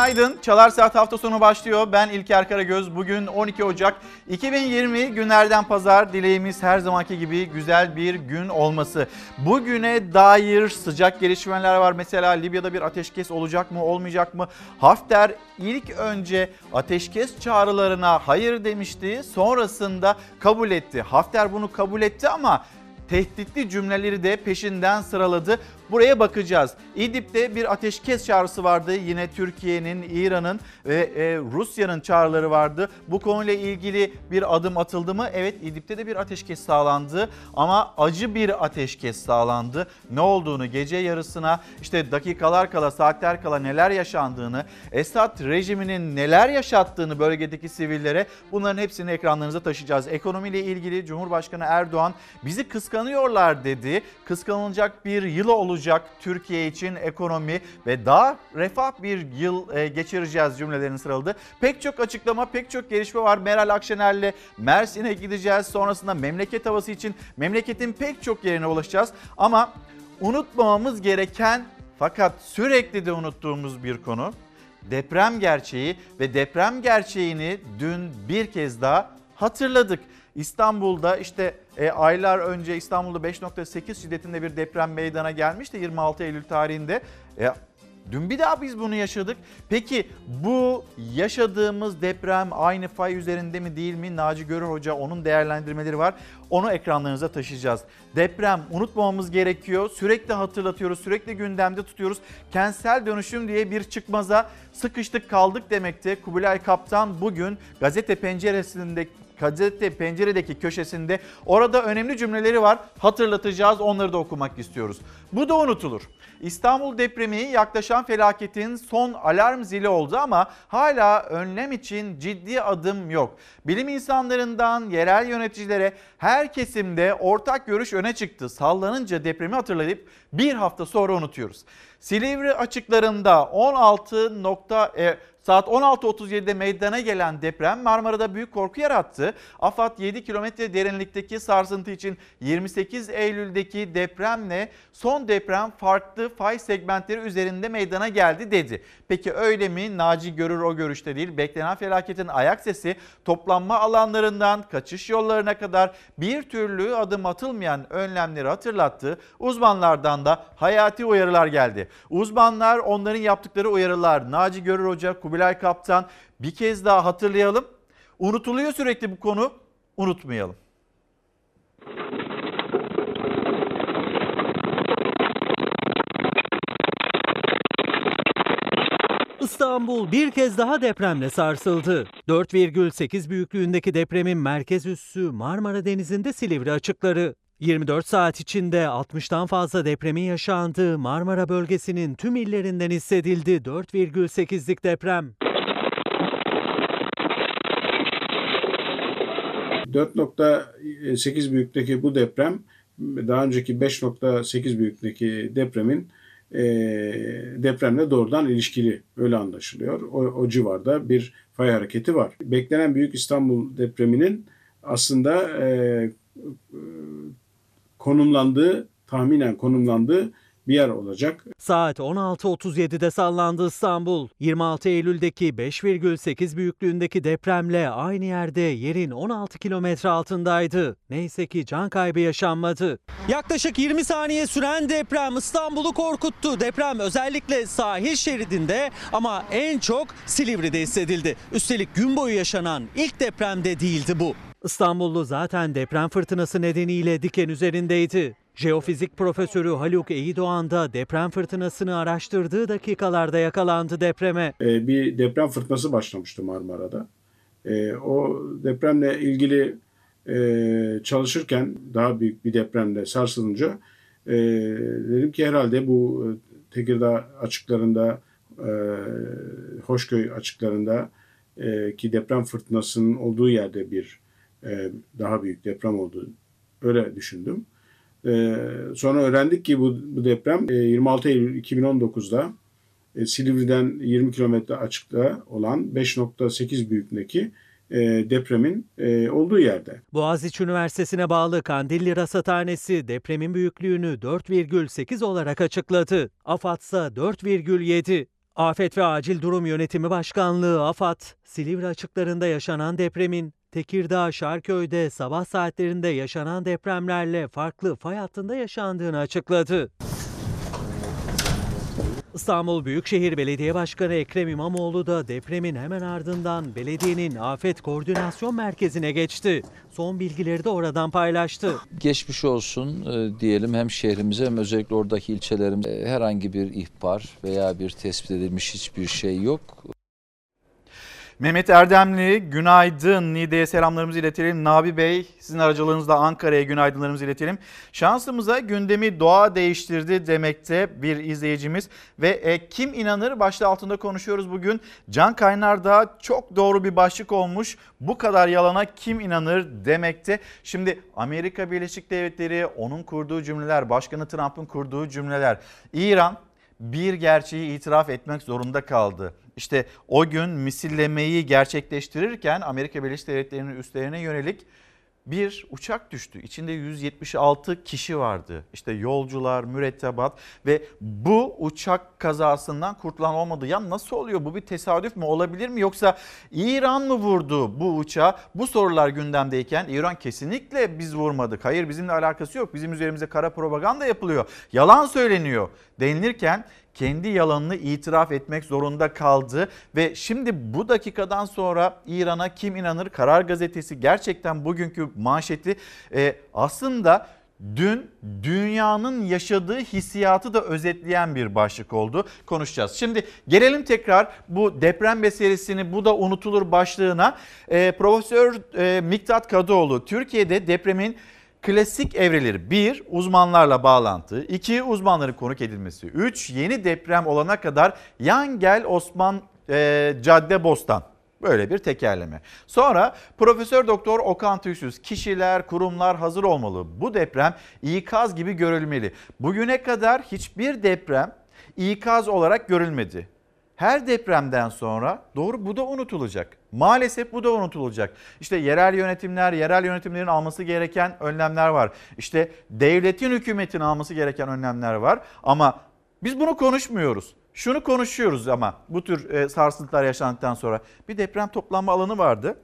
günaydın. Çalar Saat hafta sonu başlıyor. Ben İlker Karagöz. Bugün 12 Ocak 2020 günlerden pazar. Dileğimiz her zamanki gibi güzel bir gün olması. Bugüne dair sıcak gelişmeler var. Mesela Libya'da bir ateşkes olacak mı olmayacak mı? Hafter ilk önce ateşkes çağrılarına hayır demişti. Sonrasında kabul etti. Hafter bunu kabul etti ama tehditli cümleleri de peşinden sıraladı. Buraya bakacağız. İdlib'de bir ateşkes çağrısı vardı. Yine Türkiye'nin, İran'ın ve e, Rusya'nın çağrıları vardı. Bu konuyla ilgili bir adım atıldı mı? Evet İdlib'de de bir ateşkes sağlandı ama acı bir ateşkes sağlandı. Ne olduğunu gece yarısına işte dakikalar kala, saatler kala neler yaşandığını, Esad rejiminin neler yaşattığını bölgedeki sivillere bunların hepsini ekranlarınıza taşıyacağız. Ekonomiyle ilgili Cumhurbaşkanı Erdoğan bizi kıskanıyorlar dedi. Kıskanılacak bir yıl olacak olacak Türkiye için ekonomi ve daha refah bir yıl e, geçireceğiz cümlelerini sıraladı. Pek çok açıklama, pek çok gelişme var. Meral Akşener'le Mersin'e gideceğiz. Sonrasında memleket havası için memleketin pek çok yerine ulaşacağız. Ama unutmamamız gereken fakat sürekli de unuttuğumuz bir konu deprem gerçeği ve deprem gerçeğini dün bir kez daha hatırladık. İstanbul'da işte e, aylar önce İstanbul'da 5.8 şiddetinde bir deprem meydana gelmişti 26 Eylül tarihinde. E, Dün bir daha biz bunu yaşadık. Peki bu yaşadığımız deprem aynı fay üzerinde mi değil mi? Naci Görür Hoca onun değerlendirmeleri var. Onu ekranlarınıza taşıyacağız. Deprem unutmamamız gerekiyor. Sürekli hatırlatıyoruz, sürekli gündemde tutuyoruz. Kentsel dönüşüm diye bir çıkmaza sıkıştık kaldık demekte. Kubilay Kaptan bugün gazete penceresinde gazete penceredeki köşesinde orada önemli cümleleri var. Hatırlatacağız onları da okumak istiyoruz. Bu da unutulur. İstanbul depremi yaklaşan felaketin son alarm zili oldu ama hala önlem için ciddi adım yok. Bilim insanlarından yerel yöneticilere her kesimde ortak görüş öne çıktı. Sallanınca depremi hatırlayıp bir hafta sonra unutuyoruz. Silivri açıklarında 16 nokta, e, Saat 16.37'de meydana gelen deprem Marmara'da büyük korku yarattı. AFAD 7 kilometre derinlikteki sarsıntı için 28 Eylül'deki depremle son deprem farklı fay segmentleri üzerinde meydana geldi dedi. Peki öyle mi? Naci görür o görüşte değil. Beklenen felaketin ayak sesi toplanma alanlarından kaçış yollarına kadar bir türlü adım atılmayan önlemleri hatırlattı. Uzmanlardan da hayati uyarılar geldi. Uzmanlar onların yaptıkları uyarılar Naci Görür Hoca, Kubilay Kaptan bir kez daha hatırlayalım. Unutuluyor sürekli bu konu. Unutmayalım. İstanbul bir kez daha depremle sarsıldı. 4,8 büyüklüğündeki depremin merkez üssü Marmara Denizi'nde Silivri açıkları. 24 saat içinde 60'tan fazla depremin yaşandığı Marmara bölgesinin tüm illerinden hissedildi 4,8'lik deprem. 4.8 büyüklükteki bu deprem daha önceki 5.8 büyüklükteki depremin e, depremle doğrudan ilişkili öyle anlaşılıyor. O, o civarda bir fay hareketi var. Beklenen Büyük İstanbul depreminin aslında e, konumlandığı, tahminen konumlandığı bir yer olacak. Saat 16.37'de sallandı İstanbul. 26 Eylül'deki 5,8 büyüklüğündeki depremle aynı yerde yerin 16 kilometre altındaydı. Neyse ki can kaybı yaşanmadı. Yaklaşık 20 saniye süren deprem İstanbul'u korkuttu. Deprem özellikle sahil şeridinde ama en çok Silivri'de hissedildi. Üstelik gün boyu yaşanan ilk depremde değildi bu. İstanbullu zaten deprem fırtınası nedeniyle diken üzerindeydi. Jeofizik profesörü Haluk Eyidoğan da deprem fırtınasını araştırdığı dakikalarda yakalandı depreme. Ee, bir deprem fırtınası başlamıştı Marmara'da. Ee, o depremle ilgili e, çalışırken daha büyük bir depremle sarsılınca e, dedim ki herhalde bu e, Tekirdağ açıklarında, Hoşköy açıklarında ki deprem fırtınasının olduğu yerde bir e, daha büyük deprem oldu. Öyle düşündüm. E, sonra öğrendik ki bu, bu deprem 26 e, Eylül 2019'da Silivri'den 20 kilometre açıkta olan 5.8 büyüklüğündeki depremin olduğu yerde. Boğaziçi Üniversitesi'ne bağlı Kandilli Rasathanesi depremin büyüklüğünü 4,8 olarak açıkladı. AFAD ise 4,7. Afet ve Acil Durum Yönetimi Başkanlığı AFAD, Silivri açıklarında yaşanan depremin Tekirdağ, Şarköy'de sabah saatlerinde yaşanan depremlerle farklı fay hattında yaşandığını açıkladı. İstanbul Büyükşehir Belediye Başkanı Ekrem İmamoğlu da depremin hemen ardından belediyenin Afet Koordinasyon Merkezi'ne geçti. Son bilgileri de oradan paylaştı. Geçmiş olsun e, diyelim hem şehrimize hem özellikle oradaki ilçelerimize herhangi bir ihbar veya bir tespit edilmiş hiçbir şey yok. Mehmet Erdemli günaydın. Niğde'ye selamlarımızı iletelim. Nabi Bey sizin aracılığınızla Ankara'ya günaydınlarımızı iletelim. Şansımıza gündemi doğa değiştirdi demekte bir izleyicimiz. Ve e, kim inanır başlığı altında konuşuyoruz bugün. Can Kaynar'da çok doğru bir başlık olmuş. Bu kadar yalana kim inanır demekte. Şimdi Amerika Birleşik Devletleri onun kurduğu cümleler, Başkanı Trump'ın kurduğu cümleler. İran bir gerçeği itiraf etmek zorunda kaldı. İşte o gün misillemeyi gerçekleştirirken Amerika Birleşik Devletleri'nin üstlerine yönelik bir uçak düştü. İçinde 176 kişi vardı. İşte yolcular, mürettebat ve bu uçak kazasından kurtulan olmadı. Ya nasıl oluyor? Bu bir tesadüf mü olabilir mi? Yoksa İran mı vurdu bu uçağı? Bu sorular gündemdeyken İran kesinlikle biz vurmadık. Hayır bizimle alakası yok. Bizim üzerimize kara propaganda yapılıyor. Yalan söyleniyor denilirken kendi yalanını itiraf etmek zorunda kaldı ve şimdi bu dakikadan sonra İran'a kim inanır Karar Gazetesi gerçekten bugünkü manşeti e, aslında dün dünyanın yaşadığı hissiyatı da özetleyen bir başlık oldu. Konuşacağız. Şimdi gelelim tekrar bu deprem meselesini bu da unutulur başlığına. E, Profesör e, Miktat Kadıoğlu Türkiye'de depremin klasik evreleri 1. Uzmanlarla bağlantı 2. Uzmanların konuk edilmesi 3. Yeni deprem olana kadar yan gel Osman e, Cadde Bostan. Böyle bir tekerleme. Sonra Profesör Doktor Okan Tüysüz kişiler, kurumlar hazır olmalı. Bu deprem ikaz gibi görülmeli. Bugüne kadar hiçbir deprem ikaz olarak görülmedi. Her depremden sonra doğru bu da unutulacak. Maalesef bu da unutulacak. İşte yerel yönetimler, yerel yönetimlerin alması gereken önlemler var. İşte devletin hükümetin alması gereken önlemler var. Ama biz bunu konuşmuyoruz. Şunu konuşuyoruz ama bu tür e, sarsıntılar yaşandıktan sonra bir deprem toplanma alanı vardı.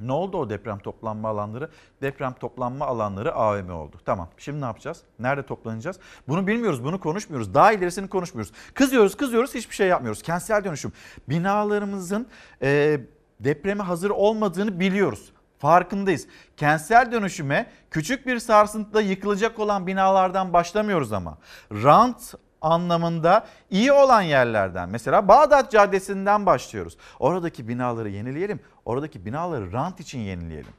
Ne oldu o deprem toplanma alanları? Deprem toplanma alanları AVM oldu. Tamam şimdi ne yapacağız? Nerede toplanacağız? Bunu bilmiyoruz, bunu konuşmuyoruz. Daha ilerisini konuşmuyoruz. Kızıyoruz, kızıyoruz, hiçbir şey yapmıyoruz. Kentsel dönüşüm. Binalarımızın e, depreme hazır olmadığını biliyoruz. Farkındayız. Kentsel dönüşüme küçük bir sarsıntıda yıkılacak olan binalardan başlamıyoruz ama. Rant anlamında iyi olan yerlerden mesela Bağdat Caddesi'nden başlıyoruz. Oradaki binaları yenileyelim. Oradaki binaları rant için yenileyelim.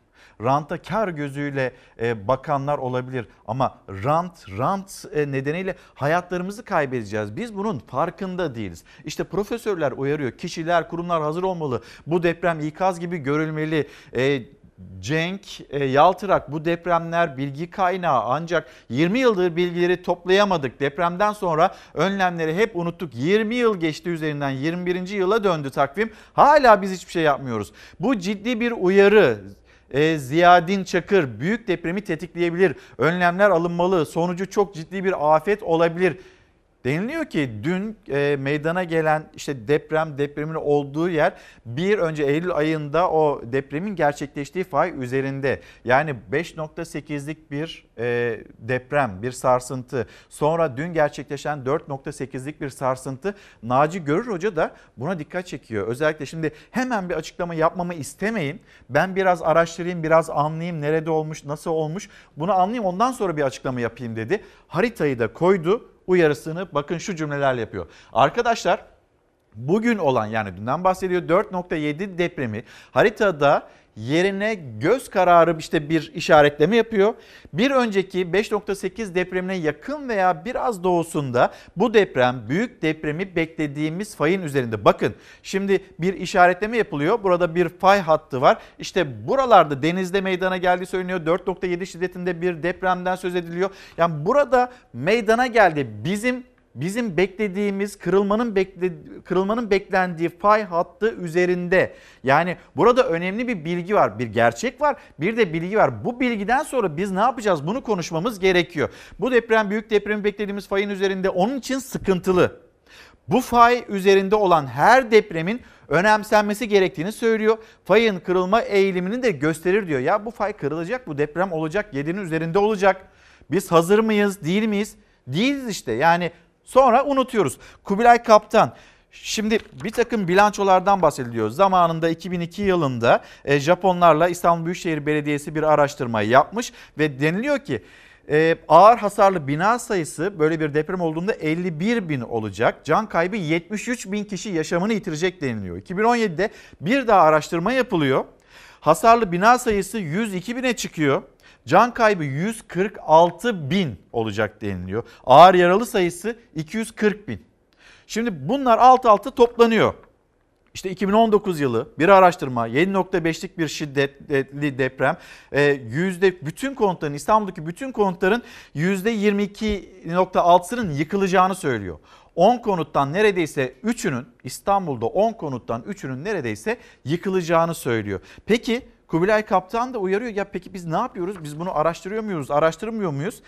Ranta kar gözüyle e, bakanlar olabilir ama rant rant e, nedeniyle hayatlarımızı kaybedeceğiz. Biz bunun farkında değiliz. İşte profesörler uyarıyor. Kişiler, kurumlar hazır olmalı. Bu deprem ikaz gibi görülmeli. Cenk e, Yaltırak bu depremler bilgi kaynağı ancak 20 yıldır bilgileri toplayamadık. Depremden sonra önlemleri hep unuttuk. 20 yıl geçti üzerinden 21. yıla döndü takvim. Hala biz hiçbir şey yapmıyoruz. Bu ciddi bir uyarı. E, Ziyadin Çakır büyük depremi tetikleyebilir. Önlemler alınmalı. Sonucu çok ciddi bir afet olabilir. Deniliyor ki dün e, meydana gelen işte deprem depremin olduğu yer bir önce Eylül ayında o depremin gerçekleştiği fay üzerinde. Yani 5.8'lik bir e, deprem bir sarsıntı sonra dün gerçekleşen 4.8'lik bir sarsıntı Naci Görür Hoca da buna dikkat çekiyor. Özellikle şimdi hemen bir açıklama yapmamı istemeyin. Ben biraz araştırayım biraz anlayayım nerede olmuş nasıl olmuş bunu anlayayım ondan sonra bir açıklama yapayım dedi. Haritayı da koydu uyarısını bakın şu cümlelerle yapıyor. Arkadaşlar bugün olan yani dünden bahsediyor 4.7 depremi haritada yerine göz kararı işte bir işaretleme yapıyor. Bir önceki 5.8 depremine yakın veya biraz doğusunda bu deprem büyük depremi beklediğimiz fayın üzerinde. Bakın şimdi bir işaretleme yapılıyor. Burada bir fay hattı var. İşte buralarda denizde meydana geldiği söyleniyor. 4.7 şiddetinde bir depremden söz ediliyor. Yani burada meydana geldi. Bizim bizim beklediğimiz kırılmanın bekle, kırılmanın beklendiği fay hattı üzerinde. Yani burada önemli bir bilgi var, bir gerçek var, bir de bilgi var. Bu bilgiden sonra biz ne yapacağız? Bunu konuşmamız gerekiyor. Bu deprem büyük depremi beklediğimiz fayın üzerinde onun için sıkıntılı. Bu fay üzerinde olan her depremin önemsenmesi gerektiğini söylüyor. Fayın kırılma eğilimini de gösterir diyor. Ya bu fay kırılacak, bu deprem olacak, 7'nin üzerinde olacak. Biz hazır mıyız, değil miyiz? Değiliz işte. Yani sonra unutuyoruz. Kubilay Kaptan Şimdi bir takım bilançolardan bahsediliyor. Zamanında 2002 yılında e, Japonlarla İstanbul Büyükşehir Belediyesi bir araştırma yapmış ve deniliyor ki e, ağır hasarlı bina sayısı böyle bir deprem olduğunda 51 bin olacak. Can kaybı 73 bin kişi yaşamını yitirecek deniliyor. 2017'de bir daha araştırma yapılıyor. Hasarlı bina sayısı 102 bine çıkıyor. Can kaybı 146 bin olacak deniliyor. Ağır yaralı sayısı 240 bin. Şimdi bunlar alt alta toplanıyor. İşte 2019 yılı bir araştırma 7.5'lik bir şiddetli deprem e, yüzde bütün konutların İstanbul'daki bütün konutların yüzde 22.6'sının yıkılacağını söylüyor. 10 konuttan neredeyse 3'ünün İstanbul'da 10 konuttan 3'ünün neredeyse yıkılacağını söylüyor. Peki Kubilay Kaptan da uyarıyor ya peki biz ne yapıyoruz? Biz bunu araştırıyor muyuz? Araştırmıyor muyuz?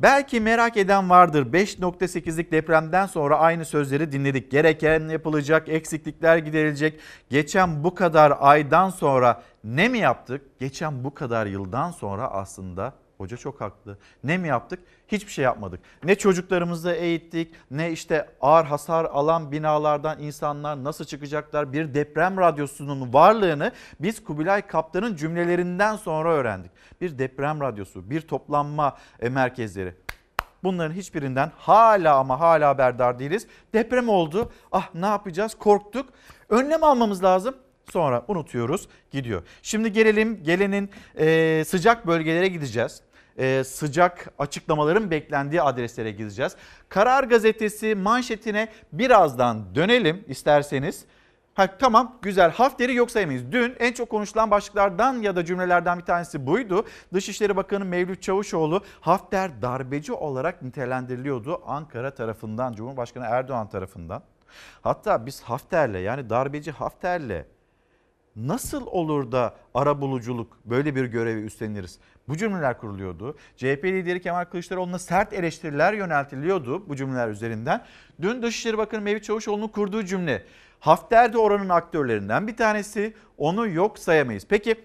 Belki merak eden vardır. 5.8'lik depremden sonra aynı sözleri dinledik. Gereken yapılacak, eksiklikler giderilecek. Geçen bu kadar aydan sonra ne mi yaptık? Geçen bu kadar yıldan sonra aslında hoca çok haklı. Ne mi yaptık? Hiçbir şey yapmadık. Ne çocuklarımızı eğittik, ne işte ağır hasar alan binalardan insanlar nasıl çıkacaklar? Bir deprem radyosunun varlığını biz Kubilay Kaptan'ın cümlelerinden sonra öğrendik. Bir deprem radyosu, bir toplanma e, merkezleri. Bunların hiçbirinden hala ama hala haberdar değiliz. Deprem oldu. Ah ne yapacağız? Korktuk. Önlem almamız lazım. Sonra unutuyoruz gidiyor. Şimdi gelelim gelenin e, sıcak bölgelere gideceğiz. E, sıcak açıklamaların beklendiği adreslere gideceğiz. Karar gazetesi manşetine birazdan dönelim isterseniz. Ha, tamam güzel Hafter'i yok sayamayız. Dün en çok konuşulan başlıklardan ya da cümlelerden bir tanesi buydu. Dışişleri Bakanı Mevlüt Çavuşoğlu Hafter darbeci olarak nitelendiriliyordu Ankara tarafından, Cumhurbaşkanı Erdoğan tarafından. Hatta biz Hafter'le yani darbeci Hafter'le nasıl olur da ara buluculuk böyle bir görevi üstleniriz? Bu cümleler kuruluyordu. CHP lideri Kemal Kılıçdaroğlu'na sert eleştiriler yöneltiliyordu bu cümleler üzerinden. Dün Dışişleri Bakanı Mevlüt Çavuşoğlu'nun kurduğu cümle Hafter de oranın aktörlerinden bir tanesi. Onu yok sayamayız. Peki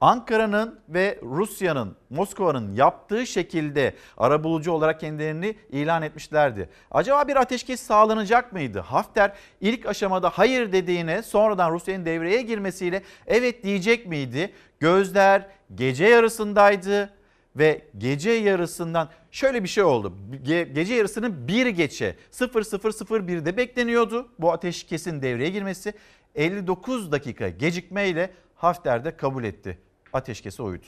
Ankara'nın ve Rusya'nın, Moskova'nın yaptığı şekilde arabulucu olarak kendilerini ilan etmişlerdi. Acaba bir ateşkes sağlanacak mıydı? Hafter ilk aşamada hayır dediğine sonradan Rusya'nın devreye girmesiyle evet diyecek miydi? Gözler gece yarısındaydı ve gece yarısından şöyle bir şey oldu. Ge- gece yarısının bir geçe 0001'de bekleniyordu bu ateşkesin devreye girmesi. 59 dakika gecikmeyle Hafter de kabul etti. Ateşkesi oydu.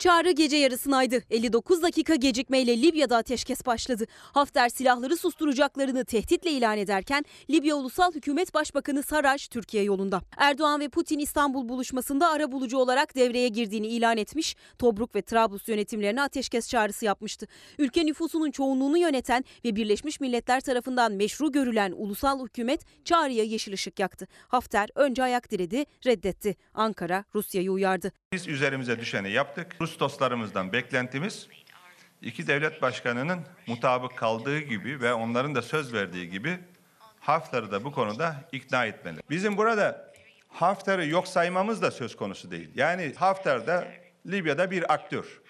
Çağrı gece yarısınaydı. 59 dakika gecikmeyle Libya'da ateşkes başladı. Hafter silahları susturacaklarını tehditle ilan ederken Libya Ulusal Hükümet Başbakanı Sarraj Türkiye yolunda. Erdoğan ve Putin İstanbul buluşmasında ara bulucu olarak devreye girdiğini ilan etmiş, Tobruk ve Trablus yönetimlerine ateşkes çağrısı yapmıştı. Ülke nüfusunun çoğunluğunu yöneten ve Birleşmiş Milletler tarafından meşru görülen ulusal hükümet çağrıya yeşil ışık yaktı. Hafter önce ayak diredi, reddetti. Ankara Rusya'yı uyardı. Biz üzerimize düşeni yaptık. Rus dostlarımızdan beklentimiz iki devlet başkanının mutabık kaldığı gibi ve onların da söz verdiği gibi Hafter'i de bu konuda ikna etmeli. Bizim burada Hafter'i yok saymamız da söz konusu değil. Yani Hafter de Libya'da bir aktör.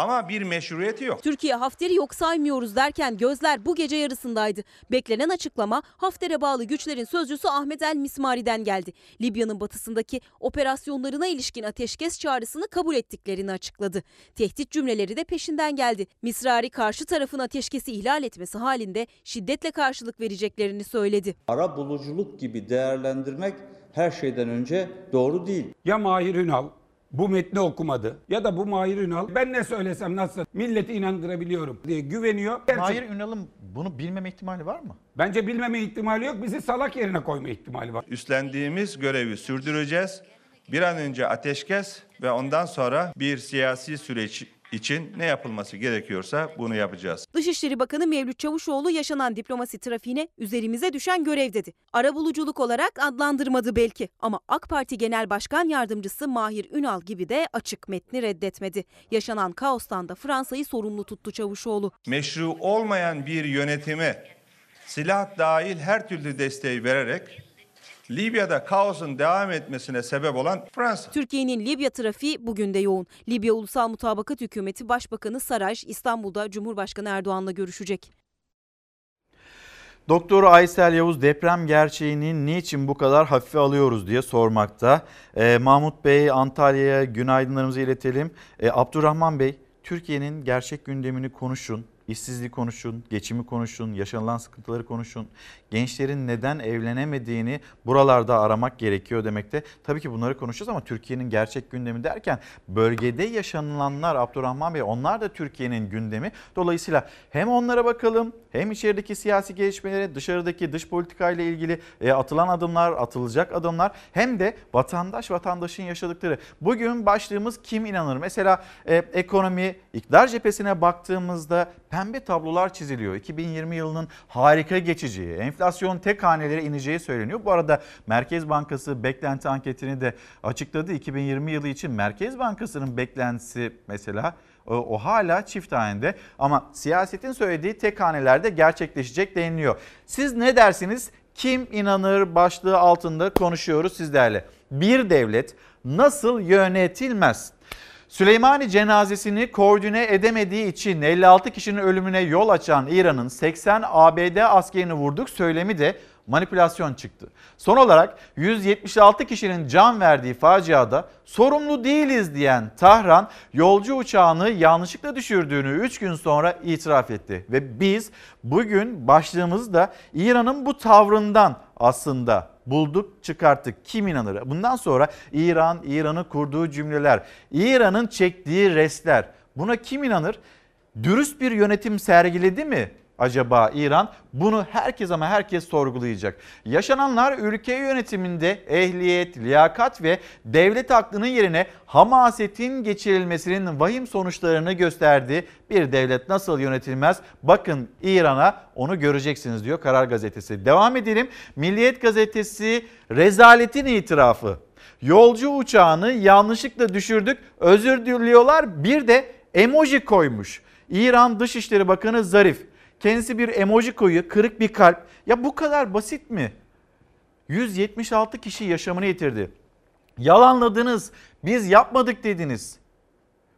Ama bir meşruiyeti yok. Türkiye Hafter'i yok saymıyoruz derken gözler bu gece yarısındaydı. Beklenen açıklama Hafter'e bağlı güçlerin sözcüsü Ahmet El Mismari'den geldi. Libya'nın batısındaki operasyonlarına ilişkin ateşkes çağrısını kabul ettiklerini açıkladı. Tehdit cümleleri de peşinden geldi. Misrari karşı tarafın ateşkesi ihlal etmesi halinde şiddetle karşılık vereceklerini söyledi. Ara buluculuk gibi değerlendirmek her şeyden önce doğru değil. Ya Mahir Ünal bu metni okumadı ya da bu Mahir Ünal ben ne söylesem nasıl milleti inandırabiliyorum diye güveniyor. Gerçek- Mahir Ünal'ın bunu bilmeme ihtimali var mı? Bence bilmeme ihtimali yok bizi salak yerine koyma ihtimali var. Üstlendiğimiz görevi sürdüreceğiz. Bir an önce ateşkes ve ondan sonra bir siyasi süreç için ne yapılması gerekiyorsa bunu yapacağız. Dışişleri Bakanı Mevlüt Çavuşoğlu yaşanan diplomasi trafiğine üzerimize düşen görev dedi. Arabuluculuk olarak adlandırmadı belki ama AK Parti Genel Başkan Yardımcısı Mahir Ünal gibi de açık metni reddetmedi. Yaşanan kaostan da Fransa'yı sorumlu tuttu Çavuşoğlu. Meşru olmayan bir yönetime silah dahil her türlü desteği vererek Libya'da kaosun devam etmesine sebep olan Fransa. Türkiye'nin Libya trafiği bugün de yoğun. Libya Ulusal Mutabakat Hükümeti Başbakanı Saraj İstanbul'da Cumhurbaşkanı Erdoğan'la görüşecek. Doktor Aysel Yavuz deprem gerçeğini niçin bu kadar hafife alıyoruz diye sormakta. Ee, Mahmut Bey Antalya'ya günaydınlarımızı iletelim. Ee, Abdurrahman Bey Türkiye'nin gerçek gündemini konuşun. İşsizliği konuşun, geçimi konuşun, yaşanılan sıkıntıları konuşun. Gençlerin neden evlenemediğini buralarda aramak gerekiyor demekte. Tabii ki bunları konuşacağız ama Türkiye'nin gerçek gündemi derken bölgede yaşanılanlar Abdurrahman Bey onlar da Türkiye'nin gündemi. Dolayısıyla hem onlara bakalım hem içerideki siyasi gelişmelere, dışarıdaki dış politika ile ilgili e, atılan adımlar, atılacak adımlar hem de vatandaş vatandaşın yaşadıkları. Bugün başlığımız kim inanır? Mesela e, ekonomi, iktidar cephesine baktığımızda pembe tablolar çiziliyor. 2020 yılının harika geçeceği, enflasyon tek hanelere ineceği söyleniyor. Bu arada Merkez Bankası beklenti anketini de açıkladı. 2020 yılı için Merkez Bankası'nın beklentisi mesela o, o hala çift hanede ama siyasetin söylediği tek hanelerde gerçekleşecek deniliyor. Siz ne dersiniz? Kim inanır başlığı altında konuşuyoruz sizlerle. Bir devlet nasıl yönetilmez? Süleymani cenazesini koordine edemediği için 56 kişinin ölümüne yol açan İran'ın 80 ABD askerini vurduk söylemi de manipülasyon çıktı. Son olarak 176 kişinin can verdiği faciada sorumlu değiliz diyen Tahran yolcu uçağını yanlışlıkla düşürdüğünü 3 gün sonra itiraf etti. Ve biz bugün başlığımızda İran'ın bu tavrından aslında bulduk çıkarttık kim inanır? Bundan sonra İran, İran'ın kurduğu cümleler, İran'ın çektiği restler buna kim inanır? Dürüst bir yönetim sergiledi mi acaba İran? Bunu herkes ama herkes sorgulayacak. Yaşananlar ülke yönetiminde ehliyet, liyakat ve devlet aklının yerine hamasetin geçirilmesinin vahim sonuçlarını gösterdi. Bir devlet nasıl yönetilmez? Bakın İran'a onu göreceksiniz diyor Karar Gazetesi. Devam edelim. Milliyet Gazetesi rezaletin itirafı. Yolcu uçağını yanlışlıkla düşürdük. Özür diliyorlar. Bir de emoji koymuş. İran Dışişleri Bakanı Zarif Kendisi bir emoji koyuyor, kırık bir kalp. Ya bu kadar basit mi? 176 kişi yaşamını yitirdi. Yalanladınız, biz yapmadık dediniz.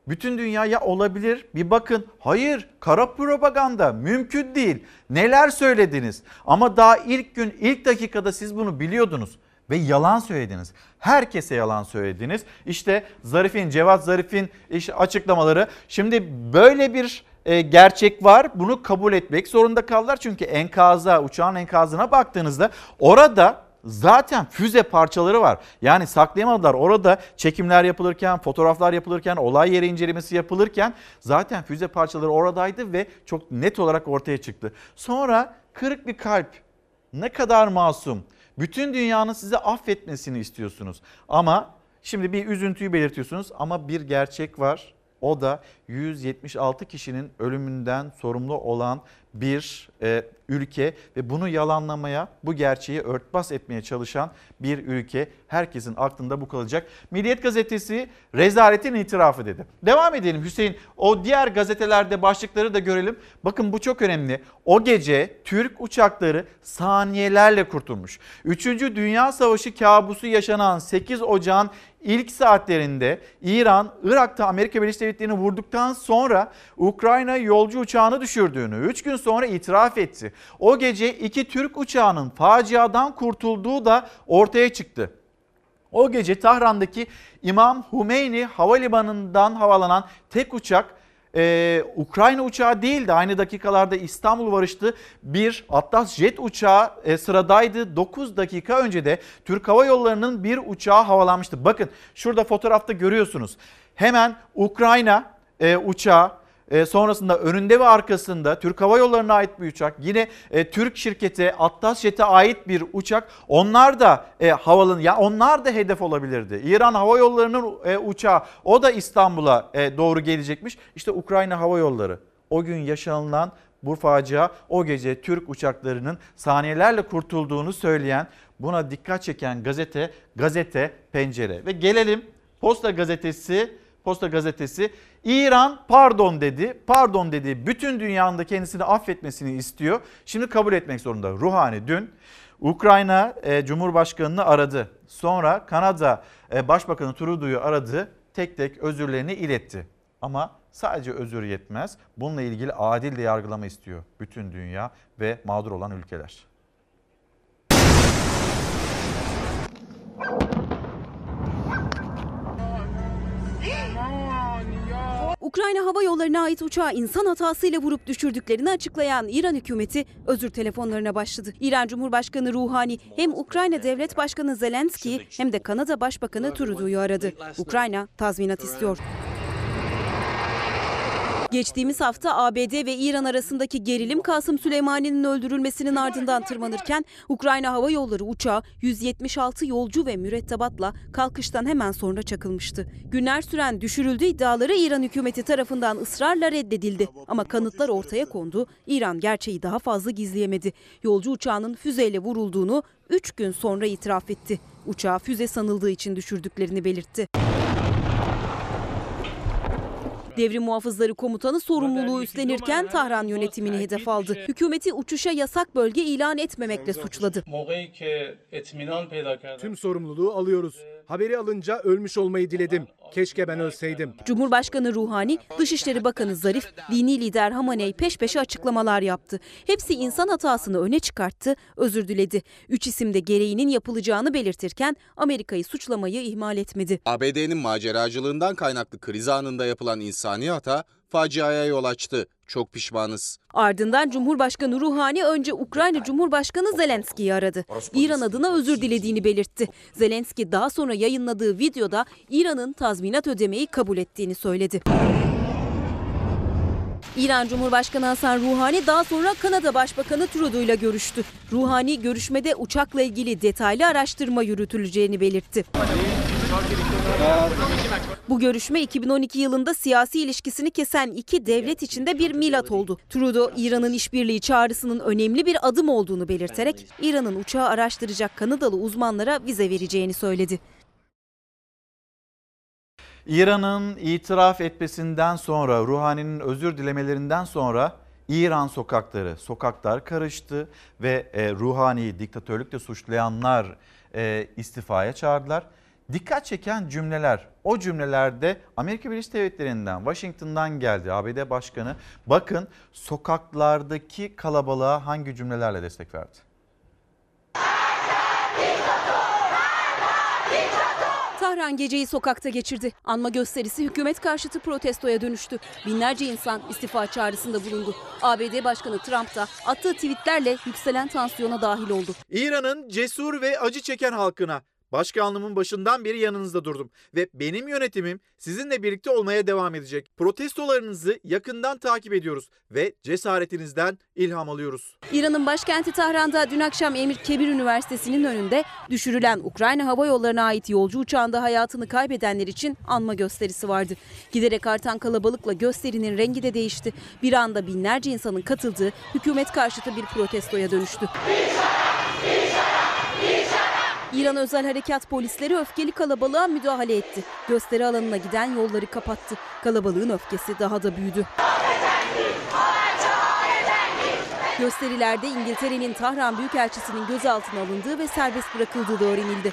Bütün dünya ya olabilir bir bakın. Hayır kara propaganda mümkün değil. Neler söylediniz ama daha ilk gün ilk dakikada siz bunu biliyordunuz ve yalan söylediniz. Herkese yalan söylediniz. İşte Zarif'in, Cevat Zarif'in açıklamaları. Şimdi böyle bir e, gerçek var. Bunu kabul etmek zorunda kaldılar. Çünkü enkaza, uçağın enkazına baktığınızda orada zaten füze parçaları var. Yani saklayamadılar. Orada çekimler yapılırken, fotoğraflar yapılırken, olay yeri incelemesi yapılırken zaten füze parçaları oradaydı ve çok net olarak ortaya çıktı. Sonra kırık bir kalp. Ne kadar masum. Bütün dünyanın size affetmesini istiyorsunuz. Ama şimdi bir üzüntüyü belirtiyorsunuz ama bir gerçek var. O da 176 kişinin ölümünden sorumlu olan bir e, ülke ve bunu yalanlamaya, bu gerçeği örtbas etmeye çalışan bir ülke. Herkesin aklında bu kalacak. Milliyet gazetesi rezaletin itirafı dedi. Devam edelim Hüseyin. O diğer gazetelerde başlıkları da görelim. Bakın bu çok önemli. O gece Türk uçakları saniyelerle kurtulmuş. Üçüncü Dünya Savaşı kabusu yaşanan 8 Ocağın ilk saatlerinde İran, Irak'ta Amerika Birleşik Devletleri'ni vurduktan sonra Ukrayna yolcu uçağını düşürdüğünü 3 gün sonra itiraf etti. O gece iki Türk uçağının faciadan kurtulduğu da ortaya çıktı. O gece Tahran'daki İmam Humeyni Havalimanı'ndan havalanan tek uçak ee, Ukrayna uçağı değildi. Aynı dakikalarda İstanbul varıştı. Bir Atlas Jet uçağı e, sıradaydı. 9 dakika önce de Türk Hava Yolları'nın bir uçağı havalanmıştı. Bakın şurada fotoğrafta görüyorsunuz. Hemen Ukrayna e, uçağı e, sonrasında önünde ve arkasında Türk Hava Yolları'na ait bir uçak. Yine e, Türk şirketi Atlas Jet'e ait bir uçak. Onlar da e, havalan ya onlar da hedef olabilirdi. İran Hava Yolları'nın e, uçağı o da İstanbul'a doğru gelecekmiş. İşte Ukrayna Hava Yolları o gün yaşanılan bu facia o gece Türk uçaklarının saniyelerle kurtulduğunu söyleyen buna dikkat çeken gazete gazete pencere ve gelelim Posta gazetesi Posta gazetesi İran pardon dedi. Pardon dedi. Bütün dünyanın da kendisini affetmesini istiyor. Şimdi kabul etmek zorunda. Ruhani dün Ukrayna e, Cumhurbaşkanı'nı aradı. Sonra Kanada e, Başbakanı Trudeau'yu aradı. Tek tek özürlerini iletti. Ama sadece özür yetmez. Bununla ilgili adil de yargılama istiyor bütün dünya ve mağdur olan ülkeler. Ukrayna Hava Yolları'na ait uçağı insan hatasıyla vurup düşürdüklerini açıklayan İran hükümeti özür telefonlarına başladı. İran Cumhurbaşkanı Ruhani hem Ukrayna Devlet Başkanı Zelenski'yi hem de Kanada Başbakanı Trudeau'yu aradı. Ukrayna tazminat istiyor. Geçtiğimiz hafta ABD ve İran arasındaki gerilim Kasım Süleymani'nin öldürülmesinin ardından tırmanırken Ukrayna Hava Yolları uçağı 176 yolcu ve mürettebatla kalkıştan hemen sonra çakılmıştı. Günler süren düşürüldü iddiaları İran hükümeti tarafından ısrarla reddedildi. Ama kanıtlar ortaya kondu. İran gerçeği daha fazla gizleyemedi. Yolcu uçağının füzeyle vurulduğunu 3 gün sonra itiraf etti. Uçağı füze sanıldığı için düşürdüklerini belirtti. Devrim Muhafızları Komutanı sorumluluğu üstlenirken Tahran yönetimini hedef aldı. Hükümeti uçuşa yasak bölge ilan etmemekle suçladı. Tüm sorumluluğu alıyoruz. Haberi alınca ölmüş olmayı diledim. Keşke ben ölseydim. Cumhurbaşkanı Ruhani, Dışişleri Bakanı Zarif, dini lider Hamaney peş peşe açıklamalar yaptı. Hepsi insan hatasını öne çıkarttı, özür diledi. Üç isim de gereğinin yapılacağını belirtirken Amerika'yı suçlamayı ihmal etmedi. ABD'nin maceracılığından kaynaklı kriz anında yapılan insani hata faciaya yol açtı. Çok pişmanız. Ardından Cumhurbaşkanı Ruhani önce Ukrayna Cumhurbaşkanı Zelenski'yi aradı. İran adına özür dilediğini belirtti. Zelenski daha sonra yayınladığı videoda İran'ın tazminat ödemeyi kabul ettiğini söyledi. İran Cumhurbaşkanı Hasan Ruhani daha sonra Kanada Başbakanı Trudeau ile görüştü. Ruhani görüşmede uçakla ilgili detaylı araştırma yürütüleceğini belirtti. Bu görüşme 2012 yılında siyasi ilişkisini kesen iki devlet içinde bir milat oldu. Trudeau, İran'ın işbirliği çağrısının önemli bir adım olduğunu belirterek İran'ın uçağı araştıracak Kanadalı uzmanlara vize vereceğini söyledi. İran'ın itiraf etmesinden sonra, Ruhani'nin özür dilemelerinden sonra İran sokakları, sokaklar karıştı ve e, Ruhani'yi diktatörlükle suçlayanlar e, istifaya çağırdılar. Dikkat çeken cümleler, o cümlelerde Amerika Birleşik Devletleri'nden, Washington'dan geldi ABD Başkanı. Bakın sokaklardaki kalabalığa hangi cümlelerle destek verdi? Tahran geceyi sokakta geçirdi. Anma gösterisi hükümet karşıtı protestoya dönüştü. Binlerce insan istifa çağrısında bulundu. ABD Başkanı Trump da attığı tweetlerle yükselen tansiyona dahil oldu. İran'ın cesur ve acı çeken halkına Başkanlığımın başından beri yanınızda durdum ve benim yönetimim sizinle birlikte olmaya devam edecek. Protestolarınızı yakından takip ediyoruz ve cesaretinizden ilham alıyoruz. İran'ın başkenti Tahran'da dün akşam Emir Kebir Üniversitesi'nin önünde düşürülen Ukrayna Hava Yolları'na ait yolcu uçağında hayatını kaybedenler için anma gösterisi vardı. Giderek artan kalabalıkla gösterinin rengi de değişti. Bir anda binlerce insanın katıldığı hükümet karşıtı bir protestoya dönüştü. İran Özel Harekat Polisleri öfkeli kalabalığa müdahale etti. Gösteri alanına giden yolları kapattı. Kalabalığın öfkesi daha da büyüdü. Gösterilerde İngiltere'nin Tahran Büyükelçisi'nin gözaltına alındığı ve serbest bırakıldığı da öğrenildi.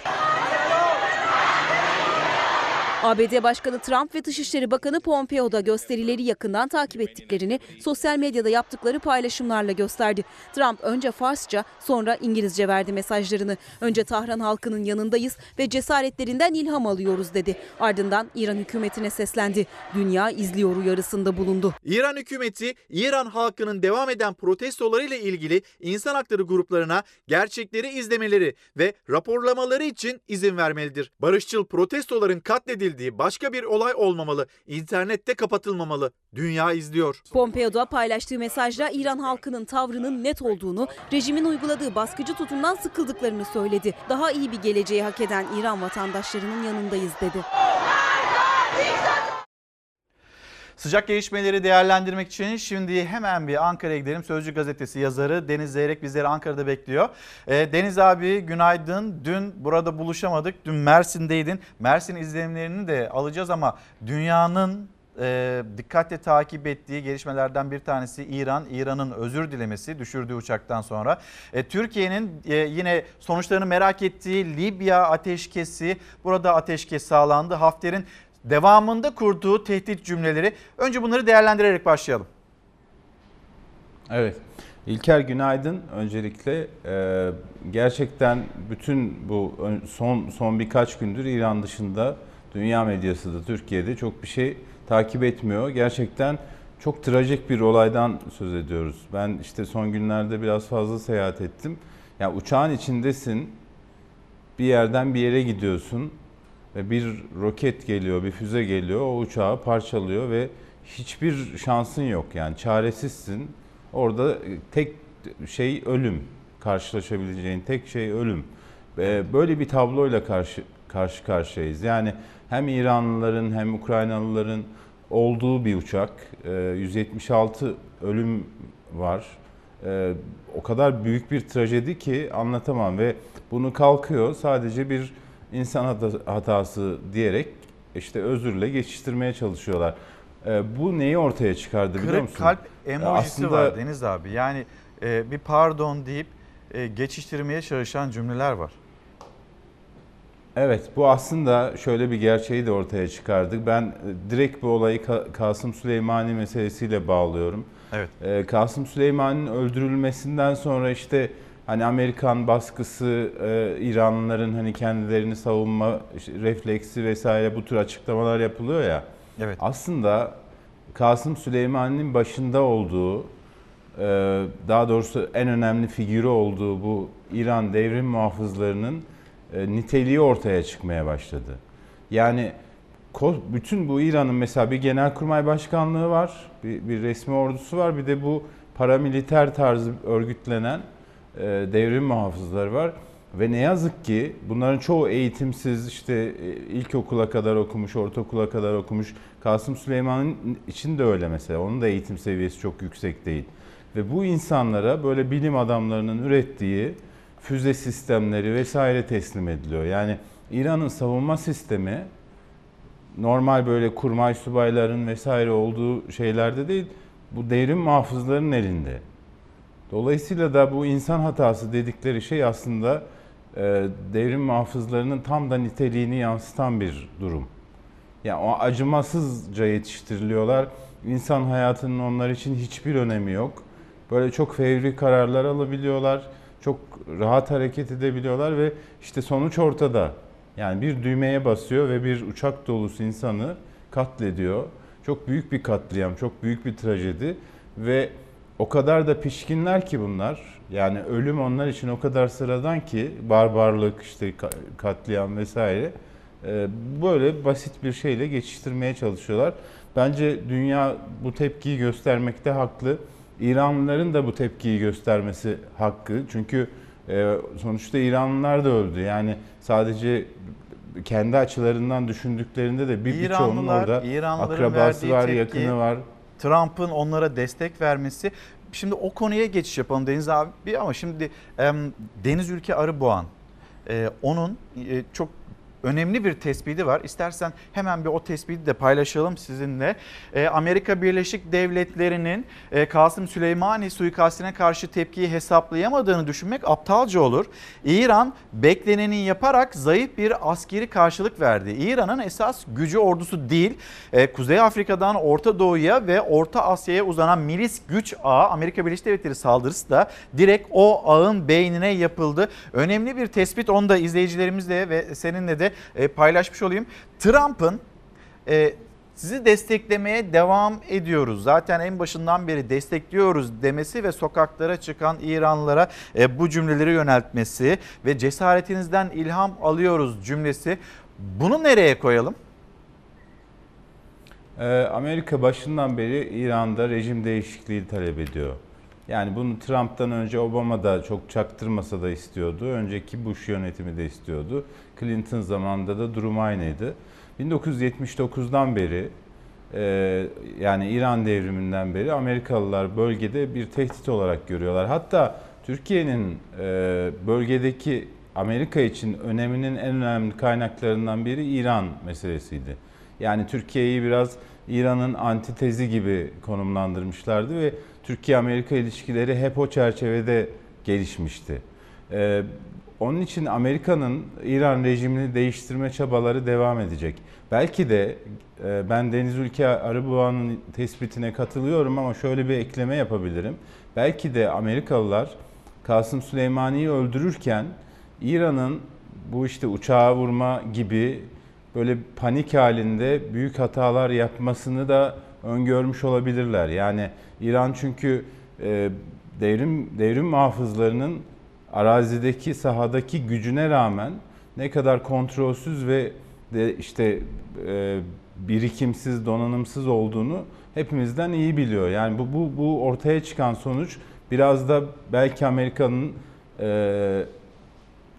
ABD Başkanı Trump ve Dışişleri Bakanı Pompeo da gösterileri yakından takip ettiklerini sosyal medyada yaptıkları paylaşımlarla gösterdi. Trump önce Farsça sonra İngilizce verdi mesajlarını. Önce Tahran halkının yanındayız ve cesaretlerinden ilham alıyoruz dedi. Ardından İran hükümetine seslendi. Dünya izliyor uyarısında bulundu. İran hükümeti İran halkının devam eden protestolarıyla ilgili insan hakları gruplarına gerçekleri izlemeleri ve raporlamaları için izin vermelidir. Barışçıl protestoların katledildiği edildiği başka bir olay olmamalı. İnternette kapatılmamalı. Dünya izliyor. Pompeo da paylaştığı mesajla İran halkının tavrının net olduğunu, rejimin uyguladığı baskıcı tutumdan sıkıldıklarını söyledi. Daha iyi bir geleceği hak eden İran vatandaşlarının yanındayız dedi. Sıcak gelişmeleri değerlendirmek için şimdi hemen bir Ankara'ya gidelim. Sözcü gazetesi yazarı Deniz Zeyrek bizleri Ankara'da bekliyor. Ee, Deniz abi günaydın. Dün burada buluşamadık. Dün Mersin'deydin. Mersin izlenimlerini de alacağız ama dünyanın e, dikkatle takip ettiği gelişmelerden bir tanesi İran. İran'ın özür dilemesi düşürdüğü uçaktan sonra. E, Türkiye'nin e, yine sonuçlarını merak ettiği Libya ateşkesi. Burada ateşkes sağlandı. Hafter'in devamında kurduğu tehdit cümleleri. Önce bunları değerlendirerek başlayalım. Evet. İlker günaydın. Öncelikle e, gerçekten bütün bu son son birkaç gündür İran dışında dünya medyası da Türkiye'de çok bir şey takip etmiyor. Gerçekten çok trajik bir olaydan söz ediyoruz. Ben işte son günlerde biraz fazla seyahat ettim. Yani uçağın içindesin. Bir yerden bir yere gidiyorsun bir roket geliyor, bir füze geliyor, o uçağı parçalıyor ve hiçbir şansın yok yani çaresizsin. Orada tek şey ölüm. Karşılaşabileceğin tek şey ölüm. Ve Böyle bir tabloyla karşı karşı karşıyayız. Yani hem İranlıların hem Ukraynalıların olduğu bir uçak. Ee, 176 ölüm var. O kadar büyük bir trajedi ki anlatamam ve bunu kalkıyor sadece bir insan hata- hatası diyerek işte özürle geçiştirmeye çalışıyorlar. Ee, Bu neyi ortaya çıkardı biliyor Kırık musun? kalp emojisi Aslında- var Deniz abi. Yani e, bir pardon deyip e, geçiştirmeye çalışan cümleler var. Evet bu aslında şöyle bir gerçeği de ortaya çıkardık. Ben e, direkt bu olayı Ka- Kasım Süleymani meselesiyle bağlıyorum. Evet. Ee, Kasım Süleyman'ın öldürülmesinden sonra işte hani Amerikan baskısı, e, İranlıların hani kendilerini savunma işte refleksi vesaire bu tür açıklamalar yapılıyor ya. Evet. Aslında Kasım Süleyman'ın başında olduğu, e, daha doğrusu en önemli figürü olduğu bu İran devrim muhafızlarının e, niteliği ortaya çıkmaya başladı. Yani bütün bu İran'ın mesela bir genelkurmay başkanlığı var, bir, bir resmi ordusu var, bir de bu paramiliter tarzı örgütlenen devrim muhafızları var. Ve ne yazık ki bunların çoğu eğitimsiz işte e, ilkokula kadar okumuş, ortaokula kadar okumuş. Kasım Süleyman'ın için de öyle mesela. Onun da eğitim seviyesi çok yüksek değil. Ve bu insanlara böyle bilim adamlarının ürettiği füze sistemleri vesaire teslim ediliyor. Yani İran'ın savunma sistemi normal böyle kurmay subayların vesaire olduğu şeylerde değil, bu devrim muhafızların elinde. Dolayısıyla da bu insan hatası dedikleri şey aslında e, devrim muhafızlarının tam da niteliğini yansıtan bir durum. Yani o acımasızca yetiştiriliyorlar. İnsan hayatının onlar için hiçbir önemi yok. Böyle çok fevri kararlar alabiliyorlar. Çok rahat hareket edebiliyorlar ve işte sonuç ortada. Yani bir düğmeye basıyor ve bir uçak dolusu insanı katlediyor. Çok büyük bir katliam, çok büyük bir trajedi ve o kadar da pişkinler ki bunlar. Yani ölüm onlar için o kadar sıradan ki barbarlık, işte ka- katliam vesaire. Ee, Böyle basit bir şeyle geçiştirmeye çalışıyorlar. Bence dünya bu tepkiyi göstermekte haklı. İranlıların da bu tepkiyi göstermesi hakkı. Çünkü e, sonuçta İranlılar da öldü. Yani sadece kendi açılarından düşündüklerinde de bir birçoğunun orada İranlıların akrabası var, tepki- yakını var. Trump'ın onlara destek vermesi. Şimdi o konuya geçiş yapalım Deniz abi ama şimdi Deniz Ülke Arıboğan e, onun e, çok önemli bir tespiti var. İstersen hemen bir o tespiti de paylaşalım sizinle. E, Amerika Birleşik Devletleri'nin e, Kasım Süleymani suikastine karşı tepkiyi hesaplayamadığını düşünmek aptalca olur. İran bekleneni yaparak zayıf bir askeri karşılık verdi. İran'ın esas gücü ordusu değil, e, Kuzey Afrika'dan Orta Doğu'ya ve Orta Asya'ya uzanan milis güç ağı Amerika Birleşik Devletleri saldırısı da direkt o ağın beynine yapıldı. Önemli bir tespit onu da izleyicilerimizle ve seninle de e, paylaşmış olayım. Trump'ın e, sizi desteklemeye devam ediyoruz. Zaten en başından beri destekliyoruz demesi ve sokaklara çıkan İranlılara e, bu cümleleri yöneltmesi ve cesaretinizden ilham alıyoruz cümlesi. Bunu nereye koyalım? Amerika başından beri İran'da rejim değişikliği talep ediyor. Yani bunu Trump'tan önce Obama da çok çaktırmasa da istiyordu. Önceki Bush yönetimi de istiyordu. Clinton zamanında da durum aynıydı. 1979'dan beri e, yani İran devriminden beri Amerikalılar bölgede bir tehdit olarak görüyorlar. Hatta Türkiye'nin e, bölgedeki Amerika için öneminin en önemli kaynaklarından biri İran meselesiydi. Yani Türkiye'yi biraz İran'ın antitezi gibi konumlandırmışlardı ve Türkiye-Amerika ilişkileri hep o çerçevede gelişmişti. Ee, onun için Amerika'nın İran rejimini değiştirme çabaları devam edecek. Belki de e, ben Deniz Ülke Arıboğa'nın tespitine katılıyorum ama şöyle bir ekleme yapabilirim. Belki de Amerikalılar Kasım Süleymani'yi öldürürken İran'ın bu işte uçağa vurma gibi böyle panik halinde büyük hatalar yapmasını da öngörmüş olabilirler. Yani İran çünkü e, devrim devrim muhafızlarının arazideki sahadaki gücüne rağmen ne kadar kontrolsüz ve de işte e, birikimsiz, donanımsız olduğunu hepimizden iyi biliyor. Yani bu bu bu ortaya çıkan sonuç biraz da belki Amerika'nın e,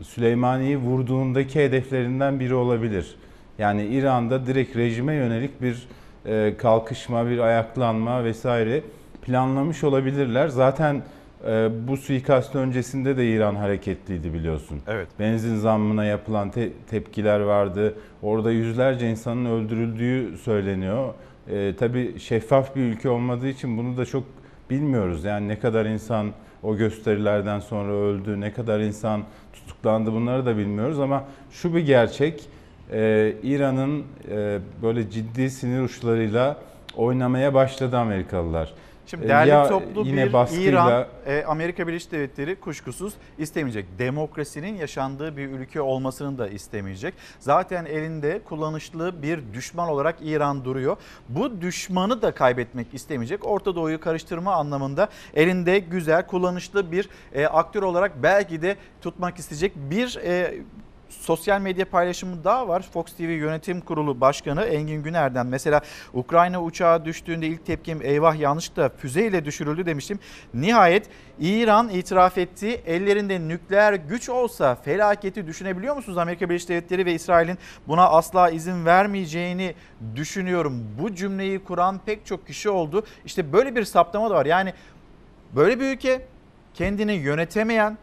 Süleymani'yi vurduğundaki hedeflerinden biri olabilir. Yani İran'da direkt rejime yönelik bir e, kalkışma, bir ayaklanma vesaire planlamış olabilirler. Zaten e, bu suikast öncesinde de İran hareketliydi biliyorsun. Evet. Benzin zammına yapılan te- tepkiler vardı. Orada yüzlerce insanın öldürüldüğü söyleniyor. E, tabii şeffaf bir ülke olmadığı için bunu da çok bilmiyoruz. Yani ne kadar insan o gösterilerden sonra öldü, ne kadar insan tutuklandı bunları da bilmiyoruz ama şu bir gerçek. Ee, İran'ın e, böyle ciddi sinir uçlarıyla oynamaya başladı Amerikalılar. Şimdi Ee, değerli ya toplu yine bir baskıyla- İran, e, Amerika Birleşik Devletleri kuşkusuz istemeyecek. Demokrasinin yaşandığı bir ülke olmasını da istemeyecek. Zaten elinde kullanışlı bir düşman olarak İran duruyor. Bu düşmanı da kaybetmek istemeyecek. Orta Doğu'yu karıştırma anlamında elinde güzel, kullanışlı bir e, aktör olarak belki de tutmak isteyecek bir e, sosyal medya paylaşımı daha var. Fox TV Yönetim Kurulu Başkanı Engin Güner'den mesela Ukrayna uçağı düştüğünde ilk tepkim eyvah yanlışlıkla füzeyle düşürüldü demiştim. Nihayet İran itiraf etti. Ellerinde nükleer güç olsa felaketi düşünebiliyor musunuz? Amerika Birleşik Devletleri ve İsrail'in buna asla izin vermeyeceğini düşünüyorum. Bu cümleyi kuran pek çok kişi oldu. İşte böyle bir saptama da var. Yani böyle bir ülke kendini yönetemeyen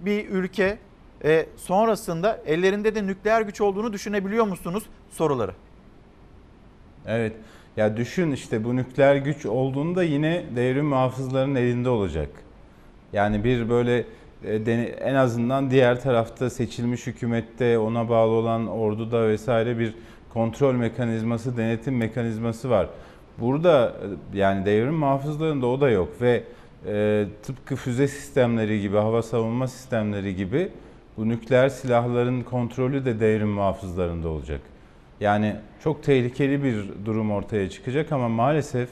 bir ülke e, sonrasında ellerinde de nükleer güç olduğunu düşünebiliyor musunuz soruları? Evet. Ya düşün işte bu nükleer güç olduğunda yine devrim muhafızlarının elinde olacak. Yani bir böyle e, en azından diğer tarafta seçilmiş hükümette ona bağlı olan orduda vesaire bir kontrol mekanizması, denetim mekanizması var. Burada e, yani devrim muhafızlarında o da yok ve e, tıpkı füze sistemleri gibi, hava savunma sistemleri gibi bu nükleer silahların kontrolü de devrim muhafızlarında olacak. Yani çok tehlikeli bir durum ortaya çıkacak ama maalesef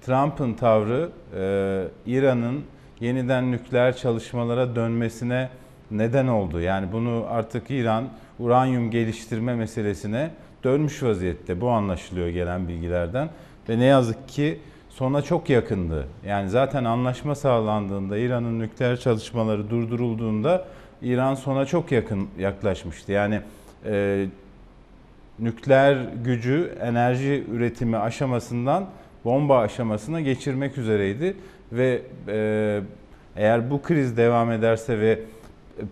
Trump'ın tavrı e, İran'ın yeniden nükleer çalışmalara dönmesine neden oldu. Yani bunu artık İran uranyum geliştirme meselesine dönmüş vaziyette. Bu anlaşılıyor gelen bilgilerden. Ve ne yazık ki sona çok yakındı. Yani zaten anlaşma sağlandığında İran'ın nükleer çalışmaları durdurulduğunda İran sona çok yakın yaklaşmıştı. Yani e, nükleer gücü enerji üretimi aşamasından bomba aşamasına geçirmek üzereydi ve e, eğer bu kriz devam ederse ve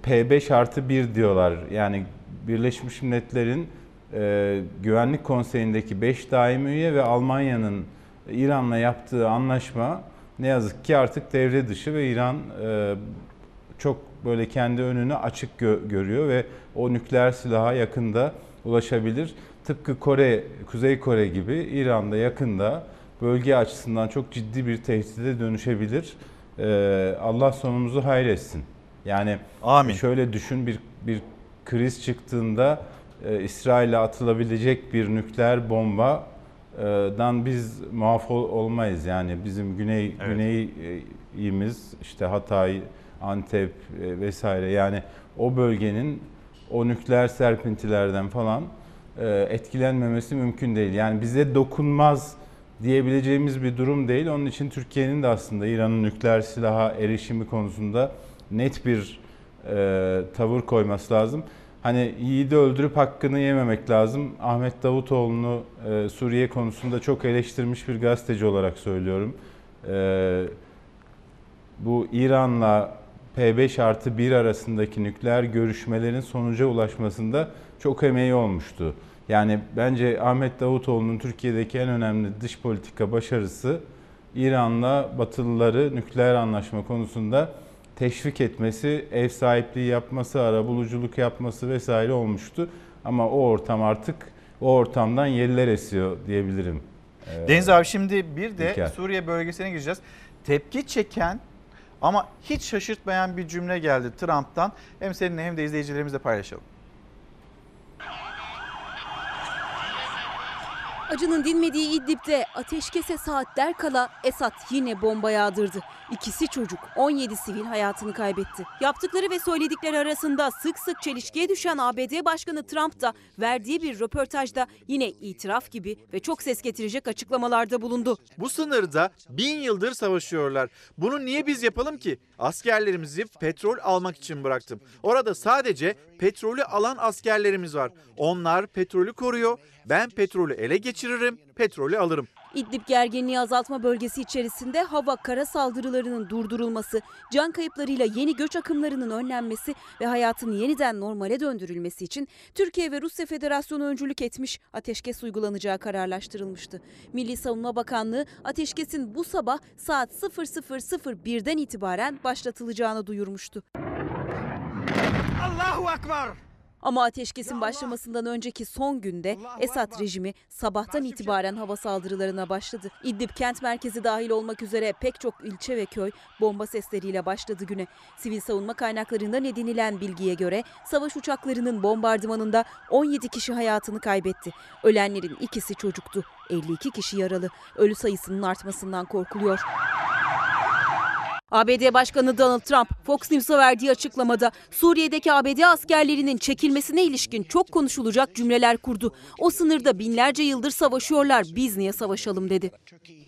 P5 artı 1 diyorlar yani Birleşmiş Milletler'in e, Güvenlik Konseyi'ndeki 5 daimi üye ve Almanya'nın İran'la yaptığı anlaşma ne yazık ki artık devre dışı ve İran e, çok böyle kendi önünü açık gö- görüyor ve o nükleer silaha yakında ulaşabilir. Tıpkı Kore, Kuzey Kore gibi İran'da yakında bölge açısından çok ciddi bir tehdide dönüşebilir. Ee, Allah sonumuzu hayretsin. Yani Amin. şöyle düşün bir bir kriz çıktığında e, İsrail'e atılabilecek bir nükleer bombadan biz muaf ol- olmayız. Yani bizim güney Evet. güneyimiz işte Hatay, Antep e, vesaire yani o bölgenin o nükleer serpintilerden falan e, etkilenmemesi mümkün değil. Yani bize dokunmaz diyebileceğimiz bir durum değil. Onun için Türkiye'nin de aslında İran'ın nükleer silaha erişimi konusunda net bir e, tavır koyması lazım. Hani yiğidi öldürüp hakkını yememek lazım. Ahmet Davutoğlu'nu e, Suriye konusunda çok eleştirmiş bir gazeteci olarak söylüyorum. E, bu İran'la P5 artı 1 arasındaki nükleer görüşmelerin sonuca ulaşmasında çok emeği olmuştu. Yani bence Ahmet Davutoğlu'nun Türkiye'deki en önemli dış politika başarısı İran'la Batılıları nükleer anlaşma konusunda teşvik etmesi, ev sahipliği yapması, arabuluculuk yapması vesaire olmuştu. Ama o ortam artık o ortamdan yeller esiyor diyebilirim. Deniz abi şimdi bir de İlker. Suriye bölgesine gireceğiz. Tepki çeken ama hiç şaşırtmayan bir cümle geldi Trump'tan. Hem seninle hem de izleyicilerimizle paylaşalım. Acının dinmediği İdlib'de ateşkese saatler kala Esad yine bomba yağdırdı. İkisi çocuk, 17 sivil hayatını kaybetti. Yaptıkları ve söyledikleri arasında sık sık çelişkiye düşen ABD Başkanı Trump da verdiği bir röportajda yine itiraf gibi ve çok ses getirecek açıklamalarda bulundu. Bu sınırda bin yıldır savaşıyorlar. Bunu niye biz yapalım ki? Askerlerimizi petrol almak için bıraktım. Orada sadece petrolü alan askerlerimiz var. Onlar petrolü koruyor. Ben petrolü ele geçiririm, petrolü alırım. İdlib gerginliği azaltma bölgesi içerisinde hava kara saldırılarının durdurulması, can kayıplarıyla yeni göç akımlarının önlenmesi ve hayatın yeniden normale döndürülmesi için Türkiye ve Rusya Federasyonu öncülük etmiş, ateşkes uygulanacağı kararlaştırılmıştı. Milli Savunma Bakanlığı ateşkesin bu sabah saat 00.01'den itibaren başlatılacağını duyurmuştu. Allahu Ekber! Ama ateşkesin başlamasından önceki son günde Esad rejimi sabahtan itibaren hava saldırılarına başladı. İdlib kent merkezi dahil olmak üzere pek çok ilçe ve köy bomba sesleriyle başladı güne. Sivil savunma kaynaklarından edinilen bilgiye göre savaş uçaklarının bombardımanında 17 kişi hayatını kaybetti. Ölenlerin ikisi çocuktu. 52 kişi yaralı. Ölü sayısının artmasından korkuluyor. ABD Başkanı Donald Trump Fox News'a verdiği açıklamada Suriye'deki ABD askerlerinin çekilmesine ilişkin çok konuşulacak cümleler kurdu. O sınırda binlerce yıldır savaşıyorlar biz niye savaşalım dedi.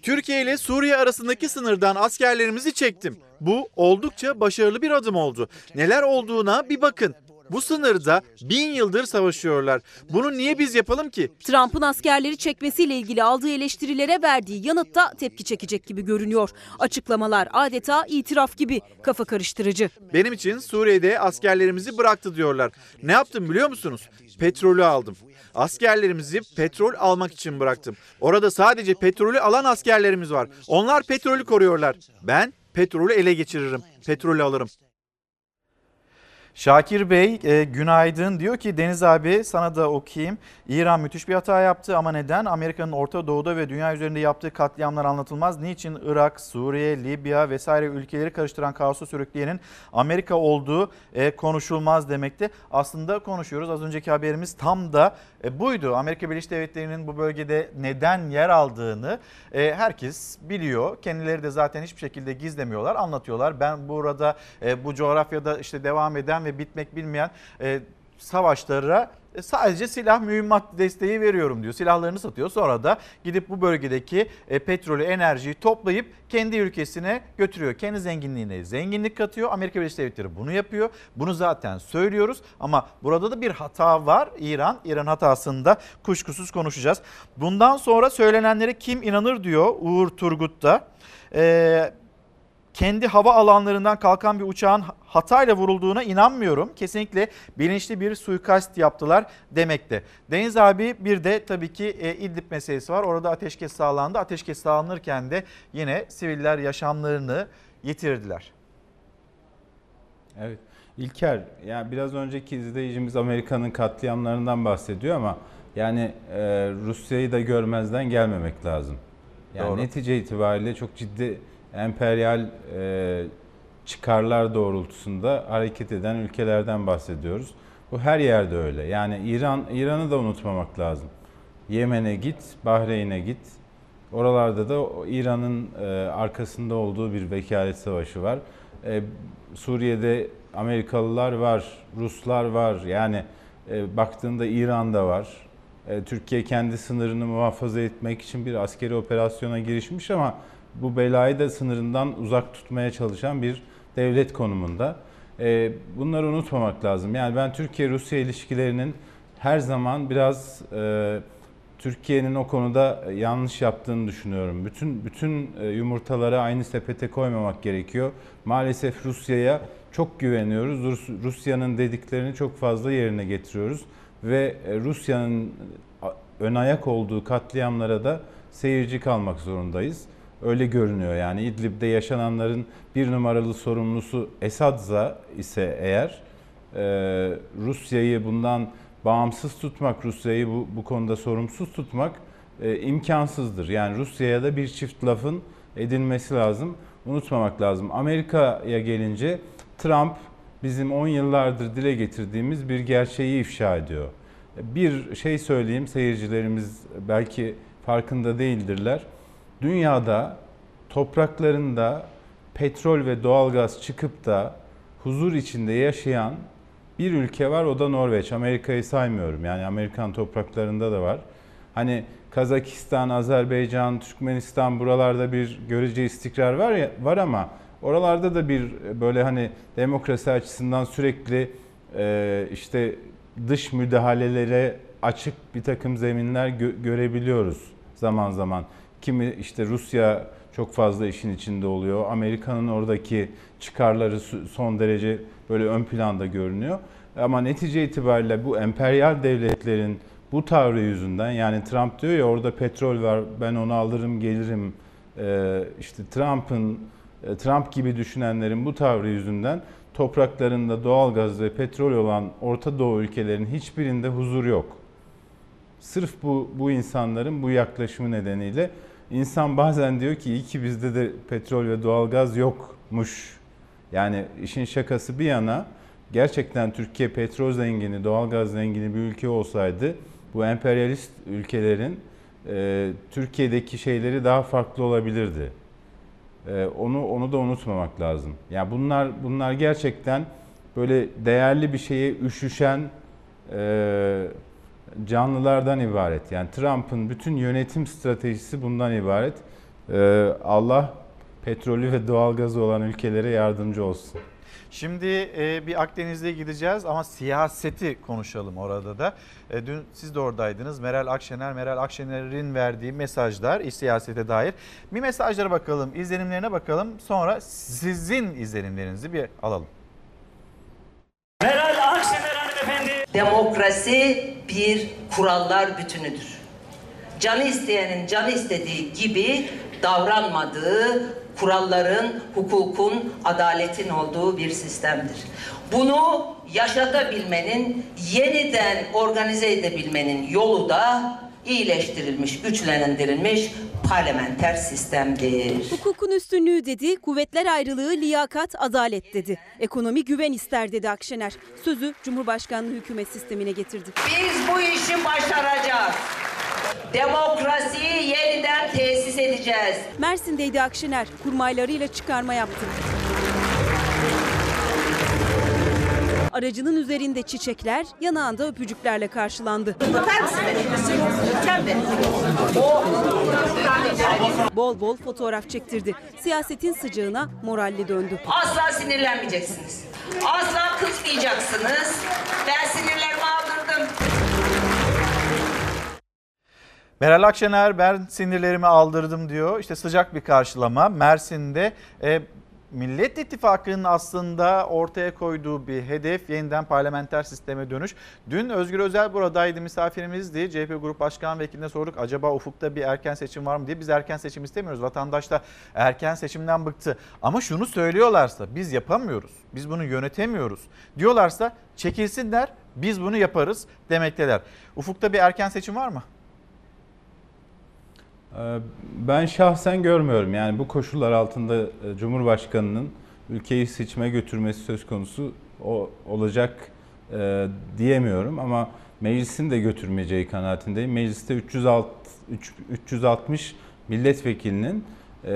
Türkiye ile Suriye arasındaki sınırdan askerlerimizi çektim. Bu oldukça başarılı bir adım oldu. Neler olduğuna bir bakın. Bu sınırda bin yıldır savaşıyorlar. Bunu niye biz yapalım ki? Trump'ın askerleri çekmesiyle ilgili aldığı eleştirilere verdiği yanıtta tepki çekecek gibi görünüyor. Açıklamalar adeta itiraf gibi kafa karıştırıcı. Benim için Suriye'de askerlerimizi bıraktı diyorlar. Ne yaptım biliyor musunuz? Petrolü aldım. Askerlerimizi petrol almak için bıraktım. Orada sadece petrolü alan askerlerimiz var. Onlar petrolü koruyorlar. Ben petrolü ele geçiririm. Petrolü alırım. Şakir Bey e, günaydın diyor ki Deniz abi sana da okuyayım. İran müthiş bir hata yaptı ama neden? Amerika'nın Orta Doğu'da ve dünya üzerinde yaptığı katliamlar anlatılmaz. Niçin Irak, Suriye, Libya vesaire ülkeleri karıştıran kaosu sürükleyenin Amerika olduğu e, konuşulmaz demekti. Aslında konuşuyoruz. Az önceki haberimiz tam da e, buydu. Amerika Birleşik Devletleri'nin bu bölgede neden yer aldığını e, herkes biliyor. Kendileri de zaten hiçbir şekilde gizlemiyorlar, anlatıyorlar. Ben burada e, bu coğrafyada işte devam eden ve bitmek bilmeyen e, savaşlara sadece silah mühimmat desteği veriyorum diyor. Silahlarını satıyor. Sonra da gidip bu bölgedeki e, petrolü, enerjiyi toplayıp kendi ülkesine götürüyor. Kendi zenginliğine zenginlik katıyor. Amerika Birleşik Devletleri bunu yapıyor. Bunu zaten söylüyoruz ama burada da bir hata var. İran, İran hatasında kuşkusuz konuşacağız. Bundan sonra söylenenlere kim inanır diyor Uğur Turgut da. Ee, kendi hava alanlarından kalkan bir uçağın hatayla vurulduğuna inanmıyorum. Kesinlikle bilinçli bir suikast yaptılar demekte. Deniz abi bir de tabii ki e, İdlib meselesi var. Orada ateşkes sağlandı. Ateşkes sağlanırken de yine siviller yaşamlarını yitirdiler. Evet. İlker, yani biraz önceki izleyicimiz Amerika'nın katliamlarından bahsediyor ama yani e, Rusya'yı da görmezden gelmemek lazım. Yani Doğru. netice itibariyle çok ciddi emperyal e, çıkarlar doğrultusunda hareket eden ülkelerden bahsediyoruz. Bu her yerde öyle. Yani İran İran'ı da unutmamak lazım. Yemen'e git, Bahreyn'e git. Oralarda da İran'ın e, arkasında olduğu bir vekalet savaşı var. E, Suriye'de Amerikalılar var, Ruslar var. Yani e, baktığında İran'da var. E, Türkiye kendi sınırını muhafaza etmek için bir askeri operasyona girişmiş ama bu belayı da sınırından uzak tutmaya çalışan bir devlet konumunda. E, bunları unutmamak lazım. Yani ben Türkiye-Rusya ilişkilerinin her zaman biraz e, Türkiye'nin o konuda yanlış yaptığını düşünüyorum. Bütün bütün e, yumurtaları aynı sepete koymamak gerekiyor. Maalesef Rusya'ya çok güveniyoruz. Rus, Rusya'nın dediklerini çok fazla yerine getiriyoruz ve e, Rusya'nın ön ayak olduğu katliamlara da seyirci kalmak zorundayız. Öyle görünüyor yani İdlib'de yaşananların bir numaralı sorumlusu Esad'za ise eğer e, Rusya'yı bundan bağımsız tutmak, Rusya'yı bu, bu konuda sorumsuz tutmak e, imkansızdır. Yani Rusya'ya da bir çift lafın edilmesi lazım. Unutmamak lazım. Amerika'ya gelince Trump bizim 10 yıllardır dile getirdiğimiz bir gerçeği ifşa ediyor. Bir şey söyleyeyim seyircilerimiz belki farkında değildirler. Dünyada topraklarında petrol ve doğalgaz çıkıp da huzur içinde yaşayan bir ülke var o da Norveç. Amerika'yı saymıyorum. Yani Amerikan topraklarında da var. Hani Kazakistan, Azerbaycan, Türkmenistan buralarda bir görece istikrar var ya var ama oralarda da bir böyle hani demokrasi açısından sürekli e, işte dış müdahalelere açık bir takım zeminler gö- görebiliyoruz zaman zaman. Kimi işte Rusya çok fazla işin içinde oluyor. Amerika'nın oradaki çıkarları son derece böyle ön planda görünüyor. Ama netice itibariyle bu emperyal devletlerin bu tavrı yüzünden yani Trump diyor ya orada petrol var ben onu alırım gelirim ee, işte Trump'ın Trump gibi düşünenlerin bu tavrı yüzünden topraklarında doğal gaz ve petrol olan Orta Doğu ülkelerin hiçbirinde huzur yok. Sırf bu, bu insanların bu yaklaşımı nedeniyle insan bazen diyor ki iyi ki bizde de petrol ve doğal gaz yokmuş. Yani işin şakası bir yana gerçekten Türkiye petrol zengini, doğal gaz zengini bir ülke olsaydı bu emperyalist ülkelerin e, Türkiye'deki şeyleri daha farklı olabilirdi. E, onu onu da unutmamak lazım. Yani bunlar bunlar gerçekten böyle değerli bir şeye üşüşen e, canlılardan ibaret. Yani Trump'ın bütün yönetim stratejisi bundan ibaret. E, Allah petrolü ve doğalgazı olan ülkelere yardımcı olsun. Şimdi e, bir Akdeniz'e gideceğiz ama siyaseti konuşalım orada da. E, dün siz de oradaydınız. Meral Akşener, Meral Akşener'in verdiği mesajlar iç siyasete dair. Bir mesajlara bakalım, izlenimlerine bakalım. Sonra sizin izlenimlerinizi bir alalım. Meral Akşener hanımefendi. Demokrasi bir kurallar bütünüdür. Canı isteyenin canı istediği gibi davranmadığı kuralların, hukukun, adaletin olduğu bir sistemdir. Bunu yaşatabilmenin, yeniden organize edebilmenin yolu da iyileştirilmiş, güçlendirilmiş parlamenter sistemdir. Hukukun üstünlüğü dedi, kuvvetler ayrılığı, liyakat, adalet dedi. Ekonomi güven ister dedi Akşener. Sözü Cumhurbaşkanlığı hükümet sistemine getirdi. Biz bu işi başaracağız. Demokrasiyi yeniden tesis edeceğiz. Mersin'deydi Akşener, kurmaylarıyla çıkarma yaptı. Aracının üzerinde çiçekler, yanağında öpücüklerle karşılandı. Bol bol fotoğraf çektirdi. Siyasetin sıcağına moralli döndü. Asla sinirlenmeyeceksiniz. Asla kızmayacaksınız. Ben sinirlerimi aldırdım. Meral Akşener ben sinirlerimi aldırdım diyor. İşte sıcak bir karşılama Mersin'de. E, Millet İttifakı'nın aslında ortaya koyduğu bir hedef yeniden parlamenter sisteme dönüş. Dün Özgür Özel buradaydı misafirimizdi. CHP Grup Başkan Vekiline sorduk acaba ufukta bir erken seçim var mı diye. Biz erken seçim istemiyoruz. Vatandaş da erken seçimden bıktı. Ama şunu söylüyorlarsa biz yapamıyoruz. Biz bunu yönetemiyoruz diyorlarsa çekilsinler biz bunu yaparız demekteler. Ufukta bir erken seçim var mı? Ben şahsen görmüyorum. Yani bu koşullar altında e, Cumhurbaşkanı'nın ülkeyi seçime götürmesi söz konusu o olacak e, diyemiyorum ama meclisin de götürmeyeceği kanaatindeyim. Mecliste 306, 360 milletvekilinin e,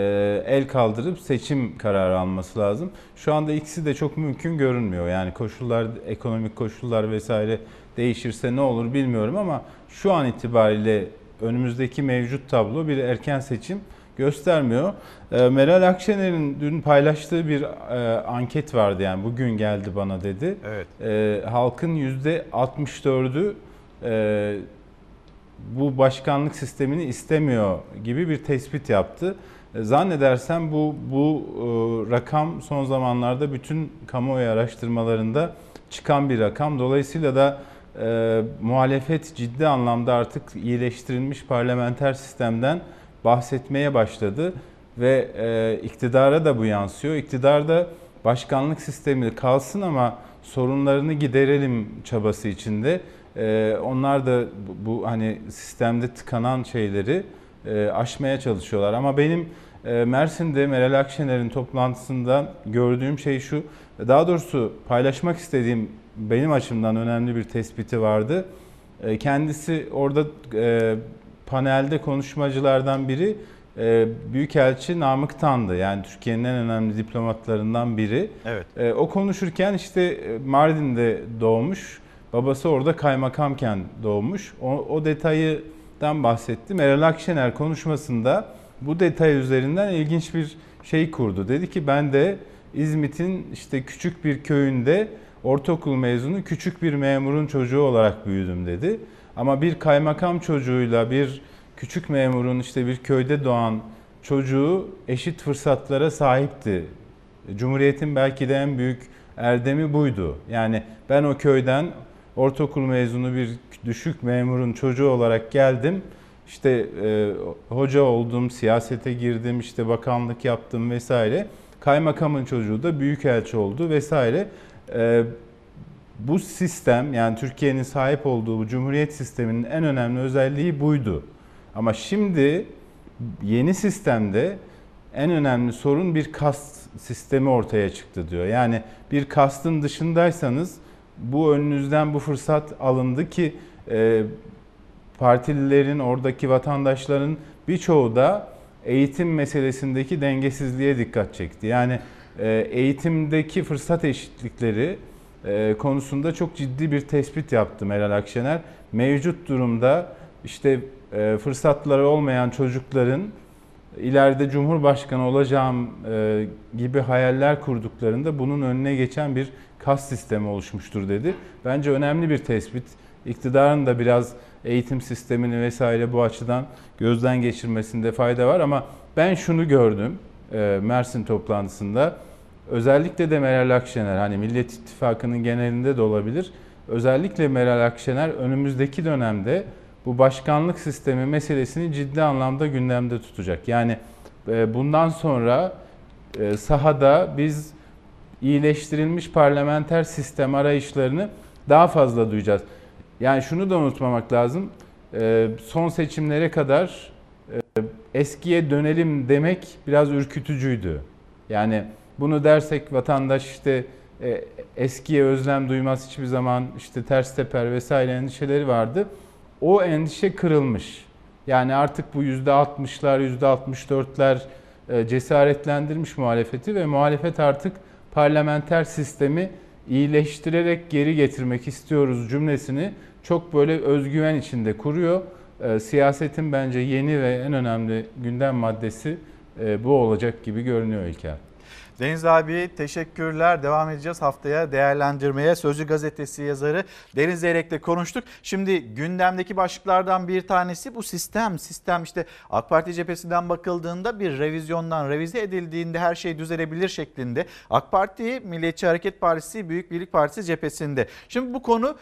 el kaldırıp seçim kararı alması lazım. Şu anda ikisi de çok mümkün görünmüyor. Yani koşullar, ekonomik koşullar vesaire değişirse ne olur bilmiyorum ama şu an itibariyle önümüzdeki mevcut tablo bir erken seçim göstermiyor. E, Meral Akşener'in dün paylaştığı bir e, anket vardı yani bugün geldi bana dedi. Evet. E, halkın %64'ü e, bu başkanlık sistemini istemiyor gibi bir tespit yaptı. E, Zannedersem bu bu e, rakam son zamanlarda bütün kamuoyu araştırmalarında çıkan bir rakam. Dolayısıyla da e, muhalefet ciddi anlamda artık iyileştirilmiş parlamenter sistemden bahsetmeye başladı ve e, iktidara da bu yansıyor. İktidar da başkanlık sistemi kalsın ama sorunlarını giderelim çabası içinde. E, onlar da bu, bu hani sistemde tıkanan şeyleri e, aşmaya çalışıyorlar. Ama benim e, Mersin'de Meral Akşener'in toplantısında gördüğüm şey şu. Daha doğrusu paylaşmak istediğim benim açımdan önemli bir tespiti vardı. E, kendisi orada e, panelde konuşmacılardan biri e, Büyükelçi Namık Tan'dı. Yani Türkiye'nin en önemli diplomatlarından biri. Evet. E, o konuşurken işte Mardin'de doğmuş. Babası orada kaymakamken doğmuş. O, o detaydan bahsetti. Meral Akşener konuşmasında bu detay üzerinden ilginç bir şey kurdu. Dedi ki ben de İzmit'in işte küçük bir köyünde ortaokul mezunu küçük bir memurun çocuğu olarak büyüdüm dedi. Ama bir kaymakam çocuğuyla bir küçük memurun işte bir köyde doğan çocuğu eşit fırsatlara sahipti. Cumhuriyetin belki de en büyük erdemi buydu. Yani ben o köyden ortaokul mezunu bir düşük memurun çocuğu olarak geldim. İşte e, hoca oldum, siyasete girdim, işte bakanlık yaptım vesaire. Kaymakamın çocuğu da büyükelçi oldu vesaire. E, bu sistem yani Türkiye'nin sahip olduğu bu cumhuriyet sisteminin en önemli özelliği buydu. Ama şimdi yeni sistemde en önemli sorun bir kast sistemi ortaya çıktı diyor. Yani bir kastın dışındaysanız bu önünüzden bu fırsat alındı ki e, partililerin, oradaki vatandaşların birçoğu da eğitim meselesindeki dengesizliğe dikkat çekti. Yani eğitimdeki fırsat eşitlikleri e, konusunda çok ciddi bir tespit yaptı Meral Akşener. Mevcut durumda işte e, fırsatları olmayan çocukların ileride Cumhurbaşkanı olacağım e, gibi hayaller kurduklarında bunun önüne geçen bir kas sistemi oluşmuştur dedi. Bence önemli bir tespit. İktidarın da biraz eğitim sistemini vesaire bu açıdan gözden geçirmesinde fayda var ama ben şunu gördüm Mersin toplantısında. Özellikle de Meral Akşener hani Millet İttifakı'nın genelinde de olabilir. Özellikle Meral Akşener önümüzdeki dönemde bu başkanlık sistemi meselesini ciddi anlamda gündemde tutacak. Yani e, bundan sonra e, sahada biz iyileştirilmiş parlamenter sistem arayışlarını daha fazla duyacağız. Yani şunu da unutmamak lazım. E, son seçimlere kadar eskiye dönelim demek biraz ürkütücüydü. Yani bunu dersek vatandaş işte eskiye özlem duymaz hiçbir zaman işte ters teper vesaire endişeleri vardı o endişe kırılmış. Yani artık bu %60'lar, %64'ler e, cesaretlendirmiş muhalefeti ve muhalefet artık parlamenter sistemi iyileştirerek geri getirmek istiyoruz cümlesini çok böyle özgüven içinde kuruyor. E, siyasetin bence yeni ve en önemli gündem maddesi e, bu olacak gibi görünüyor İlker. Deniz abi teşekkürler. Devam edeceğiz haftaya değerlendirmeye. Sözcü gazetesi yazarı Deniz Zeyrek'le konuştuk. Şimdi gündemdeki başlıklardan bir tanesi bu sistem. Sistem işte AK Parti cephesinden bakıldığında bir revizyondan revize edildiğinde her şey düzelebilir şeklinde. AK Parti, Milliyetçi Hareket Partisi, Büyük Birlik Partisi cephesinde. Şimdi bu konu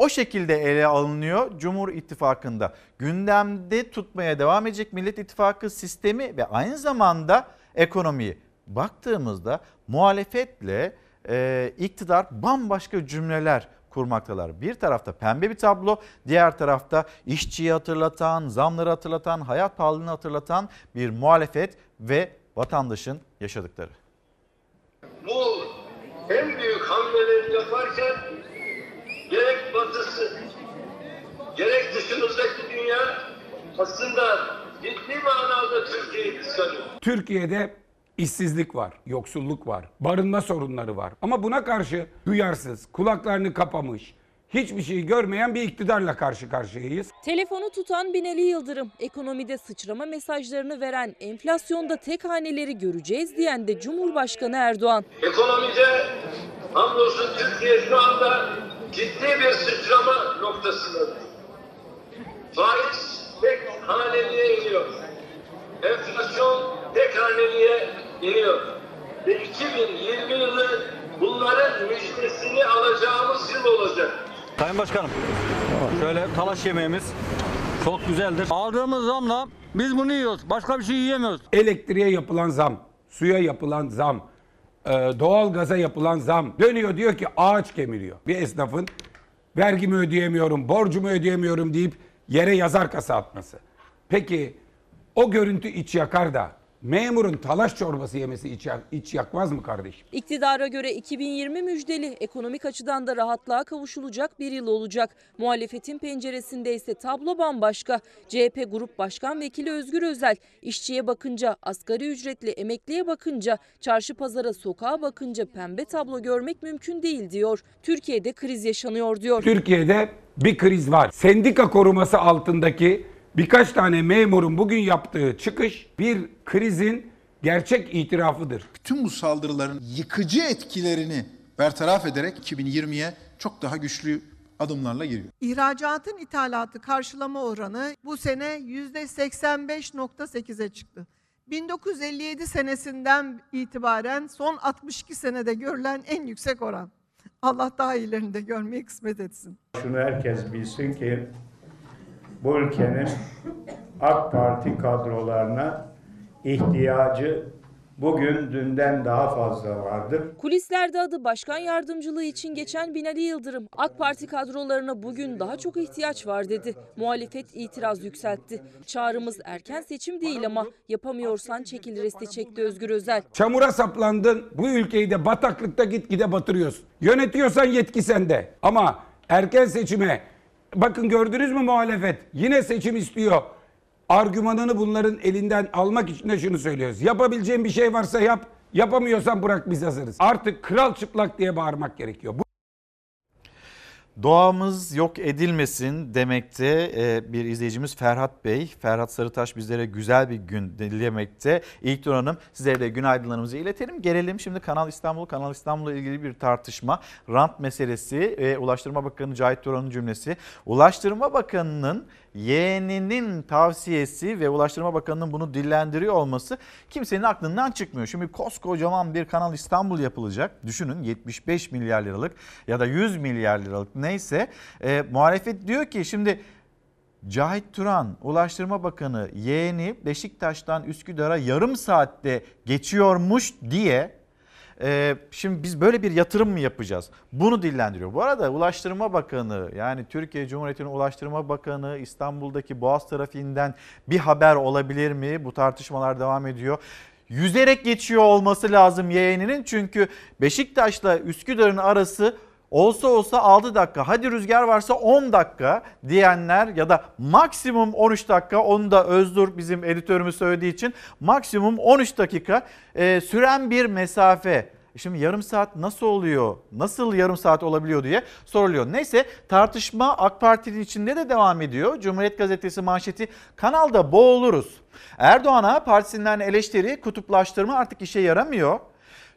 o şekilde ele alınıyor Cumhur İttifakı'nda. Gündemde tutmaya devam edecek Millet İttifakı sistemi ve aynı zamanda ekonomiyi baktığımızda muhalefetle e, iktidar bambaşka cümleler kurmaktalar. Bir tarafta pembe bir tablo, diğer tarafta işçiyi hatırlatan, zamları hatırlatan, hayat pahalılığını hatırlatan bir muhalefet ve vatandaşın yaşadıkları. Bu en büyük hamleleri yaparken gerek batısı, gerek dışımızdaki dünya aslında ciddi manada Türkiye'yi kıskanıyor. Türkiye'de işsizlik var, yoksulluk var, barınma sorunları var. Ama buna karşı duyarsız, kulaklarını kapamış, hiçbir şeyi görmeyen bir iktidarla karşı karşıyayız. Telefonu tutan Binali Yıldırım, ekonomide sıçrama mesajlarını veren, enflasyonda tek haneleri göreceğiz diyen de Cumhurbaşkanı Erdoğan. Ekonomide hamdolsun Türkiye şu anda ciddi bir sıçrama noktasındadır. Faiz tek haneliğe iniyor. Enflasyon tek haneliğe iniyor. Ve 2020 yılı bunların müjdesini alacağımız yıl olacak. Sayın Başkanım, şöyle talaş yemeğimiz çok güzeldir. Aldığımız zamla biz bunu yiyoruz. Başka bir şey yiyemiyoruz. Elektriğe yapılan zam, suya yapılan zam, e, doğal gaza yapılan zam dönüyor diyor ki ağaç kemiriyor. Bir esnafın vergimi ödeyemiyorum, borcumu ödeyemiyorum deyip yere yazar kasa atması. Peki o görüntü iç yakar da memurun talaş çorbası yemesi iç, iç yakmaz mı kardeşim? İktidara göre 2020 müjdeli, ekonomik açıdan da rahatlığa kavuşulacak bir yıl olacak. Muhalefetin penceresinde ise tablo bambaşka. CHP Grup Başkan Vekili Özgür Özel, işçiye bakınca, asgari ücretli emekliye bakınca, çarşı pazara sokağa bakınca pembe tablo görmek mümkün değil diyor. Türkiye'de kriz yaşanıyor diyor. Türkiye'de bir kriz var. Sendika koruması altındaki birkaç tane memurun bugün yaptığı çıkış bir krizin gerçek itirafıdır. Tüm bu saldırıların yıkıcı etkilerini bertaraf ederek 2020'ye çok daha güçlü adımlarla giriyor. İhracatın ithalatı karşılama oranı bu sene %85.8'e çıktı. 1957 senesinden itibaren son 62 senede görülen en yüksek oran. Allah daha iyilerini de görmeyi kısmet etsin. Şunu herkes bilsin ki bu ülkenin AK Parti kadrolarına ihtiyacı bugün dünden daha fazla vardır. Kulislerde adı başkan yardımcılığı için geçen Binali Yıldırım, AK Parti kadrolarına bugün daha çok ihtiyaç var dedi. Muhalefet itiraz yükseltti. Çağrımız erken seçim değil ama yapamıyorsan çekil resti çekti Özgür Özel. Çamura saplandın. Bu ülkeyi de bataklıkta gitgide batırıyorsun. Yönetiyorsan yetki sende. Ama erken seçime bakın gördünüz mü muhalefet? Yine seçim istiyor. Argümanını bunların elinden almak için de şunu söylüyoruz. Yapabileceğin bir şey varsa yap. Yapamıyorsan bırak biz hazırız. Artık kral çıplak diye bağırmak gerekiyor. Doğamız yok edilmesin demekte e, bir izleyicimiz Ferhat Bey. Ferhat Sarıtaş bizlere güzel bir gün dilemekte. İlk Nur Hanım sizlere de günaydınlarımızı iletelim. Gelelim şimdi Kanal İstanbul, Kanal İstanbul'la ilgili bir tartışma. Rant meselesi ve Ulaştırma Bakanı Cahit Turan'ın cümlesi. Ulaştırma Bakanı'nın yeğeninin tavsiyesi ve Ulaştırma Bakanı'nın bunu dillendiriyor olması kimsenin aklından çıkmıyor. Şimdi koskocaman bir Kanal İstanbul yapılacak. Düşünün 75 milyar liralık ya da 100 milyar liralık neyse. E, muhalefet diyor ki şimdi Cahit Turan, Ulaştırma Bakanı yeğeni Beşiktaş'tan Üsküdar'a yarım saatte geçiyormuş diye ee, şimdi biz böyle bir yatırım mı yapacağız? Bunu dillendiriyor. Bu arada Ulaştırma Bakanı yani Türkiye Cumhuriyeti'nin Ulaştırma Bakanı İstanbul'daki Boğaz trafiğinden bir haber olabilir mi? Bu tartışmalar devam ediyor. Yüzerek geçiyor olması lazım yeğeninin çünkü Beşiktaş'la Üsküdar'ın arası olsa olsa 6 dakika hadi rüzgar varsa 10 dakika diyenler ya da maksimum 13 dakika onu da Özdur bizim editörümüz söylediği için maksimum 13 dakika e, süren bir mesafe. Şimdi yarım saat nasıl oluyor? Nasıl yarım saat olabiliyor diye soruluyor. Neyse tartışma AK Parti'nin içinde de devam ediyor. Cumhuriyet Gazetesi manşeti kanalda boğuluruz. Erdoğan'a partisinden eleştiri kutuplaştırma artık işe yaramıyor.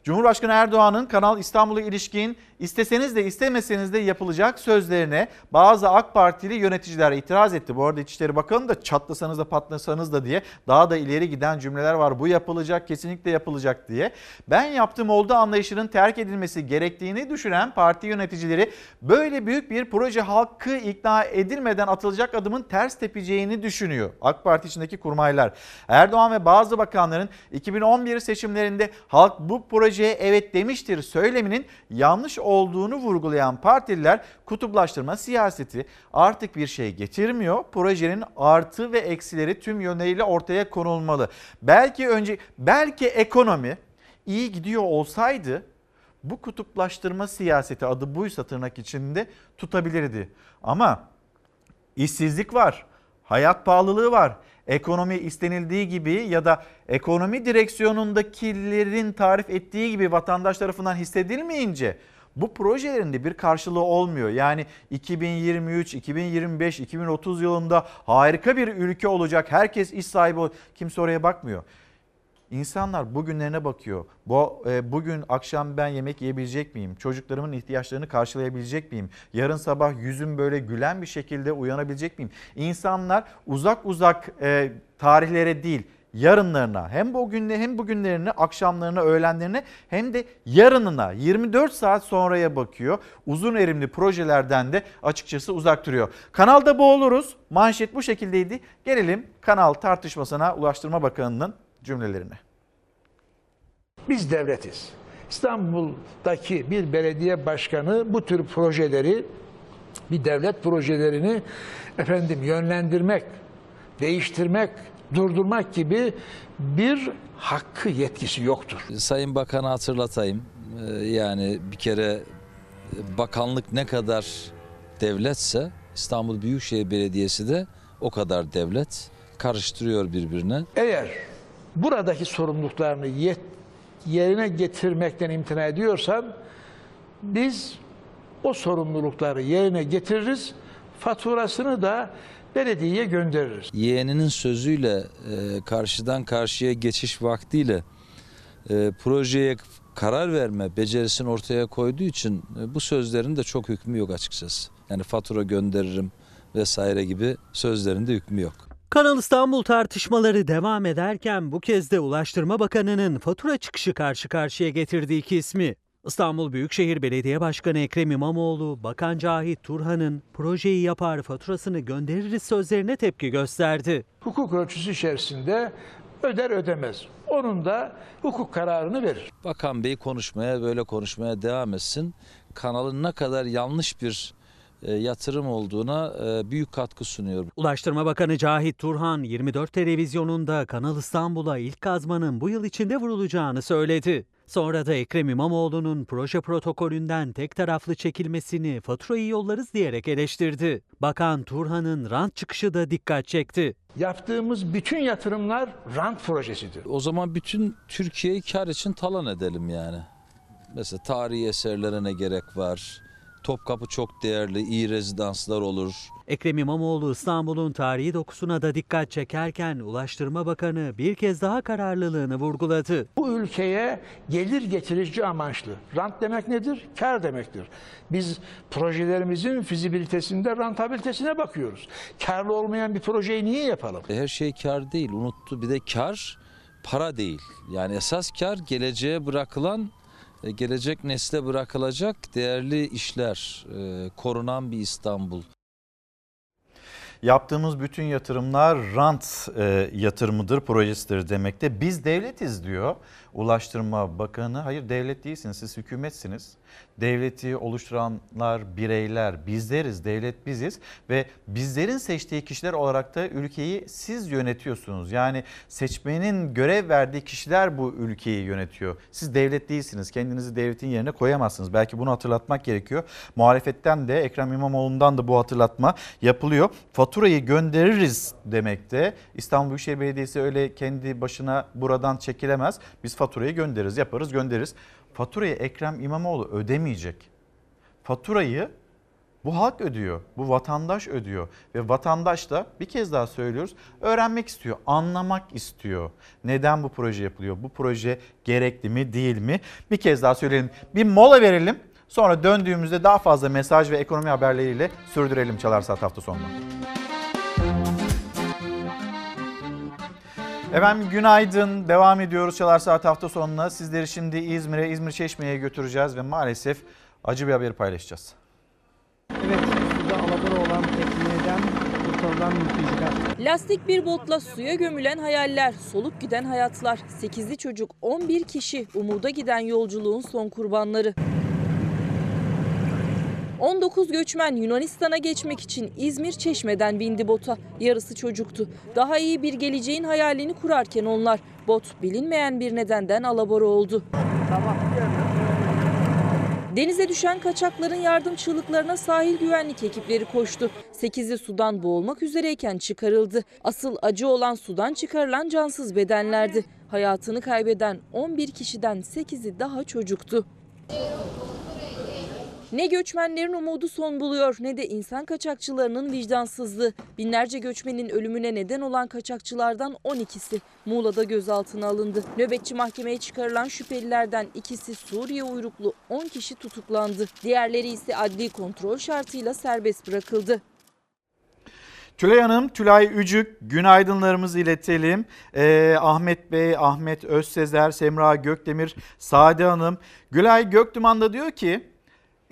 Cumhurbaşkanı Erdoğan'ın Kanal İstanbul'a ilişkin isteseniz de istemeseniz de yapılacak sözlerine bazı AK Partili yöneticiler itiraz etti. Bu arada İçişleri Bakanı da çatlasanız da patlasanız da diye daha da ileri giden cümleler var. Bu yapılacak kesinlikle yapılacak diye. Ben yaptım oldu anlayışının terk edilmesi gerektiğini düşünen parti yöneticileri böyle büyük bir proje halkı ikna edilmeden atılacak adımın ters tepeceğini düşünüyor. AK Parti içindeki kurmaylar. Erdoğan ve bazı bakanların 2011 seçimlerinde halk bu projeye evet demiştir söyleminin yanlış olduğunu vurgulayan partililer kutuplaştırma siyaseti artık bir şey getirmiyor. Projenin artı ve eksileri tüm yönleriyle ortaya konulmalı. Belki önce belki ekonomi iyi gidiyor olsaydı bu kutuplaştırma siyaseti adı buysa tırnak içinde tutabilirdi. Ama işsizlik var, hayat pahalılığı var, ekonomi istenildiği gibi ya da ekonomi direksiyonundakilerin tarif ettiği gibi vatandaş tarafından hissedilmeyince bu projelerin de bir karşılığı olmuyor. Yani 2023, 2025, 2030 yılında harika bir ülke olacak. Herkes iş sahibi ol. Kimse oraya bakmıyor. İnsanlar bugünlerine bakıyor. Bu e, bugün akşam ben yemek yiyebilecek miyim? Çocuklarımın ihtiyaçlarını karşılayabilecek miyim? Yarın sabah yüzüm böyle gülen bir şekilde uyanabilecek miyim? İnsanlar uzak uzak e, tarihlere değil, yarınlarına hem bugünle hem bugünlerini, akşamlarına, öğlenlerine hem de yarınına 24 saat sonraya bakıyor. Uzun erimli projelerden de açıkçası uzak duruyor. Kanalda bu oluruz. Manşet bu şekildeydi. Gelelim kanal tartışmasına Ulaştırma Bakanı'nın cümlelerine. Biz devletiz. İstanbul'daki bir belediye başkanı bu tür projeleri, bir devlet projelerini efendim yönlendirmek, değiştirmek, durdurmak gibi bir hakkı yetkisi yoktur. Sayın Bakan'a hatırlatayım. Ee, Yani bir kere bakanlık ne kadar devletse İstanbul Büyükşehir Belediyesi de o kadar devlet karıştırıyor birbirine. Eğer buradaki sorumluluklarını yet, yerine getirmekten imtina ediyorsan biz o sorumlulukları yerine getiririz. Faturasını da belediyeye göndeririz. Yeğeninin sözüyle e, karşıdan karşıya geçiş vaktiyle e, projeye karar verme becerisini ortaya koyduğu için e, bu sözlerin de çok hükmü yok açıkçası. Yani fatura gönderirim vesaire gibi sözlerin de hükmü yok. Kanal İstanbul tartışmaları devam ederken bu kez de Ulaştırma Bakanı'nın fatura çıkışı karşı karşıya getirdiği iki ismi. İstanbul Büyükşehir Belediye Başkanı Ekrem İmamoğlu, Bakan Cahit Turhan'ın projeyi yapar faturasını göndeririz sözlerine tepki gösterdi. Hukuk ölçüsü içerisinde öder ödemez. Onun da hukuk kararını verir. Bakan Bey konuşmaya böyle konuşmaya devam etsin. Kanalın ne kadar yanlış bir e, yatırım olduğuna e, büyük katkı sunuyor. Ulaştırma Bakanı Cahit Turhan 24 televizyonunda Kanal İstanbul'a ilk kazmanın bu yıl içinde vurulacağını söyledi. Sonra da Ekrem İmamoğlu'nun proje protokolünden tek taraflı çekilmesini faturayı yollarız diyerek eleştirdi. Bakan Turhan'ın rant çıkışı da dikkat çekti. Yaptığımız bütün yatırımlar rant projesidir. O zaman bütün Türkiye'yi kar için talan edelim yani. Mesela tarihi eserlere ne gerek var? Topkapı çok değerli, iyi rezidanslar olur. Ekrem İmamoğlu İstanbul'un tarihi dokusuna da dikkat çekerken Ulaştırma Bakanı bir kez daha kararlılığını vurguladı. Bu ülkeye gelir getirici amaçlı. Rant demek nedir? Kar demektir. Biz projelerimizin fizibilitesinde rentabilitesine bakıyoruz. Karlı olmayan bir projeyi niye yapalım? Her şey kar değil, unuttu. Bir de kar para değil. Yani esas kar geleceğe bırakılan, e, gelecek nesle bırakılacak değerli işler, e, korunan bir İstanbul. Yaptığımız bütün yatırımlar rant e, yatırımıdır, projesidir demekte. Biz devletiz diyor Ulaştırma Bakanı. Hayır devlet değilsiniz, siz hükümetsiniz. Devleti oluşturanlar bireyler, bizleriz, devlet biziz ve bizlerin seçtiği kişiler olarak da ülkeyi siz yönetiyorsunuz. Yani seçmenin görev verdiği kişiler bu ülkeyi yönetiyor. Siz devlet değilsiniz, kendinizi devletin yerine koyamazsınız. Belki bunu hatırlatmak gerekiyor. Muhalefetten de Ekrem İmamoğlu'ndan da bu hatırlatma yapılıyor. Faturayı göndeririz demekte. İstanbul Büyükşehir Belediyesi öyle kendi başına buradan çekilemez. Biz faturayı göndeririz, yaparız, göndeririz. Faturayı Ekrem İmamoğlu ödemeyecek. Faturayı bu halk ödüyor, bu vatandaş ödüyor ve vatandaş da bir kez daha söylüyoruz öğrenmek istiyor, anlamak istiyor. Neden bu proje yapılıyor? Bu proje gerekli mi, değil mi? Bir kez daha söyleyelim. Bir mola verelim. Sonra döndüğümüzde daha fazla mesaj ve ekonomi haberleriyle sürdürelim Çalar Saat hafta sonunda. Efendim günaydın. Devam ediyoruz Çalar Saat hafta sonuna. Sizleri şimdi İzmir'e, İzmir Çeşme'ye götüreceğiz ve maalesef acı bir haberi paylaşacağız. Evet, suda alabora olan tekneden kurtarılan mülteciler. Lastik bir botla suya gömülen hayaller, solup giden hayatlar. 8'li çocuk 11 kişi umuda giden yolculuğun son kurbanları. 19 göçmen Yunanistan'a geçmek için İzmir Çeşme'den bindi bota. Yarısı çocuktu. Daha iyi bir geleceğin hayalini kurarken onlar bot bilinmeyen bir nedenden alabora oldu. Denize düşen kaçakların yardım çığlıklarına sahil güvenlik ekipleri koştu. 8'i sudan boğulmak üzereyken çıkarıldı. Asıl acı olan sudan çıkarılan cansız bedenlerdi. Hayatını kaybeden 11 kişiden 8'i daha çocuktu. Ne göçmenlerin umudu son buluyor ne de insan kaçakçılarının vicdansızlığı. Binlerce göçmenin ölümüne neden olan kaçakçılardan 12'si Muğla'da gözaltına alındı. Nöbetçi mahkemeye çıkarılan şüphelilerden ikisi Suriye uyruklu 10 kişi tutuklandı. Diğerleri ise adli kontrol şartıyla serbest bırakıldı. Tülay Hanım, Tülay Ücük günaydınlarımızı iletelim. Ee, Ahmet Bey, Ahmet Özsezer, Semra Gökdemir, Sade Hanım. Gülay Göktuman da diyor ki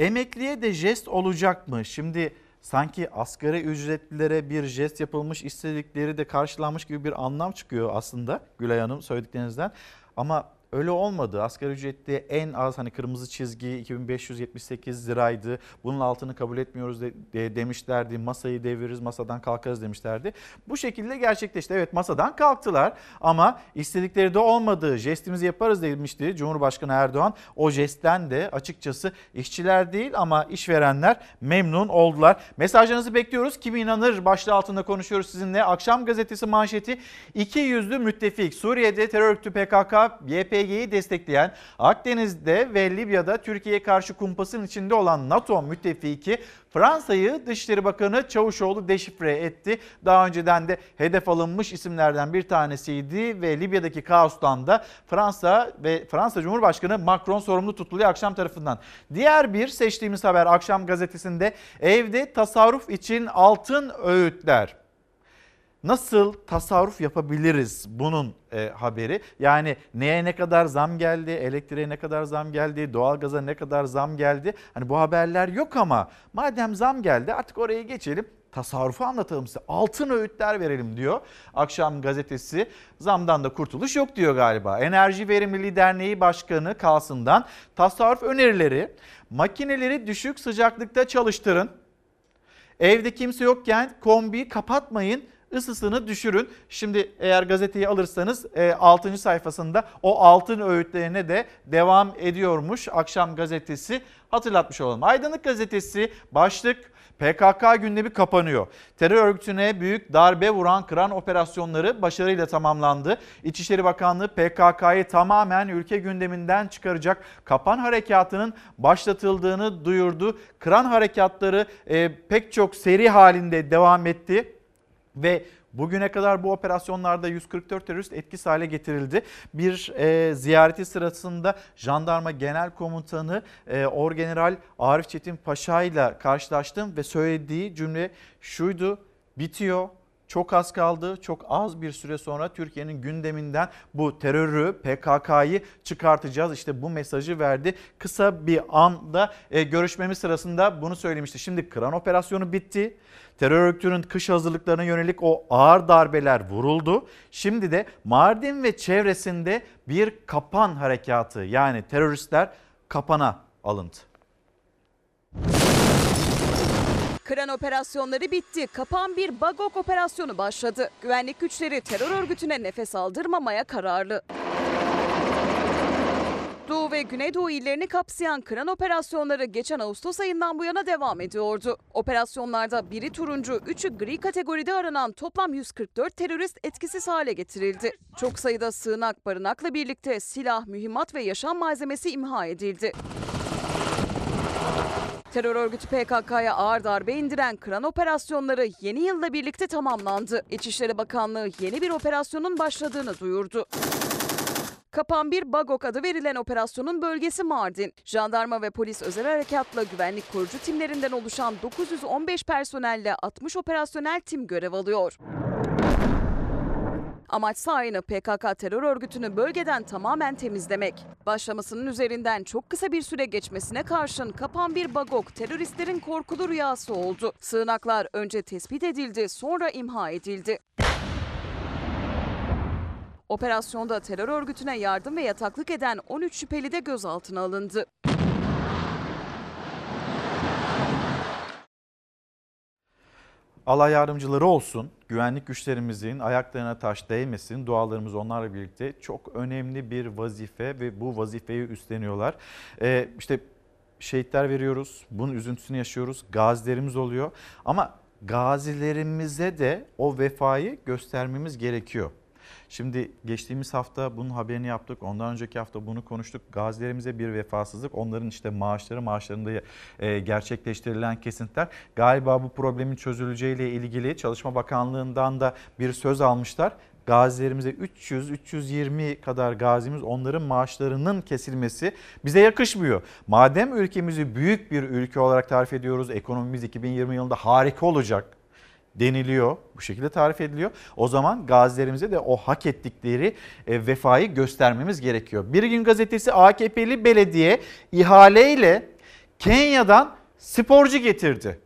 emekliye de jest olacak mı? Şimdi sanki asgari ücretlilere bir jest yapılmış istedikleri de karşılanmış gibi bir anlam çıkıyor aslında Gülay Hanım söylediklerinizden. Ama öyle olmadı. Asgari ücretli en az hani kırmızı çizgi 2578 liraydı. Bunun altını kabul etmiyoruz de, de, demişlerdi. Masayı deviririz, masadan kalkarız demişlerdi. Bu şekilde gerçekleşti. Evet masadan kalktılar ama istedikleri de olmadı. Jestimizi yaparız demişti Cumhurbaşkanı Erdoğan. O jestten de açıkçası işçiler değil ama işverenler memnun oldular. Mesajlarınızı bekliyoruz. Kim inanır başlığı altında konuşuyoruz sizinle. Akşam gazetesi manşeti iki yüzlü müttefik. Suriye'de terör örgütü PKK, YPG YPG'yi destekleyen Akdeniz'de ve Libya'da Türkiye'ye karşı kumpasın içinde olan NATO müttefiki Fransa'yı Dışişleri Bakanı Çavuşoğlu deşifre etti. Daha önceden de hedef alınmış isimlerden bir tanesiydi ve Libya'daki kaostan da Fransa ve Fransa Cumhurbaşkanı Macron sorumlu tutuluyor akşam tarafından. Diğer bir seçtiğimiz haber akşam gazetesinde evde tasarruf için altın öğütler. Nasıl tasarruf yapabiliriz bunun e, haberi? Yani neye ne kadar zam geldi, elektriğe ne kadar zam geldi, doğalgaza ne kadar zam geldi? Hani bu haberler yok ama madem zam geldi artık oraya geçelim tasarrufu anlatalım size. Altın öğütler verelim diyor. Akşam gazetesi zamdan da kurtuluş yok diyor galiba. Enerji Verimliliği Derneği Başkanı Kalsın'dan tasarruf önerileri makineleri düşük sıcaklıkta çalıştırın. Evde kimse yokken kombi kapatmayın ısısını düşürün. Şimdi eğer gazeteyi alırsanız 6. E, sayfasında o altın öğütlerine de devam ediyormuş akşam gazetesi hatırlatmış olalım. Aydınlık gazetesi başlık PKK gündemi kapanıyor. Terör örgütüne büyük darbe vuran kıran operasyonları başarıyla tamamlandı. İçişleri Bakanlığı PKK'yı tamamen ülke gündeminden çıkaracak kapan harekatının başlatıldığını duyurdu. Kıran harekatları e, pek çok seri halinde devam etti ve Bugüne kadar bu operasyonlarda 144 terörist etkisiz hale getirildi. Bir e, ziyareti sırasında Jandarma Genel Komutanı e, Orgeneral Arif Çetin Paşa ile karşılaştım ve söylediği cümle şuydu. Bitiyor, çok az kaldı. Çok az bir süre sonra Türkiye'nin gündeminden bu terörü, PKK'yı çıkartacağız. İşte bu mesajı verdi. Kısa bir anda e, görüşmemiz sırasında bunu söylemişti. Şimdi Kıran operasyonu bitti. Terör örgütünün kış hazırlıklarına yönelik o ağır darbeler vuruldu. Şimdi de Mardin ve çevresinde bir kapan harekatı yani teröristler kapana alındı. Kıran operasyonları bitti. Kapan bir Bagok operasyonu başladı. Güvenlik güçleri terör örgütüne nefes aldırmamaya kararlı. Doğu ve Güneydoğu illerini kapsayan kıran operasyonları geçen Ağustos ayından bu yana devam ediyordu. Operasyonlarda biri turuncu, üçü gri kategoride aranan toplam 144 terörist etkisiz hale getirildi. Çok sayıda sığınak, barınakla birlikte silah, mühimmat ve yaşam malzemesi imha edildi. Terör örgütü PKK'ya ağır darbe indiren kıran operasyonları yeni yılla birlikte tamamlandı. İçişleri Bakanlığı yeni bir operasyonun başladığını duyurdu. Kapan bir Bagok adı verilen operasyonun bölgesi Mardin. Jandarma ve polis özel harekatla güvenlik korucu timlerinden oluşan 915 personelle 60 operasyonel tim görev alıyor. Amaç aynı PKK terör örgütünü bölgeden tamamen temizlemek. Başlamasının üzerinden çok kısa bir süre geçmesine karşın kapan bir bagok teröristlerin korkulu rüyası oldu. Sığınaklar önce tespit edildi sonra imha edildi. Operasyonda terör örgütüne yardım ve yataklık eden 13 şüpheli de gözaltına alındı. Allah yardımcıları olsun. Güvenlik güçlerimizin ayaklarına taş değmesin. Dualarımız onlarla birlikte çok önemli bir vazife ve bu vazifeyi üstleniyorlar. Ee, işte şehitler veriyoruz. Bunun üzüntüsünü yaşıyoruz. Gazilerimiz oluyor. Ama gazilerimize de o vefayı göstermemiz gerekiyor. Şimdi geçtiğimiz hafta bunun haberini yaptık. Ondan önceki hafta bunu konuştuk. Gazilerimize bir vefasızlık. Onların işte maaşları, maaşlarında e, gerçekleştirilen kesintiler. Galiba bu problemin çözüleceğiyle ilgili Çalışma Bakanlığı'ndan da bir söz almışlar gazilerimize 300-320 kadar gazimiz onların maaşlarının kesilmesi bize yakışmıyor. Madem ülkemizi büyük bir ülke olarak tarif ediyoruz, ekonomimiz 2020 yılında harika olacak deniliyor. Bu şekilde tarif ediliyor. O zaman gazilerimize de o hak ettikleri e, vefayı göstermemiz gerekiyor. Bir gün gazetesi AKP'li belediye ihaleyle Kenya'dan sporcu getirdi.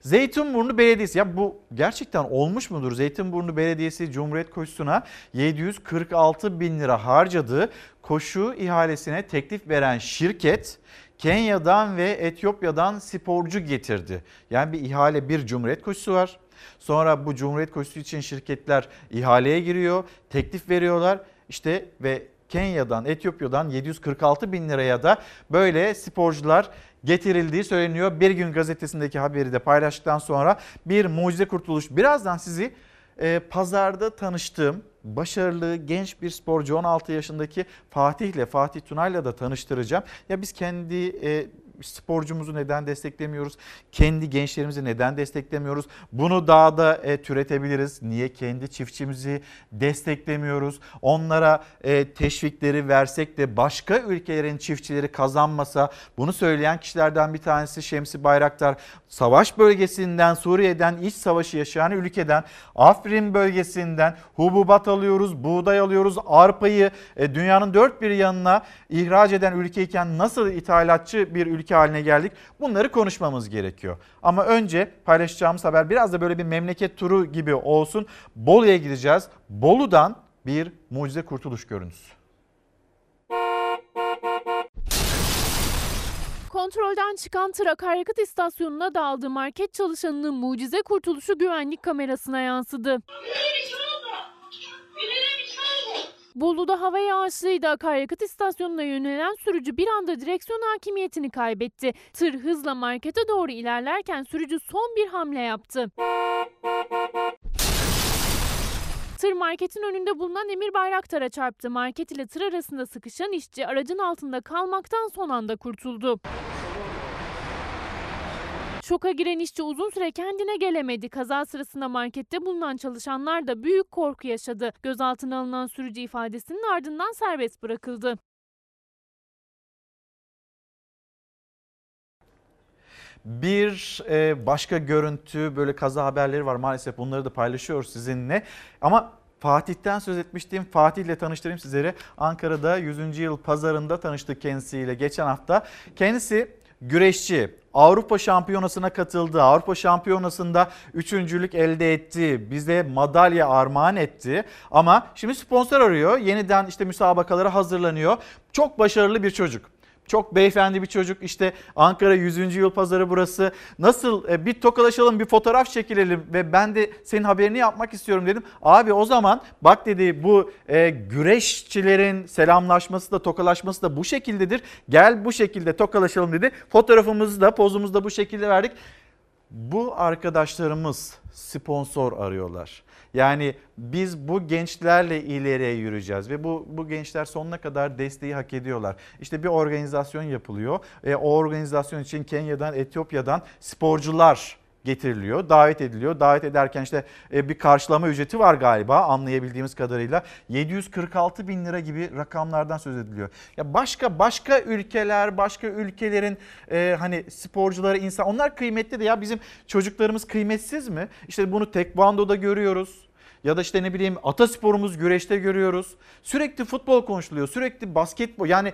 Zeytinburnu Belediyesi ya bu gerçekten olmuş mudur? Zeytinburnu Belediyesi Cumhuriyet Koşusu'na 746 bin lira harcadığı koşu ihalesine teklif veren şirket Kenya'dan ve Etiyopya'dan sporcu getirdi. Yani bir ihale bir Cumhuriyet Koşusu var. Sonra bu Cumhuriyet Koşusu için şirketler ihaleye giriyor, teklif veriyorlar. İşte ve Kenya'dan, Etiyopya'dan 746 bin liraya da böyle sporcular getirildiği söyleniyor. Bir gün gazetesindeki haberi de paylaştıktan sonra bir mucize kurtuluş. Birazdan sizi e, pazarda tanıştığım başarılı genç bir sporcu 16 yaşındaki Fatih ile Fatih Tunay'la da tanıştıracağım. Ya biz kendi e, sporcumuzu neden desteklemiyoruz? Kendi gençlerimizi neden desteklemiyoruz? Bunu daha da e, türetebiliriz. Niye kendi çiftçimizi desteklemiyoruz? Onlara e, teşvikleri versek de başka ülkelerin çiftçileri kazanmasa bunu söyleyen kişilerden bir tanesi Şemsi Bayraktar. Savaş bölgesinden Suriye'den iç savaşı yaşayan ülkeden Afrin bölgesinden hububat alıyoruz, buğday alıyoruz, arpayı e, dünyanın dört bir yanına ihraç eden ülkeyken nasıl ithalatçı bir ülke haline geldik? Bunları konuşmamız gerekiyor. Ama önce paylaşacağımız haber biraz da böyle bir memleket turu gibi olsun. Bolu'ya gideceğiz. Bolu'dan bir mucize kurtuluş görüntüsü. Kontrolden çıkan tır akaryakıt istasyonuna daldı. Market çalışanının mucize kurtuluşu güvenlik kamerasına yansıdı. Bolu'da hava yağışlıydı. Akaryakıt istasyonuna yönelen sürücü bir anda direksiyon hakimiyetini kaybetti. Tır hızla markete doğru ilerlerken sürücü son bir hamle yaptı. Tır marketin önünde bulunan Emir Bayraktar'a çarptı. Market ile tır arasında sıkışan işçi aracın altında kalmaktan son anda kurtuldu. Şoka giren işçi uzun süre kendine gelemedi. Kaza sırasında markette bulunan çalışanlar da büyük korku yaşadı. Gözaltına alınan sürücü ifadesinin ardından serbest bırakıldı. Bir e, başka görüntü böyle kaza haberleri var maalesef bunları da paylaşıyoruz sizinle. Ama Fatih'ten söz etmiştim. Fatih ile tanıştırayım sizleri. Ankara'da 100. yıl pazarında tanıştık kendisiyle geçen hafta. Kendisi güreşçi. Avrupa Şampiyonası'na katıldı. Avrupa Şampiyonası'nda üçüncülük elde etti. Bize madalya armağan etti. Ama şimdi sponsor arıyor. Yeniden işte müsabakalara hazırlanıyor. Çok başarılı bir çocuk. Çok beyefendi bir çocuk işte Ankara 100. yıl pazarı burası. Nasıl e, bir tokalaşalım bir fotoğraf çekilelim ve ben de senin haberini yapmak istiyorum dedim. Abi o zaman bak dedi bu e, güreşçilerin selamlaşması da tokalaşması da bu şekildedir. Gel bu şekilde tokalaşalım dedi. Fotoğrafımızı da pozumuzu da bu şekilde verdik. Bu arkadaşlarımız sponsor arıyorlar. Yani biz bu gençlerle ileriye yürüyeceğiz ve bu bu gençler sonuna kadar desteği hak ediyorlar. İşte bir organizasyon yapılıyor. E, o organizasyon için Kenya'dan, Etiyopya'dan sporcular getiriliyor, davet ediliyor. Davet ederken işte e, bir karşılama ücreti var galiba anlayabildiğimiz kadarıyla. 746 bin lira gibi rakamlardan söz ediliyor. Ya başka başka ülkeler, başka ülkelerin e, hani sporcuları, insan onlar kıymetli de ya bizim çocuklarımız kıymetsiz mi? İşte bunu tekvandoda görüyoruz. Ya da işte ne bileyim atasporumuz güreşte görüyoruz. Sürekli futbol konuşuluyor, sürekli basketbol. Yani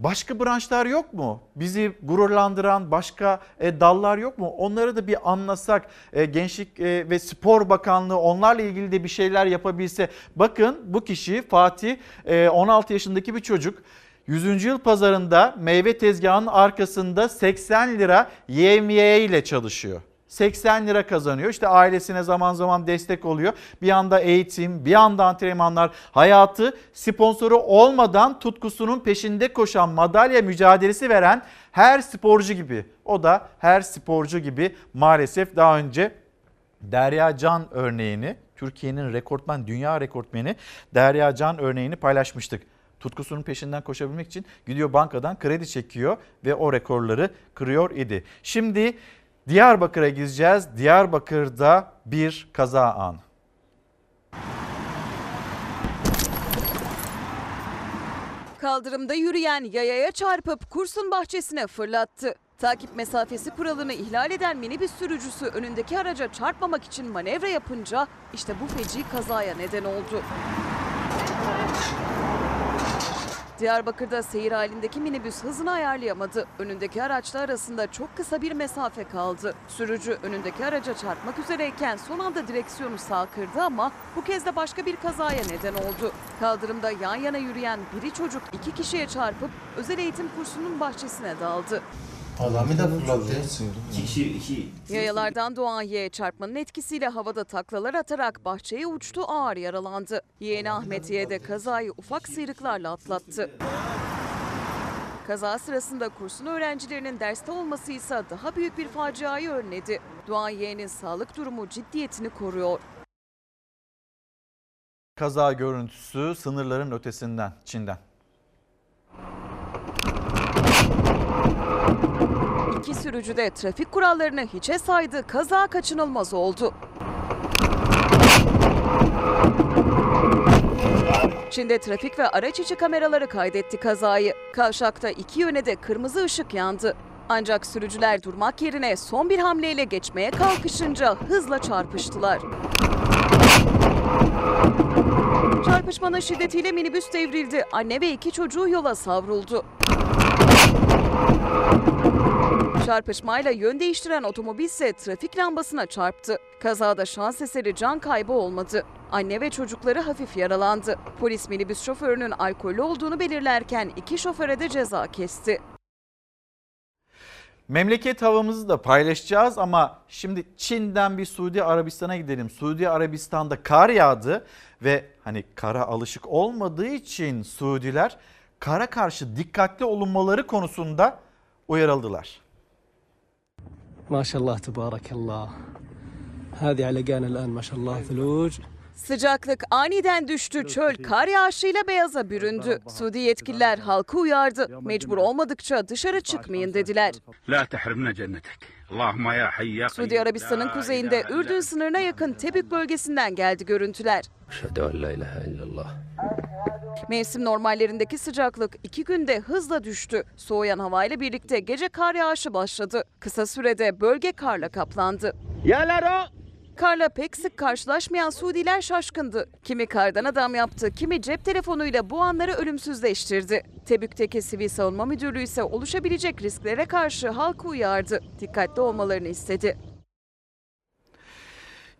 Başka branşlar yok mu? Bizi gururlandıran başka e, dallar yok mu? Onları da bir anlasak. E, Gençlik e, ve Spor Bakanlığı onlarla ilgili de bir şeyler yapabilse. Bakın bu kişi Fatih e, 16 yaşındaki bir çocuk. 100. yıl pazarında meyve tezgahının arkasında 80 lira yevmiye ile çalışıyor. 80 lira kazanıyor. İşte ailesine zaman zaman destek oluyor. Bir anda eğitim, bir anda antrenmanlar, hayatı sponsoru olmadan tutkusunun peşinde koşan, madalya mücadelesi veren her sporcu gibi. O da her sporcu gibi maalesef daha önce Derya Can örneğini, Türkiye'nin rekortmen, dünya rekortmeni Derya Can örneğini paylaşmıştık. Tutkusunun peşinden koşabilmek için gidiyor bankadan kredi çekiyor ve o rekorları kırıyor idi. Şimdi Diyarbakır'a gideceğiz. Diyarbakır'da bir kaza anı. Kaldırımda yürüyen yayaya çarpıp kursun bahçesine fırlattı. Takip mesafesi kuralını ihlal eden minibüs sürücüsü önündeki araca çarpmamak için manevra yapınca işte bu feci kazaya neden oldu. Diyarbakır'da seyir halindeki minibüs hızını ayarlayamadı. Önündeki araçla arasında çok kısa bir mesafe kaldı. Sürücü önündeki araca çarpmak üzereyken son anda direksiyonu sağ kırdı ama bu kez de başka bir kazaya neden oldu. Kaldırımda yan yana yürüyen biri çocuk iki kişiye çarpıp özel eğitim kursunun bahçesine daldı. Adamı da fırlattı. İki kişi, iki. Yayalardan doğan yeğe çarpmanın etkisiyle havada taklalar atarak bahçeye uçtu ağır yaralandı. Yeğeni Ahmet Yeğe de kazayı ufak sıyrıklarla atlattı. Kaza sırasında kursun öğrencilerinin derste olması ise daha büyük bir faciayı önledi. Doğan yeğenin sağlık durumu ciddiyetini koruyor. Kaza görüntüsü sınırların ötesinden, Çin'den. İki sürücü de trafik kurallarını hiçe saydı, kaza kaçınılmaz oldu. Çin'de trafik ve araç içi kameraları kaydetti kazayı. Kavşakta iki yöne de kırmızı ışık yandı. Ancak sürücüler durmak yerine son bir hamleyle geçmeye kalkışınca hızla çarpıştılar. Çarpışmanın şiddetiyle minibüs devrildi. Anne ve iki çocuğu yola savruldu. Çarpışmayla yön değiştiren otomobil ise trafik lambasına çarptı. Kazada şans eseri can kaybı olmadı. Anne ve çocukları hafif yaralandı. Polis minibüs şoförünün alkollü olduğunu belirlerken iki şoföre de ceza kesti. Memleket havamızı da paylaşacağız ama şimdi Çin'den bir Suudi Arabistan'a gidelim. Suudi Arabistan'da kar yağdı ve hani kara alışık olmadığı için Suudiler kara karşı dikkatli olunmaları konusunda uyarıldılar. ما شاء الله تبارك الله هذه علقان الآن ما شاء الله ثلوج Sıcaklık aniden düştü. Çöl kar yağışıyla beyaza büründü. Suudi yetkililer halkı uyardı. Mecbur olmadıkça dışarı çıkmayın dediler. لا تحرمنا جنتك Suudi Arabistan'ın kuzeyinde Ürdün sınırına yakın Tebük bölgesinden geldi görüntüler. Mevsim normallerindeki sıcaklık iki günde hızla düştü. Soğuyan havayla birlikte gece kar yağışı başladı. Kısa sürede bölge karla kaplandı. Karla pek sık karşılaşmayan Suudiler şaşkındı. Kimi kardan adam yaptı, kimi cep telefonuyla bu anları ölümsüzleştirdi. Tebük'teki Sivil Savunma Müdürlüğü ise oluşabilecek risklere karşı halkı uyardı. Dikkatli olmalarını istedi.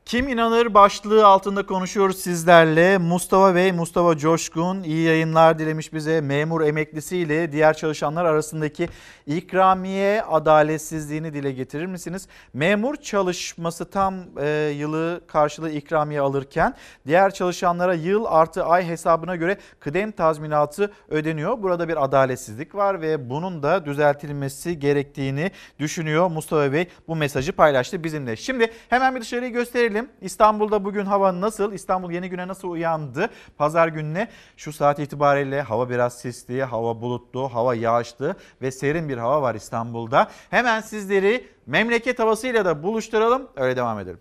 Kim inanır başlığı altında konuşuyoruz sizlerle. Mustafa Bey, Mustafa Coşkun iyi yayınlar dilemiş bize. Memur emeklisiyle diğer çalışanlar arasındaki ikramiye adaletsizliğini dile getirir misiniz? Memur çalışması tam e, yılı karşılığı ikramiye alırken diğer çalışanlara yıl artı ay hesabına göre kıdem tazminatı ödeniyor. Burada bir adaletsizlik var ve bunun da düzeltilmesi gerektiğini düşünüyor Mustafa Bey. Bu mesajı paylaştı bizimle. Şimdi hemen bir dışarıyı gösterelim. İstanbul'da bugün hava nasıl? İstanbul yeni güne nasıl uyandı? Pazar gününe şu saat itibariyle hava biraz sisli, hava bulutlu, hava yağışlı ve serin bir hava var İstanbul'da. Hemen sizleri memleket havasıyla da buluşturalım. Öyle devam edelim.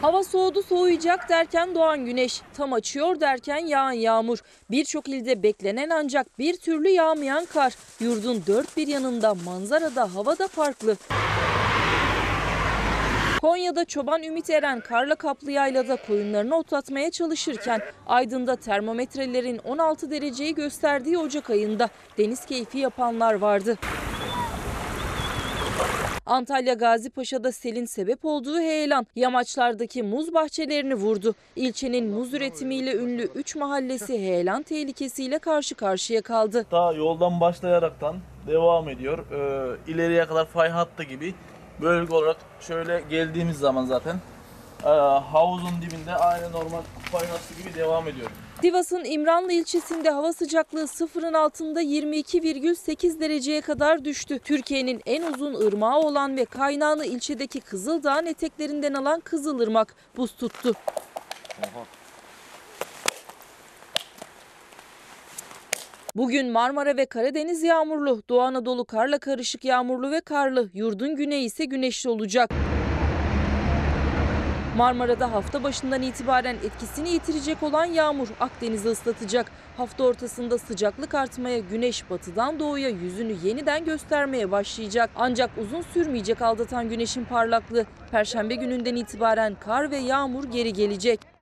Hava soğudu soğuyacak derken doğan güneş, tam açıyor derken yağan yağmur. Birçok ilde beklenen ancak bir türlü yağmayan kar. Yurdun dört bir yanında manzarada havada farklı. Konya'da çoban Ümit Eren karla kaplı yaylada koyunlarını otlatmaya çalışırken Aydın'da termometrelerin 16 dereceyi gösterdiği Ocak ayında deniz keyfi yapanlar vardı. Antalya Gazipaşa'da selin sebep olduğu heyelan yamaçlardaki muz bahçelerini vurdu. İlçenin muz üretimiyle ünlü 3 mahallesi heyelan tehlikesiyle karşı karşıya kaldı. Ta yoldan başlayaraktan devam ediyor. Ee, ileriye kadar fay hattı gibi bölge olarak şöyle geldiğimiz zaman zaten e, havuzun dibinde aynı normal fay hattı gibi devam ediyor. Sivas'ın İmranlı ilçesinde hava sıcaklığı sıfırın altında 22,8 dereceye kadar düştü. Türkiye'nin en uzun ırmağı olan ve kaynağını ilçedeki Kızıldağ'ın eteklerinden alan Kızılırmak buz tuttu. Bugün Marmara ve Karadeniz yağmurlu, Doğu Anadolu karla karışık yağmurlu ve karlı, yurdun güneyi ise güneşli olacak. Marmara'da hafta başından itibaren etkisini yitirecek olan yağmur Akdeniz'i ıslatacak. Hafta ortasında sıcaklık artmaya, güneş batıdan doğuya yüzünü yeniden göstermeye başlayacak. Ancak uzun sürmeyecek aldatan güneşin parlaklığı. Perşembe gününden itibaren kar ve yağmur geri gelecek.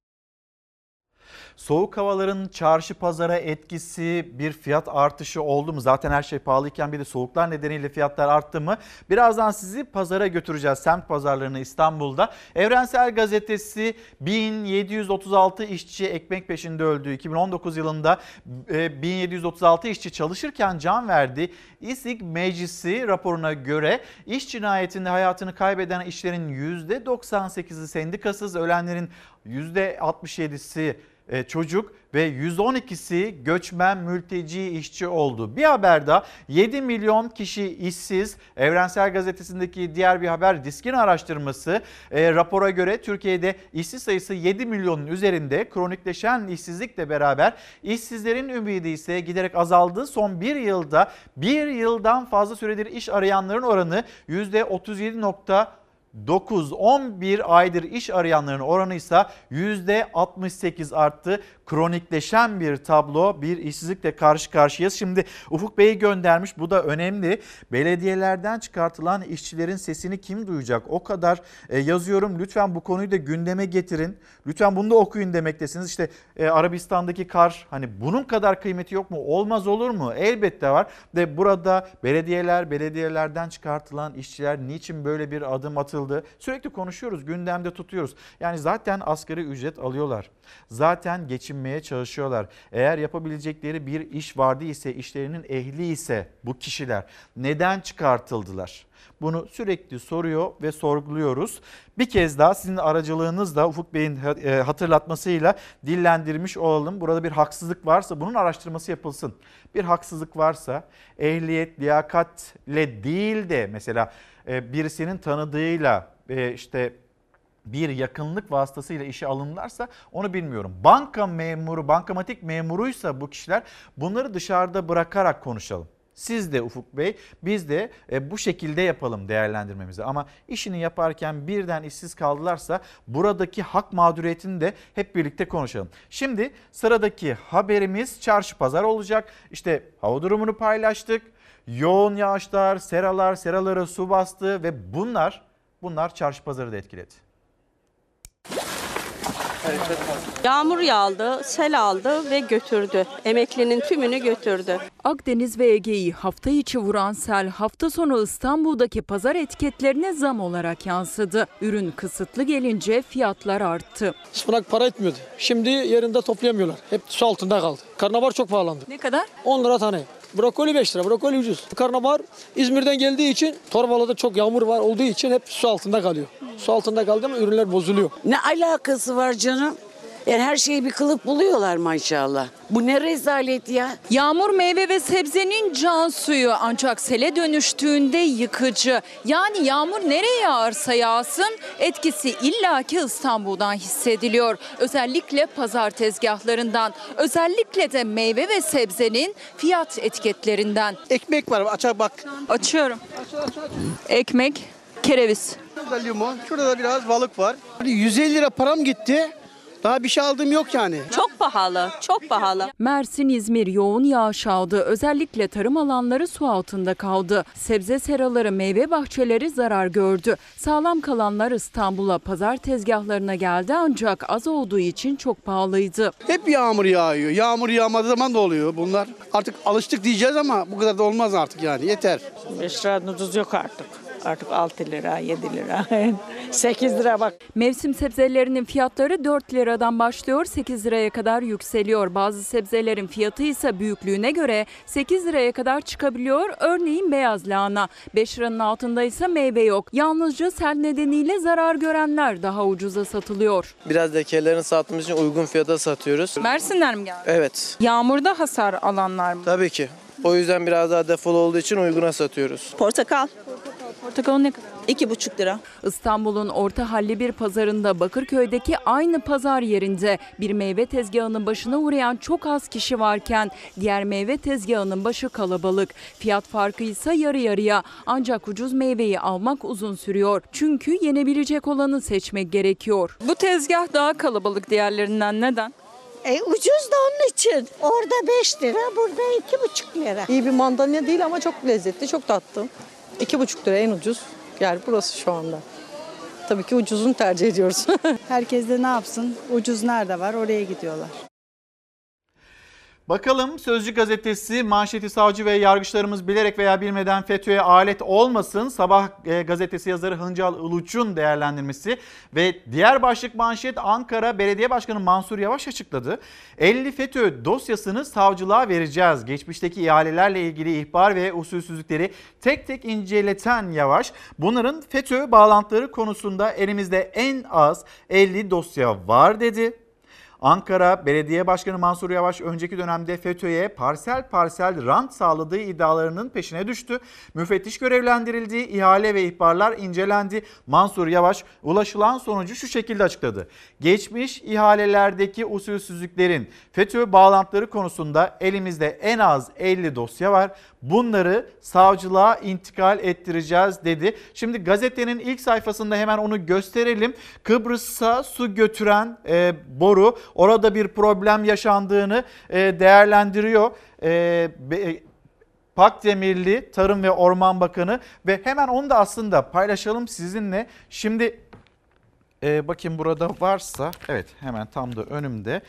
Soğuk havaların çarşı pazara etkisi bir fiyat artışı oldu mu? Zaten her şey pahalıyken bir de soğuklar nedeniyle fiyatlar arttı mı? Birazdan sizi pazara götüreceğiz. Semt pazarlarını İstanbul'da. Evrensel Gazetesi 1736 işçi ekmek peşinde öldü. 2019 yılında e, 1736 işçi çalışırken can verdi. İSİK Meclisi raporuna göre iş cinayetinde hayatını kaybeden işlerin %98'i sendikasız, ölenlerin %67'si e, çocuk ve 112'si göçmen mülteci işçi oldu. Bir haber daha 7 milyon kişi işsiz. Evrensel Gazetesi'ndeki diğer bir haber Diskin araştırması e, rapora göre Türkiye'de işsiz sayısı 7 milyonun üzerinde kronikleşen işsizlikle beraber işsizlerin ümidi ise giderek azaldı. Son bir yılda bir yıldan fazla süredir iş arayanların oranı %37.9 9-11 aydır iş arayanların oranı ise %68 arttı. Kronikleşen bir tablo, bir işsizlikle karşı karşıyayız. Şimdi Ufuk Bey'i göndermiş. Bu da önemli. Belediyelerden çıkartılan işçilerin sesini kim duyacak? O kadar e, yazıyorum. Lütfen bu konuyu da gündeme getirin. Lütfen bunu da okuyun demektesiniz. İşte e, Arabistan'daki kar hani bunun kadar kıymeti yok mu? Olmaz olur mu? Elbette var. Ve burada belediyeler, belediyelerden çıkartılan işçiler niçin böyle bir adım atıldı? Sürekli konuşuyoruz, gündemde tutuyoruz. Yani zaten asgari ücret alıyorlar. Zaten geçinmeye çalışıyorlar. Eğer yapabilecekleri bir iş vardı ise, işlerinin ehli ise bu kişiler neden çıkartıldılar? Bunu sürekli soruyor ve sorguluyoruz. Bir kez daha sizin aracılığınızla Ufuk Bey'in e, hatırlatmasıyla dillendirmiş olalım. Burada bir haksızlık varsa bunun araştırması yapılsın. Bir haksızlık varsa ehliyet, liyakatle değil de mesela e, birisinin tanıdığıyla e, işte bir yakınlık vasıtasıyla işe alınırlarsa onu bilmiyorum. Banka memuru, bankamatik memuruysa bu kişiler bunları dışarıda bırakarak konuşalım. Siz de Ufuk Bey biz de e, bu şekilde yapalım değerlendirmemizi. Ama işini yaparken birden işsiz kaldılarsa buradaki hak mağduriyetini de hep birlikte konuşalım. Şimdi sıradaki haberimiz çarşı pazar olacak. İşte hava durumunu paylaştık. Yoğun yağışlar, seralar, seralara su bastı ve bunlar bunlar çarşı pazarı da etkiledi. Yağmur yağdı, sel aldı ve götürdü. Emeklinin tümünü götürdü. Akdeniz ve Ege'yi hafta içi vuran sel hafta sonu İstanbul'daki pazar etiketlerine zam olarak yansıdı. Ürün kısıtlı gelince fiyatlar arttı. Ispanak para etmiyordu. Şimdi yerinde toplayamıyorlar. Hep su altında kaldı. Karnabahar çok pahalandı. Ne kadar? 10 lira tane. Brokoli 5 lira. Brokoli ucuz. Karnabahar İzmir'den geldiği için Torbalı'da çok yağmur var olduğu için hep su altında kalıyor. Su altında kaldı ama ürünler bozuluyor. Ne alakası var canım? Yani her şeyi bir kılıp buluyorlar maşallah. Bu ne rezalet ya. Yağmur meyve ve sebzenin can suyu ancak sele dönüştüğünde yıkıcı. Yani yağmur nereye yağarsa yağsın etkisi illaki İstanbul'dan hissediliyor. Özellikle pazar tezgahlarından, özellikle de meyve ve sebzenin fiyat etiketlerinden. Ekmek var açar bak. Açıyorum. Ekmek, kereviz. Burada limon, şurada da biraz balık var. 150 lira param gitti. Daha bir şey aldığım yok yani. Çok pahalı, çok pahalı. Mersin, İzmir yoğun yağış aldı. Özellikle tarım alanları su altında kaldı. Sebze seraları, meyve bahçeleri zarar gördü. Sağlam kalanlar İstanbul'a pazar tezgahlarına geldi ancak az olduğu için çok pahalıydı. Hep yağmur yağıyor. Yağmur yağmadığı zaman da oluyor bunlar. Artık alıştık diyeceğiz ama bu kadar da olmaz artık yani yeter. 5 liradan ucuz yok artık. Artık 6 lira, 7 lira, 8 lira bak. Mevsim sebzelerinin fiyatları 4 liradan başlıyor 8 liraya kadar yükseliyor. Bazı sebzelerin fiyatı ise büyüklüğüne göre 8 liraya kadar çıkabiliyor. Örneğin beyaz lahana 5 liranın altında ise meyve yok. Yalnızca sel nedeniyle zarar görenler daha ucuza satılıyor. Biraz lekelerini sattığımız için uygun fiyata satıyoruz. Mersinler mi geldi? Evet. Yağmurda hasar alanlar mı? Tabii ki. O yüzden biraz daha defol olduğu için uyguna satıyoruz. Portakal. Portakal ne kadar? İki buçuk lira. İstanbul'un orta halli bir pazarında Bakırköy'deki aynı pazar yerinde bir meyve tezgahının başına uğrayan çok az kişi varken diğer meyve tezgahının başı kalabalık. Fiyat farkı ise yarı yarıya ancak ucuz meyveyi almak uzun sürüyor. Çünkü yenebilecek olanı seçmek gerekiyor. Bu tezgah daha kalabalık diğerlerinden neden? E, ucuz da onun için. Orada 5 lira, burada 2,5 lira. İyi bir mandalina değil ama çok lezzetli, çok tatlı. İki buçuk lira en ucuz. Yani burası şu anda. Tabii ki ucuzunu tercih ediyoruz. Herkes de ne yapsın? Ucuz nerede var oraya gidiyorlar. Bakalım Sözcü gazetesi manşeti savcı ve yargıçlarımız bilerek veya bilmeden FETÖ'ye alet olmasın. Sabah e, gazetesi yazarı Hıncal Iluç'un değerlendirmesi ve diğer başlık manşet Ankara Belediye Başkanı Mansur Yavaş açıkladı. 50 FETÖ dosyasını savcılığa vereceğiz. Geçmişteki ihalelerle ilgili ihbar ve usulsüzlükleri tek tek inceleten Yavaş bunların FETÖ bağlantıları konusunda elimizde en az 50 dosya var dedi. Ankara Belediye Başkanı Mansur Yavaş önceki dönemde FETÖ'ye parsel parsel rant sağladığı iddialarının peşine düştü. Müfettiş görevlendirildi, ihale ve ihbarlar incelendi. Mansur Yavaş ulaşılan sonucu şu şekilde açıkladı. Geçmiş ihalelerdeki usulsüzlüklerin FETÖ bağlantıları konusunda elimizde en az 50 dosya var. Bunları savcılığa intikal ettireceğiz dedi. Şimdi gazetenin ilk sayfasında hemen onu gösterelim. Kıbrıs'a su götüren e, boru orada bir problem yaşandığını e, değerlendiriyor. E, be, Pakdemirli Tarım ve Orman Bakanı ve hemen onu da aslında paylaşalım sizinle. Şimdi e, bakayım burada varsa evet hemen tam da önümde.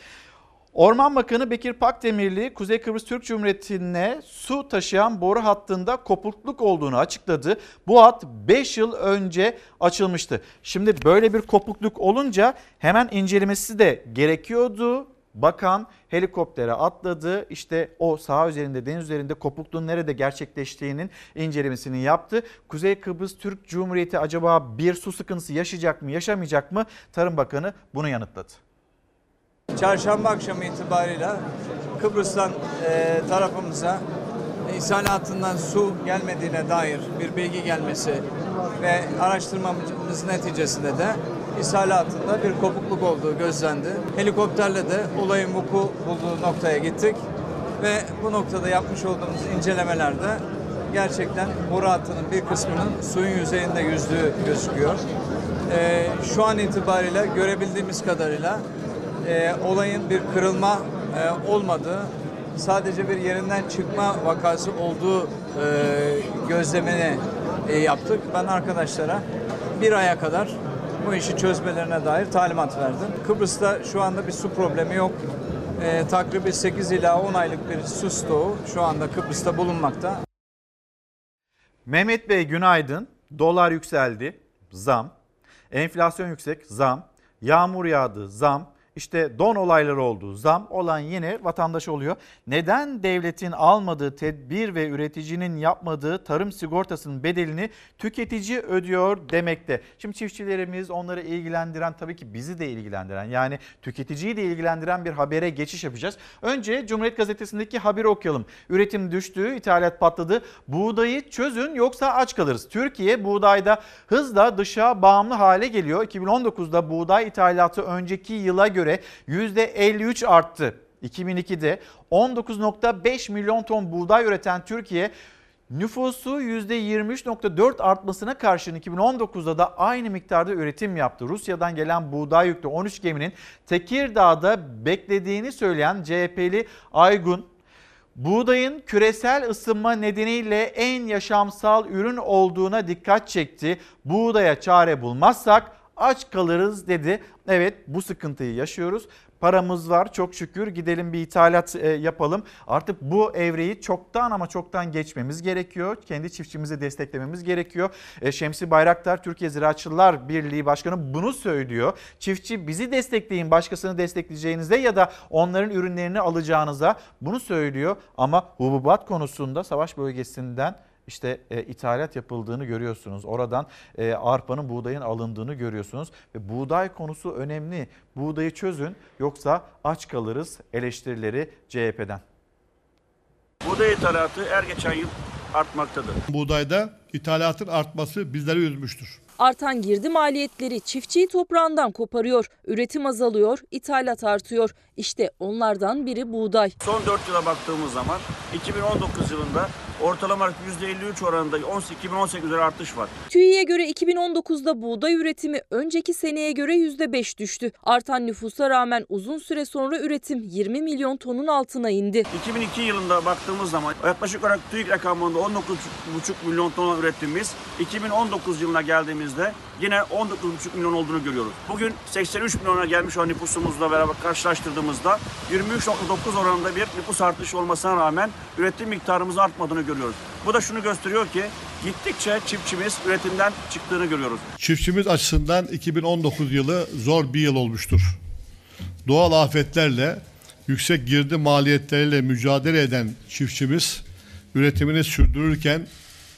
Orman Bakanı Bekir Pakdemirli Kuzey Kıbrıs Türk Cumhuriyeti'ne su taşıyan boru hattında kopukluk olduğunu açıkladı. Bu hat 5 yıl önce açılmıştı. Şimdi böyle bir kopukluk olunca hemen incelemesi de gerekiyordu. Bakan helikoptere atladı. İşte o saha üzerinde, deniz üzerinde kopukluğun nerede gerçekleştiğinin incelemesini yaptı. Kuzey Kıbrıs Türk Cumhuriyeti acaba bir su sıkıntısı yaşayacak mı, yaşamayacak mı? Tarım Bakanı bunu yanıtladı. Çarşamba akşamı itibarıyla Kıbrıs'tan e, tarafımıza ithalatından su gelmediğine dair bir bilgi gelmesi ve araştırmamız neticesinde de ithalatında bir kopukluk olduğu gözlendi. Helikopterle de olayın vuku bulduğu noktaya gittik ve bu noktada yapmış olduğumuz incelemelerde gerçekten boru hattının bir kısmının suyun yüzeyinde yüzdüğü gözüküyor. E, şu an itibariyle görebildiğimiz kadarıyla e, olayın bir kırılma e, olmadığı, sadece bir yerinden çıkma vakası olduğu e, gözlemini e, yaptık. Ben arkadaşlara bir aya kadar bu işi çözmelerine dair talimat verdim. Kıbrıs'ta şu anda bir su problemi yok. E, takribi 8 ila 10 aylık bir su stoğu şu anda Kıbrıs'ta bulunmakta. Mehmet Bey günaydın. Dolar yükseldi, zam. Enflasyon yüksek, zam. Yağmur yağdı, zam. İşte don olayları oldu. Zam olan yine vatandaş oluyor. Neden devletin almadığı tedbir ve üreticinin yapmadığı tarım sigortasının bedelini tüketici ödüyor demekte. Şimdi çiftçilerimiz onları ilgilendiren tabii ki bizi de ilgilendiren yani tüketiciyi de ilgilendiren bir habere geçiş yapacağız. Önce Cumhuriyet Gazetesi'ndeki haberi okuyalım. Üretim düştü, ithalat patladı. Buğdayı çözün yoksa aç kalırız. Türkiye buğdayda hızla dışa bağımlı hale geliyor. 2019'da buğday ithalatı önceki yıla göre göre %53 arttı. 2002'de 19.5 milyon ton buğday üreten Türkiye nüfusu %23.4 artmasına karşın 2019'da da aynı miktarda üretim yaptı. Rusya'dan gelen buğday yüklü 13 geminin Tekirdağ'da beklediğini söyleyen CHP'li Aygun Buğdayın küresel ısınma nedeniyle en yaşamsal ürün olduğuna dikkat çekti. Buğdaya çare bulmazsak aç kalırız dedi. Evet bu sıkıntıyı yaşıyoruz. paramız var çok şükür gidelim bir ithalat e, yapalım. Artık bu evreyi çoktan ama çoktan geçmemiz gerekiyor. Kendi çiftçimizi desteklememiz gerekiyor. E, Şemsi Bayraktar Türkiye Ziraatçılar Birliği Başkanı bunu söylüyor. Çiftçi bizi destekleyin başkasını destekleyeceğinizde ya da onların ürünlerini alacağınıza bunu söylüyor. Ama hububat konusunda savaş bölgesinden işte e, ithalat yapıldığını görüyorsunuz. Oradan e, arpanın, buğdayın alındığını görüyorsunuz. Ve buğday konusu önemli. Buğdayı çözün yoksa aç kalırız eleştirileri CHP'den. Buğday ithalatı her geçen yıl artmaktadır. Buğdayda ithalatın artması bizleri üzmüştür. Artan girdi maliyetleri çiftçiyi toprağından koparıyor. Üretim azalıyor, ithalat artıyor. İşte onlardan biri buğday. Son 4 yıla baktığımız zaman 2019 yılında ortalama %53 oranında 2018 üzeri artış var. TÜİ'ye göre 2019'da buğday üretimi önceki seneye göre %5 düştü. Artan nüfusa rağmen uzun süre sonra üretim 20 milyon tonun altına indi. 2002 yılında baktığımız zaman yaklaşık olarak TÜİK rakamında 19,5 milyon ton ürettiğimiz 2019 yılına geldiğimizde yine 19,5 milyon olduğunu görüyoruz. Bugün 83 milyona gelmiş olan nüfusumuzla beraber karşılaştırdığımızda 23,9 oranında bir nüfus artışı olmasına rağmen üretim miktarımızın artmadığını görüyoruz. Bu da şunu gösteriyor ki gittikçe çiftçimiz üretimden çıktığını görüyoruz. Çiftçimiz açısından 2019 yılı zor bir yıl olmuştur. Doğal afetlerle, yüksek girdi maliyetleriyle mücadele eden çiftçimiz üretimini sürdürürken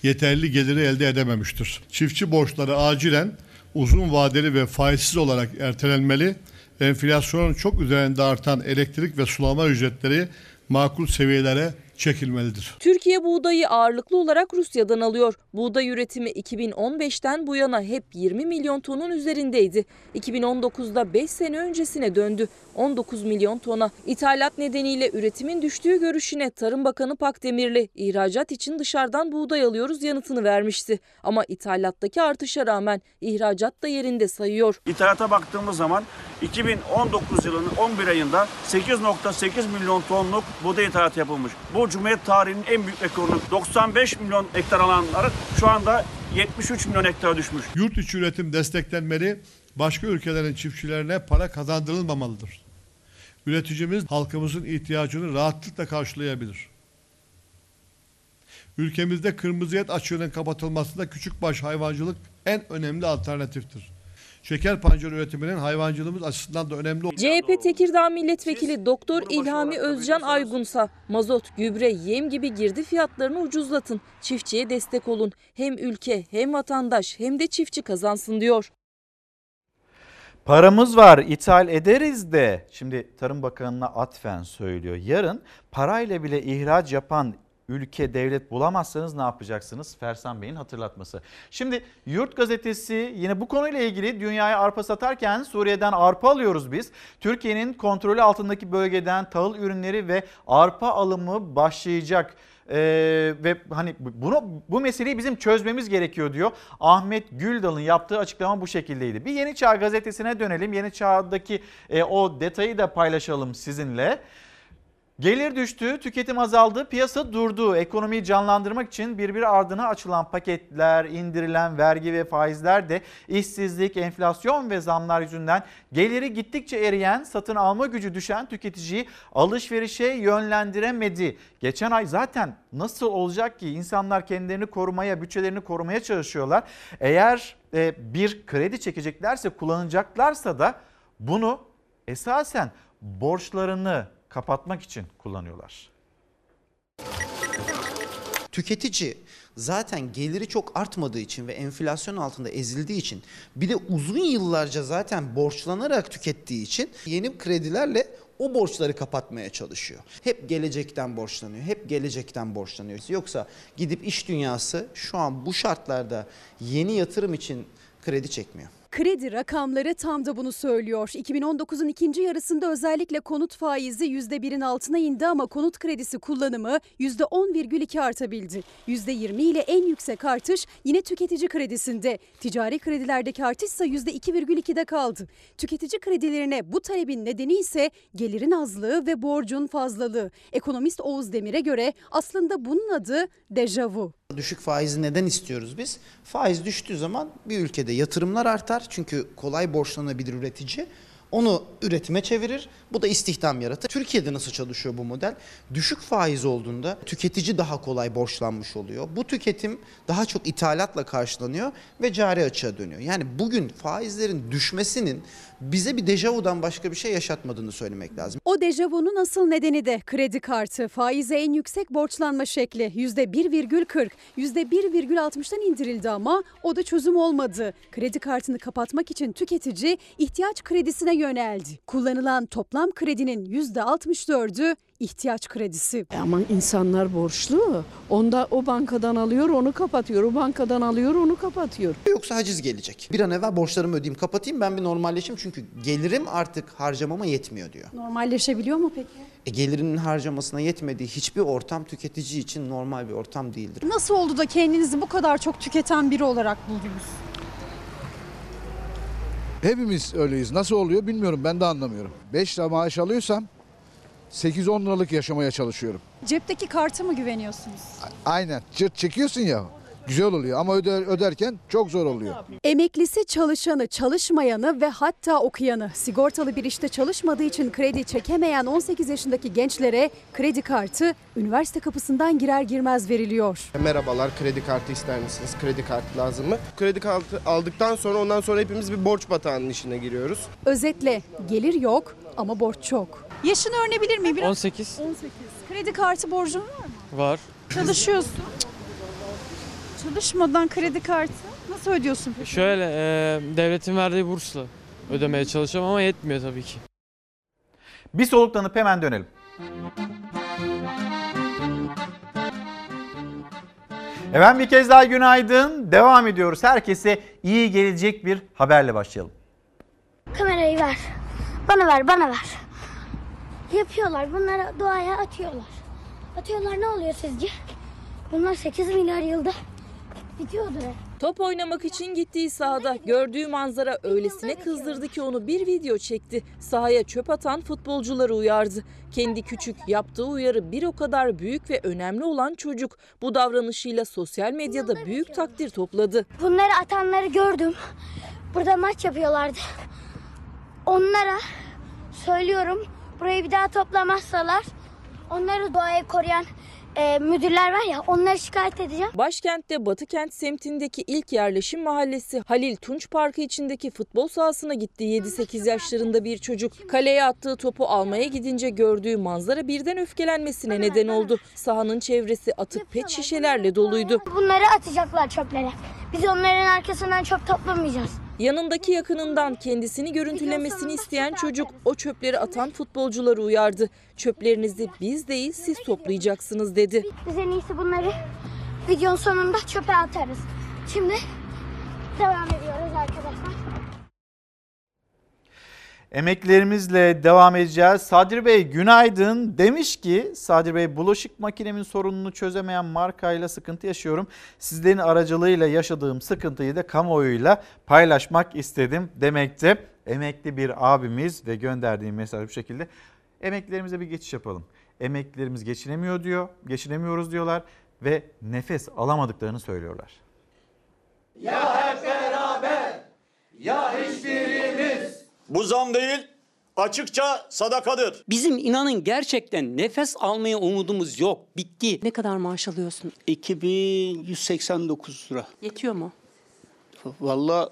yeterli geliri elde edememiştir. Çiftçi borçları acilen uzun vadeli ve faizsiz olarak ertelenmeli. Enflasyonun çok üzerinde artan elektrik ve sulama ücretleri makul seviyelere çekilmelidir. Türkiye buğdayı ağırlıklı olarak Rusya'dan alıyor. Buğday üretimi 2015'ten bu yana hep 20 milyon tonun üzerindeydi. 2019'da 5 sene öncesine döndü. 19 milyon tona. İthalat nedeniyle üretimin düştüğü görüşüne Tarım Bakanı Pakdemirli ihracat için dışarıdan buğday alıyoruz yanıtını vermişti. Ama ithalattaki artışa rağmen ihracat da yerinde sayıyor. İthalata baktığımız zaman 2019 yılının 11 ayında 8.8 milyon tonluk buğday ithalatı yapılmış. Bu Cumhuriyet tarihinin en büyük rekorunu 95 milyon hektar alanlar şu anda 73 milyon hektara düşmüş. Yurt içi üretim desteklenmeli, başka ülkelerin çiftçilerine para kazandırılmamalıdır. Üreticimiz halkımızın ihtiyacını rahatlıkla karşılayabilir. Ülkemizde kırmızı et açığının kapatılmasında küçükbaş hayvancılık en önemli alternatiftir. Şeker pancarı üretiminin hayvancılığımız açısından da önemli CHP Tekirdağ Milletvekili Doktor İlhami Özcan Aygunsa mazot, gübre, yem gibi girdi fiyatlarını ucuzlatın. Çiftçiye destek olun. Hem ülke hem vatandaş hem de çiftçi kazansın diyor. Paramız var ithal ederiz de şimdi Tarım Bakanı'na atfen söylüyor. Yarın parayla bile ihraç yapan ülke devlet bulamazsanız ne yapacaksınız? Fersan Bey'in hatırlatması. Şimdi Yurt Gazetesi yine bu konuyla ilgili dünyaya arpa satarken Suriye'den arpa alıyoruz biz. Türkiye'nin kontrolü altındaki bölgeden tahıl ürünleri ve arpa alımı başlayacak. Ee, ve hani bunu bu meseleyi bizim çözmemiz gerekiyor diyor. Ahmet Güldal'ın yaptığı açıklama bu şekildeydi. Bir Yeni Çağ gazetesine dönelim. Yeni Çağ'daki e, o detayı da paylaşalım sizinle. Gelir düştü, tüketim azaldı, piyasa durdu. Ekonomiyi canlandırmak için birbiri ardına açılan paketler, indirilen vergi ve faizler de işsizlik, enflasyon ve zamlar yüzünden geliri gittikçe eriyen, satın alma gücü düşen tüketiciyi alışverişe yönlendiremedi. Geçen ay zaten nasıl olacak ki insanlar kendilerini korumaya, bütçelerini korumaya çalışıyorlar. Eğer e, bir kredi çekeceklerse, kullanacaklarsa da bunu esasen borçlarını kapatmak için kullanıyorlar. Tüketici zaten geliri çok artmadığı için ve enflasyon altında ezildiği için bir de uzun yıllarca zaten borçlanarak tükettiği için yeni kredilerle o borçları kapatmaya çalışıyor. Hep gelecekten borçlanıyor, hep gelecekten borçlanıyor. Yoksa gidip iş dünyası şu an bu şartlarda yeni yatırım için kredi çekmiyor. Kredi rakamları tam da bunu söylüyor. 2019'un ikinci yarısında özellikle konut faizi %1'in altına indi ama konut kredisi kullanımı %10,2 artabildi. %20 ile en yüksek artış yine tüketici kredisinde. Ticari kredilerdeki artış ise %2,2'de kaldı. Tüketici kredilerine bu talebin nedeni ise gelirin azlığı ve borcun fazlalığı. Ekonomist Oğuz Demir'e göre aslında bunun adı dejavu. Düşük faizi neden istiyoruz biz? Faiz düştüğü zaman bir ülkede yatırımlar artar çünkü kolay borçlanabilir üretici. Onu üretime çevirir. Bu da istihdam yaratır. Türkiye'de nasıl çalışıyor bu model? Düşük faiz olduğunda tüketici daha kolay borçlanmış oluyor. Bu tüketim daha çok ithalatla karşılanıyor ve cari açığa dönüyor. Yani bugün faizlerin düşmesinin bize bir dejavudan başka bir şey yaşatmadığını söylemek lazım. O dejavunun asıl nedeni de kredi kartı. Faize en yüksek borçlanma şekli %1,40, %1,60'dan indirildi ama o da çözüm olmadı. Kredi kartını kapatmak için tüketici ihtiyaç kredisine yöneldi. Kullanılan toplam kredinin %64'ü ihtiyaç kredisi. Ama insanlar borçlu. Onda o bankadan alıyor, onu kapatıyor. O bankadan alıyor, onu kapatıyor. Yoksa haciz gelecek. Bir an evvel borçlarımı ödeyeyim kapatayım ben bir normalleşeyim çünkü gelirim artık harcamama yetmiyor diyor. Normalleşebiliyor mu peki? E, gelirinin harcamasına yetmediği hiçbir ortam tüketici için normal bir ortam değildir. Nasıl oldu da kendinizi bu kadar çok tüketen biri olarak buldunuz? Hepimiz öyleyiz. Nasıl oluyor bilmiyorum ben de anlamıyorum. 5 lira maaş alıyorsam 8-10 liralık yaşamaya çalışıyorum. Cepteki karta mı güveniyorsunuz? Aynen cırt çekiyorsun ya güzel oluyor ama öder, öderken çok zor oluyor. Emeklisi çalışanı, çalışmayanı ve hatta okuyanı, sigortalı bir işte çalışmadığı için kredi çekemeyen 18 yaşındaki gençlere kredi kartı üniversite kapısından girer girmez veriliyor. Merhabalar kredi kartı ister misiniz? Kredi kartı lazım mı? Kredi kartı aldıktan sonra ondan sonra hepimiz bir borç batağının içine giriyoruz. Özetle gelir yok ama borç çok. Yaşını öğrenebilir miyim? Biraz... 18 18. Kredi kartı borcun var mı? var. Çalışıyorsun. Çalışmadan kredi kartı nasıl ödüyorsun peki? Şöyle e, devletin verdiği bursla ödemeye çalışıyorum ama yetmiyor tabii ki. Bir soluklanıp hemen dönelim. Efendim bir kez daha günaydın. Devam ediyoruz. Herkese iyi gelecek bir haberle başlayalım. Kamerayı ver. Bana ver, bana ver. Yapıyorlar. Bunları doğaya atıyorlar. Atıyorlar ne oluyor sizce? Bunlar 8 milyar yılda bitiyordur. Top oynamak için gittiği sahada gördüğü manzara öylesine kızdırdı ki onu bir video çekti. Sahaya çöp atan futbolcuları uyardı. Kendi küçük yaptığı uyarı bir o kadar büyük ve önemli olan çocuk. Bu davranışıyla sosyal medyada büyük takdir topladı. Bunları atanları gördüm. Burada maç yapıyorlardı. Onlara söylüyorum burayı bir daha toplamazsalar onları doğayı koruyan e, müdürler var ya onları şikayet edeceğim. Başkentte Batıkent semtindeki ilk yerleşim mahallesi Halil Tunç Parkı içindeki futbol sahasına gitti 7-8 yaşlarında bir çocuk. Kaleye attığı topu almaya gidince gördüğü manzara birden öfkelenmesine neden oldu. Sahanın çevresi atık pet şişelerle doluydu. Bunları atacaklar çöplere. Biz onların arkasından çöp toplamayacağız. Yanındaki yakınından kendisini görüntülemesini isteyen çocuk o çöpleri atan futbolcuları uyardı. Çöplerinizi biz değil siz toplayacaksınız dedi. Biz en iyisi bunları videonun sonunda çöpe atarız. Şimdi devam ediyoruz arkadaşlar. Emeklerimizle devam edeceğiz. Sadri Bey günaydın. Demiş ki Sadri Bey bulaşık makinemin sorununu çözemeyen markayla sıkıntı yaşıyorum. Sizlerin aracılığıyla yaşadığım sıkıntıyı da kamuoyuyla paylaşmak istedim demekte. Emekli bir abimiz ve gönderdiğim mesaj bu şekilde. Emeklilerimize bir geçiş yapalım. Emeklilerimiz geçinemiyor diyor, geçinemiyoruz diyorlar ve nefes alamadıklarını söylüyorlar. Ya hep beraber ya hiçbirimiz. Bu zam değil açıkça sadakadır. Bizim inanın gerçekten nefes almaya umudumuz yok. Bitti. Ne kadar maaş alıyorsun? 2189 lira. Yetiyor mu? Vallahi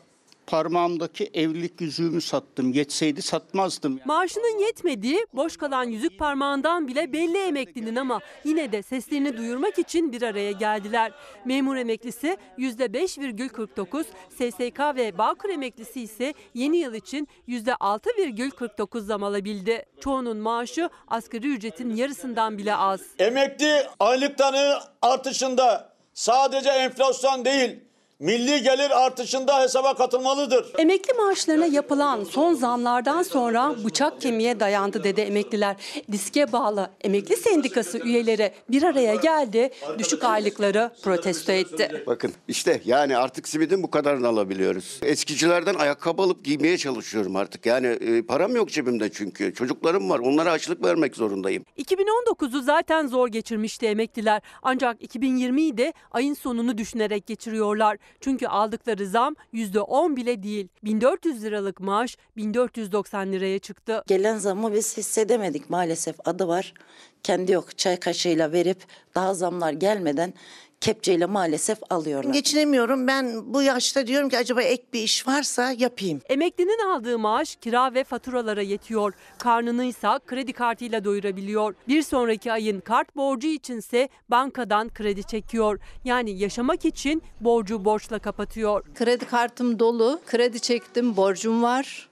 parmağımdaki evlilik yüzüğümü sattım. Yetseydi satmazdım. Maaşının yetmediği, boş kalan yüzük parmağından bile belli emeklinin ama yine de seslerini duyurmak için bir araya geldiler. Memur emeklisi %5,49, SSK ve Bağkur emeklisi ise yeni yıl için %6,49 zam alabildi. Çoğunun maaşı asgari ücretin yarısından bile az. Emekli aylıkları artışında sadece enflasyon değil milli gelir artışında hesaba katılmalıdır. Emekli maaşlarına yapılan son zamlardan sonra bıçak kemiğe dayandı dedi emekliler. Diske bağlı emekli sendikası üyeleri bir araya geldi, düşük aylıkları protesto etti. Bakın işte yani artık simidin bu kadarını alabiliyoruz. Eskicilerden ayakkabı alıp giymeye çalışıyorum artık. Yani e, param yok cebimde çünkü. Çocuklarım var. Onlara açlık vermek zorundayım. 2019'u zaten zor geçirmişti emekliler. Ancak 2020'yi de ayın sonunu düşünerek geçiriyorlar. Çünkü aldıkları zam %10 bile değil. 1400 liralık maaş 1490 liraya çıktı. Gelen zammı biz hissedemedik maalesef adı var. Kendi yok çay kaşığıyla verip daha zamlar gelmeden kepçeyle maalesef alıyorlar. Geçinemiyorum. Ben bu yaşta diyorum ki acaba ek bir iş varsa yapayım. Emeklinin aldığı maaş kira ve faturalara yetiyor. Karnını ise kredi kartıyla doyurabiliyor. Bir sonraki ayın kart borcu içinse bankadan kredi çekiyor. Yani yaşamak için borcu borçla kapatıyor. Kredi kartım dolu, kredi çektim, borcum var.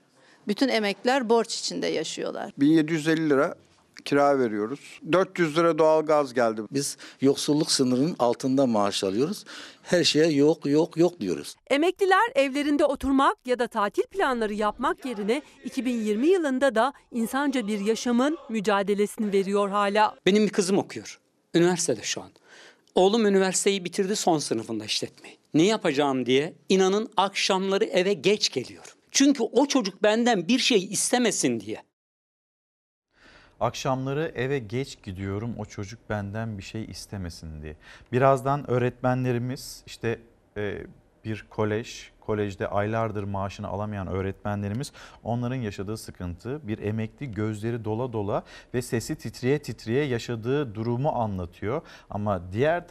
Bütün emekler borç içinde yaşıyorlar. 1750 lira kira veriyoruz. 400 lira doğalgaz geldi. Biz yoksulluk sınırının altında maaş alıyoruz. Her şeye yok yok yok diyoruz. Emekliler evlerinde oturmak ya da tatil planları yapmak yerine 2020 yılında da insanca bir yaşamın mücadelesini veriyor hala. Benim bir kızım okuyor. Üniversitede şu an. Oğlum üniversiteyi bitirdi son sınıfında işletmeyi. Ne yapacağım diye inanın akşamları eve geç geliyor. Çünkü o çocuk benden bir şey istemesin diye. Akşamları eve geç gidiyorum o çocuk benden bir şey istemesin diye. Birazdan öğretmenlerimiz işte e, bir kolej, kolejde aylardır maaşını alamayan öğretmenlerimiz onların yaşadığı sıkıntı bir emekli gözleri dola dola ve sesi titreye titreye yaşadığı durumu anlatıyor. Ama diğer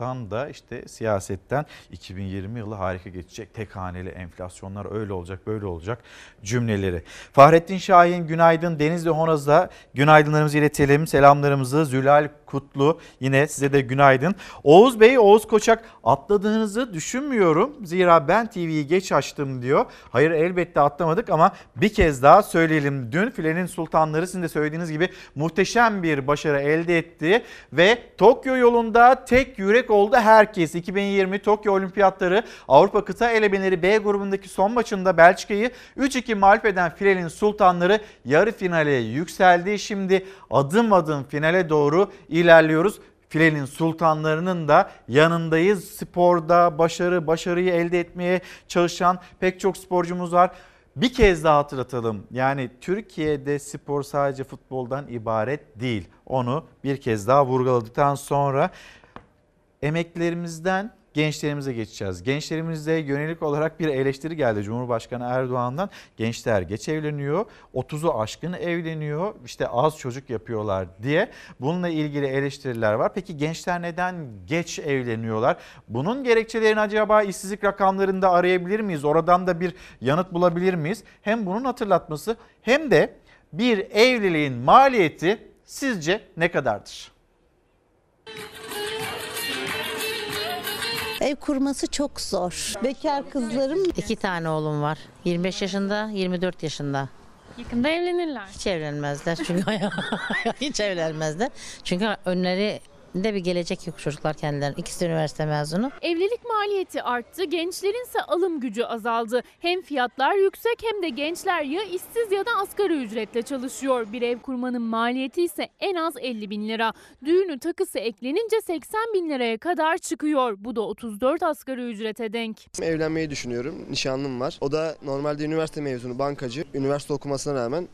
taraftan da işte siyasetten 2020 yılı harika geçecek. Tek haneli enflasyonlar öyle olacak böyle olacak cümleleri. Fahrettin Şahin günaydın. Denizli Honaz'da günaydınlarımızı iletelim. Selamlarımızı Zülal Kutlu yine size de günaydın. Oğuz Bey, Oğuz Koçak atladığınızı düşünmüyorum. Zira ben TV'yi geç açtım diyor. Hayır elbette atlamadık ama bir kez daha söyleyelim. Dün filenin sultanları sizin de söylediğiniz gibi muhteşem bir başarı elde etti. Ve Tokyo yolunda tek yürek oldu herkes. 2020 Tokyo Olimpiyatları Avrupa Kıta Elemeleri B grubundaki son maçında Belçika'yı 3-2 mağlup eden filenin sultanları yarı finale yükseldi. Şimdi adım adım finale doğru ilerliyoruz. Filenin sultanlarının da yanındayız. Sporda başarı, başarıyı elde etmeye çalışan pek çok sporcumuz var. Bir kez daha hatırlatalım. Yani Türkiye'de spor sadece futboldan ibaret değil. Onu bir kez daha vurguladıktan sonra emeklerimizden gençlerimize geçeceğiz. Gençlerimize yönelik olarak bir eleştiri geldi Cumhurbaşkanı Erdoğan'dan. Gençler geç evleniyor, 30'u aşkın evleniyor, işte az çocuk yapıyorlar diye. Bununla ilgili eleştiriler var. Peki gençler neden geç evleniyorlar? Bunun gerekçelerini acaba işsizlik rakamlarında arayabilir miyiz? Oradan da bir yanıt bulabilir miyiz? Hem bunun hatırlatması hem de bir evliliğin maliyeti sizce ne kadardır? Ev kurması çok zor. Bekar kızlarım iki tane oğlum var. 25 yaşında, 24 yaşında. Yakında evlenirler. Hiç evlenmezler çünkü hiç evlenmezler. Çünkü önleri de bir gelecek yok çocuklar kendilerine. İkisi de üniversite mezunu. Evlilik maliyeti arttı, gençlerin ise alım gücü azaldı. Hem fiyatlar yüksek hem de gençler ya işsiz ya da asgari ücretle çalışıyor. Bir ev kurmanın maliyeti ise en az 50 bin lira. Düğünü takısı eklenince 80 bin liraya kadar çıkıyor. Bu da 34 asgari ücrete denk. Evlenmeyi düşünüyorum. Nişanlım var. O da normalde üniversite mezunu, bankacı. Üniversite okumasına rağmen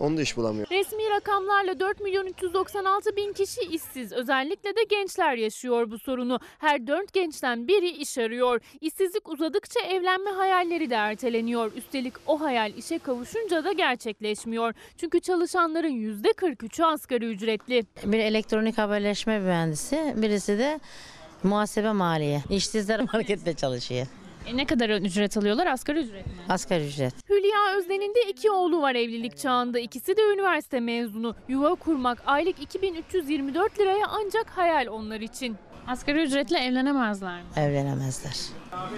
onu da iş bulamıyor. Resmi rakamlarla 4 milyon 396 bin kişi işsiz. Özellikle de gençler yaşıyor bu sorunu. Her 4 gençten biri iş arıyor. İşsizlik uzadıkça evlenme hayalleri de erteleniyor. Üstelik o hayal işe kavuşunca da gerçekleşmiyor. Çünkü çalışanların %43'ü asgari ücretli. Bir elektronik haberleşme mühendisi, birisi de muhasebe maliye. İşsizler markette çalışıyor. E ne kadar ücret alıyorlar? Asgari ücret mi? Asgari ücret. Hülya Özden'in de iki oğlu var evlilik çağında. İkisi de üniversite mezunu. Yuva kurmak aylık 2324 liraya ancak hayal onlar için. Asgari ücretle evlenemezler mi? Evlenemezler.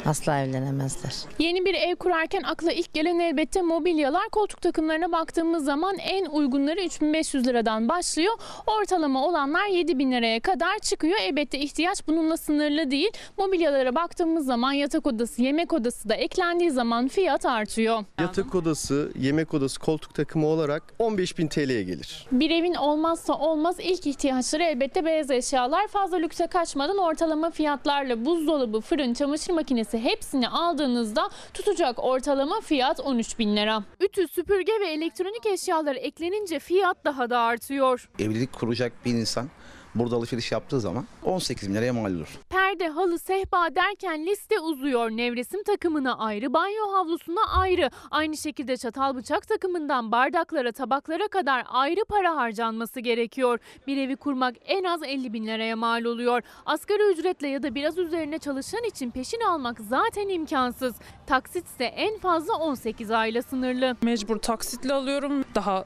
Asla evlenemezler. Yeni bir ev kurarken akla ilk gelen elbette mobilyalar. Koltuk takımlarına baktığımız zaman en uygunları 3500 liradan başlıyor. Ortalama olanlar 7000 liraya kadar çıkıyor. Elbette ihtiyaç bununla sınırlı değil. Mobilyalara baktığımız zaman yatak odası, yemek odası da eklendiği zaman fiyat artıyor. Yatak odası, yemek odası, koltuk takımı olarak 15.000 TL'ye gelir. Bir evin olmazsa olmaz ilk ihtiyaçları elbette beyaz eşyalar. Fazla lükse kaçmadan ortalama fiyatlarla buzdolabı, fırın, çamaşır makinesi hepsini aldığınızda tutacak ortalama fiyat 13 bin lira. Ütü, süpürge ve elektronik eşyalar eklenince fiyat daha da artıyor. Evlilik kuracak bir insan burada alışveriş yaptığı zaman 18 bin liraya mal olur. Perde, halı, sehpa derken liste uzuyor. Nevresim takımına ayrı, banyo havlusuna ayrı. Aynı şekilde çatal bıçak takımından bardaklara, tabaklara kadar ayrı para harcanması gerekiyor. Bir evi kurmak en az 50 bin liraya mal oluyor. Asgari ücretle ya da biraz üzerine çalışan için peşin almak zaten imkansız. Taksit ise en fazla 18 ayla sınırlı. Mecbur taksitle alıyorum. Daha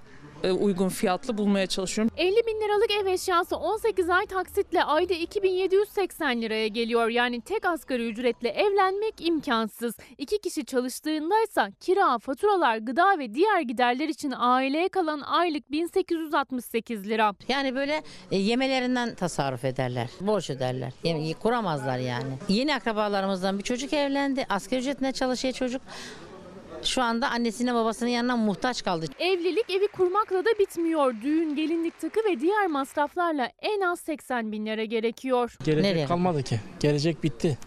uygun fiyatlı bulmaya çalışıyorum. 50 bin liralık ev eşyası 18 ay taksitle ayda 2780 liraya geliyor. Yani tek asgari ücretle evlenmek imkansız. İki kişi çalıştığındaysa kira, faturalar, gıda ve diğer giderler için aileye kalan aylık 1868 lira. Yani böyle e, yemelerinden tasarruf ederler. Borç öderler. Kuramazlar yani. Yeni akrabalarımızdan bir çocuk evlendi. Asgari ücretine çalışıyor çocuk. Şu anda annesine babasının yanına muhtaç kaldı. Evlilik evi kurmakla da bitmiyor. Düğün, gelinlik takı ve diğer masraflarla en az 80 bin lira gerekiyor. Gelecek kalmadı ki. Gelecek bitti.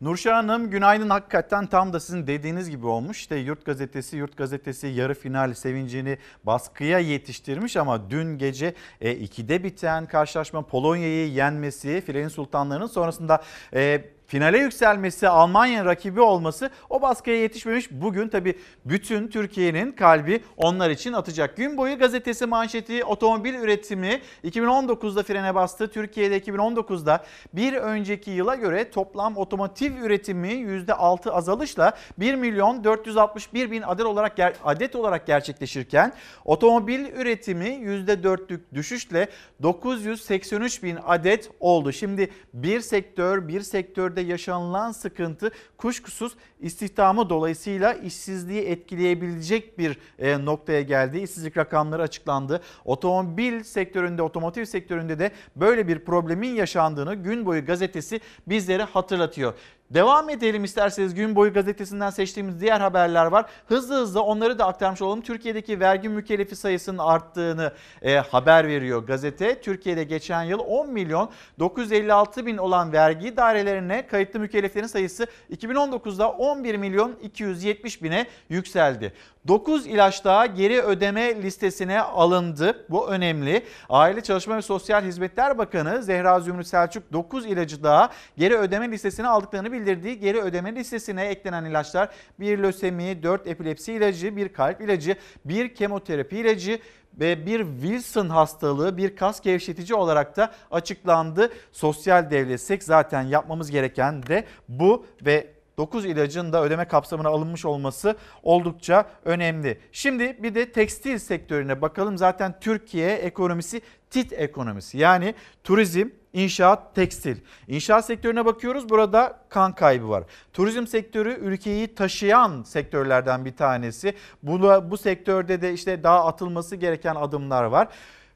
Nurşah Hanım günaydın hakikaten tam da sizin dediğiniz gibi olmuş. İşte Yurt Gazetesi, Yurt Gazetesi yarı final sevincini baskıya yetiştirmiş ama dün gece e, 2'de biten karşılaşma Polonya'yı yenmesi, filenin sultanlarının sonrasında e, finale yükselmesi, Almanya rakibi olması o baskıya yetişmemiş. Bugün tabii bütün Türkiye'nin kalbi onlar için atacak. Gün boyu gazetesi manşeti otomobil üretimi 2019'da frene bastı. Türkiye'de 2019'da bir önceki yıla göre toplam otomotiv üretimi %6 azalışla 1 milyon 461 bin adet olarak adet olarak gerçekleşirken otomobil üretimi %4'lük düşüşle 983 bin adet oldu. Şimdi bir sektör bir sektörde yaşanılan sıkıntı kuşkusuz istihdamı dolayısıyla işsizliği etkileyebilecek bir e, noktaya geldi. İşsizlik rakamları açıklandı. Otomobil sektöründe, otomotiv sektöründe de böyle bir problemin yaşandığını gün boyu gazetesi bizlere hatırlatıyor. Devam edelim isterseniz gün boyu gazetesinden seçtiğimiz diğer haberler var. Hızlı hızlı onları da aktarmış olalım. Türkiye'deki vergi mükellefi sayısının arttığını e, haber veriyor gazete. Türkiye'de geçen yıl 10 milyon 956 bin olan vergi dairelerine kayıtlı mükelleflerin sayısı 2019'da 11 milyon 270 bine yükseldi. 9 ilaç daha geri ödeme listesine alındı. Bu önemli. Aile Çalışma ve Sosyal Hizmetler Bakanı Zehra Zümrüt Selçuk 9 ilacı daha geri ödeme listesine aldıklarını bildirdiği geri ödeme listesine eklenen ilaçlar bir lösemi, 4 epilepsi ilacı, bir kalp ilacı, bir kemoterapi ilacı ve bir Wilson hastalığı bir kas gevşetici olarak da açıklandı. Sosyal devletsek zaten yapmamız gereken de bu ve 9 ilacın da ödeme kapsamına alınmış olması oldukça önemli. Şimdi bir de tekstil sektörüne bakalım. Zaten Türkiye ekonomisi tit ekonomisi. Yani turizm, inşaat, tekstil. İnşaat sektörüne bakıyoruz. Burada kan kaybı var. Turizm sektörü ülkeyi taşıyan sektörlerden bir tanesi. Bu, bu sektörde de işte daha atılması gereken adımlar var.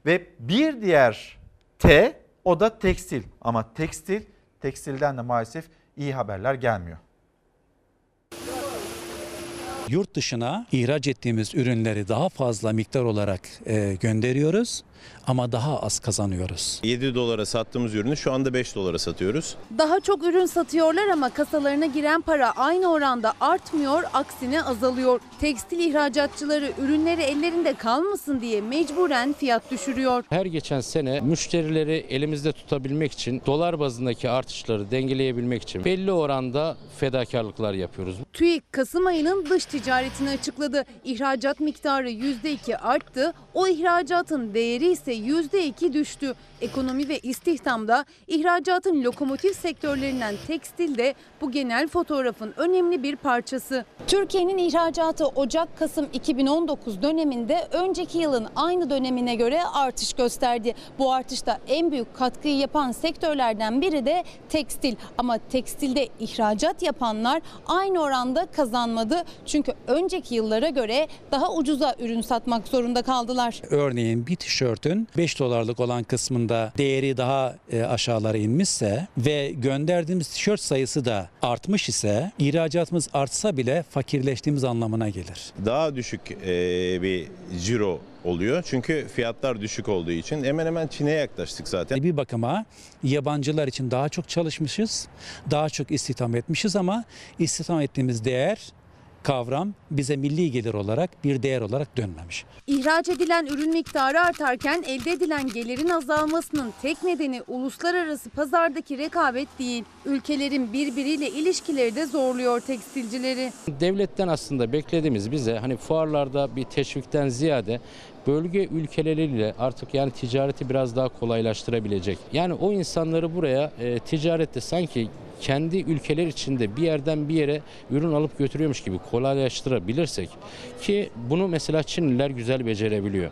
Ve bir diğer T o da tekstil. Ama tekstil, tekstilden de maalesef iyi haberler gelmiyor. Yurt dışına ihraç ettiğimiz ürünleri daha fazla miktar olarak e, gönderiyoruz ama daha az kazanıyoruz. 7 dolara sattığımız ürünü şu anda 5 dolara satıyoruz. Daha çok ürün satıyorlar ama kasalarına giren para aynı oranda artmıyor, aksine azalıyor. Tekstil ihracatçıları ürünleri ellerinde kalmasın diye mecburen fiyat düşürüyor. Her geçen sene müşterileri elimizde tutabilmek için dolar bazındaki artışları dengeleyebilmek için belli oranda fedakarlıklar yapıyoruz. TÜİK Kasım ayının dış ticaretini açıkladı. İhracat miktarı %2 arttı. O ihracatın değeri ise %2 düştü. Ekonomi ve istihdamda ihracatın lokomotif sektörlerinden tekstil de bu genel fotoğrafın önemli bir parçası. Türkiye'nin ihracatı Ocak-Kasım 2019 döneminde önceki yılın aynı dönemine göre artış gösterdi. Bu artışta en büyük katkıyı yapan sektörlerden biri de tekstil. Ama tekstilde ihracat yapanlar aynı oranda kazanmadı. Çünkü önceki yıllara göre daha ucuza ürün satmak zorunda kaldılar. Örneğin bir tişörtün 5 dolarlık olan kısmında değeri daha e, aşağılara inmişse ve gönderdiğimiz tişört sayısı da artmış ise ihracatımız artsa bile fakirleştiğimiz anlamına gelir. Daha düşük e, bir ciro oluyor. Çünkü fiyatlar düşük olduğu için hemen hemen Çin'e yaklaştık zaten. Bir bakıma yabancılar için daha çok çalışmışız, daha çok istihdam etmişiz ama istihdam ettiğimiz değer kavram bize milli gelir olarak bir değer olarak dönmemiş. İhraç edilen ürün miktarı artarken elde edilen gelirin azalmasının tek nedeni uluslararası pazardaki rekabet değil. Ülkelerin birbiriyle ilişkileri de zorluyor tekstilcileri. Devletten aslında beklediğimiz bize hani fuarlarda bir teşvikten ziyade bölge ülkeleriyle artık yani ticareti biraz daha kolaylaştırabilecek. Yani o insanları buraya e, ticarette sanki kendi ülkeler içinde bir yerden bir yere ürün alıp götürüyormuş gibi kolaylaştırabilirsek ki bunu mesela Çinliler güzel becerebiliyor.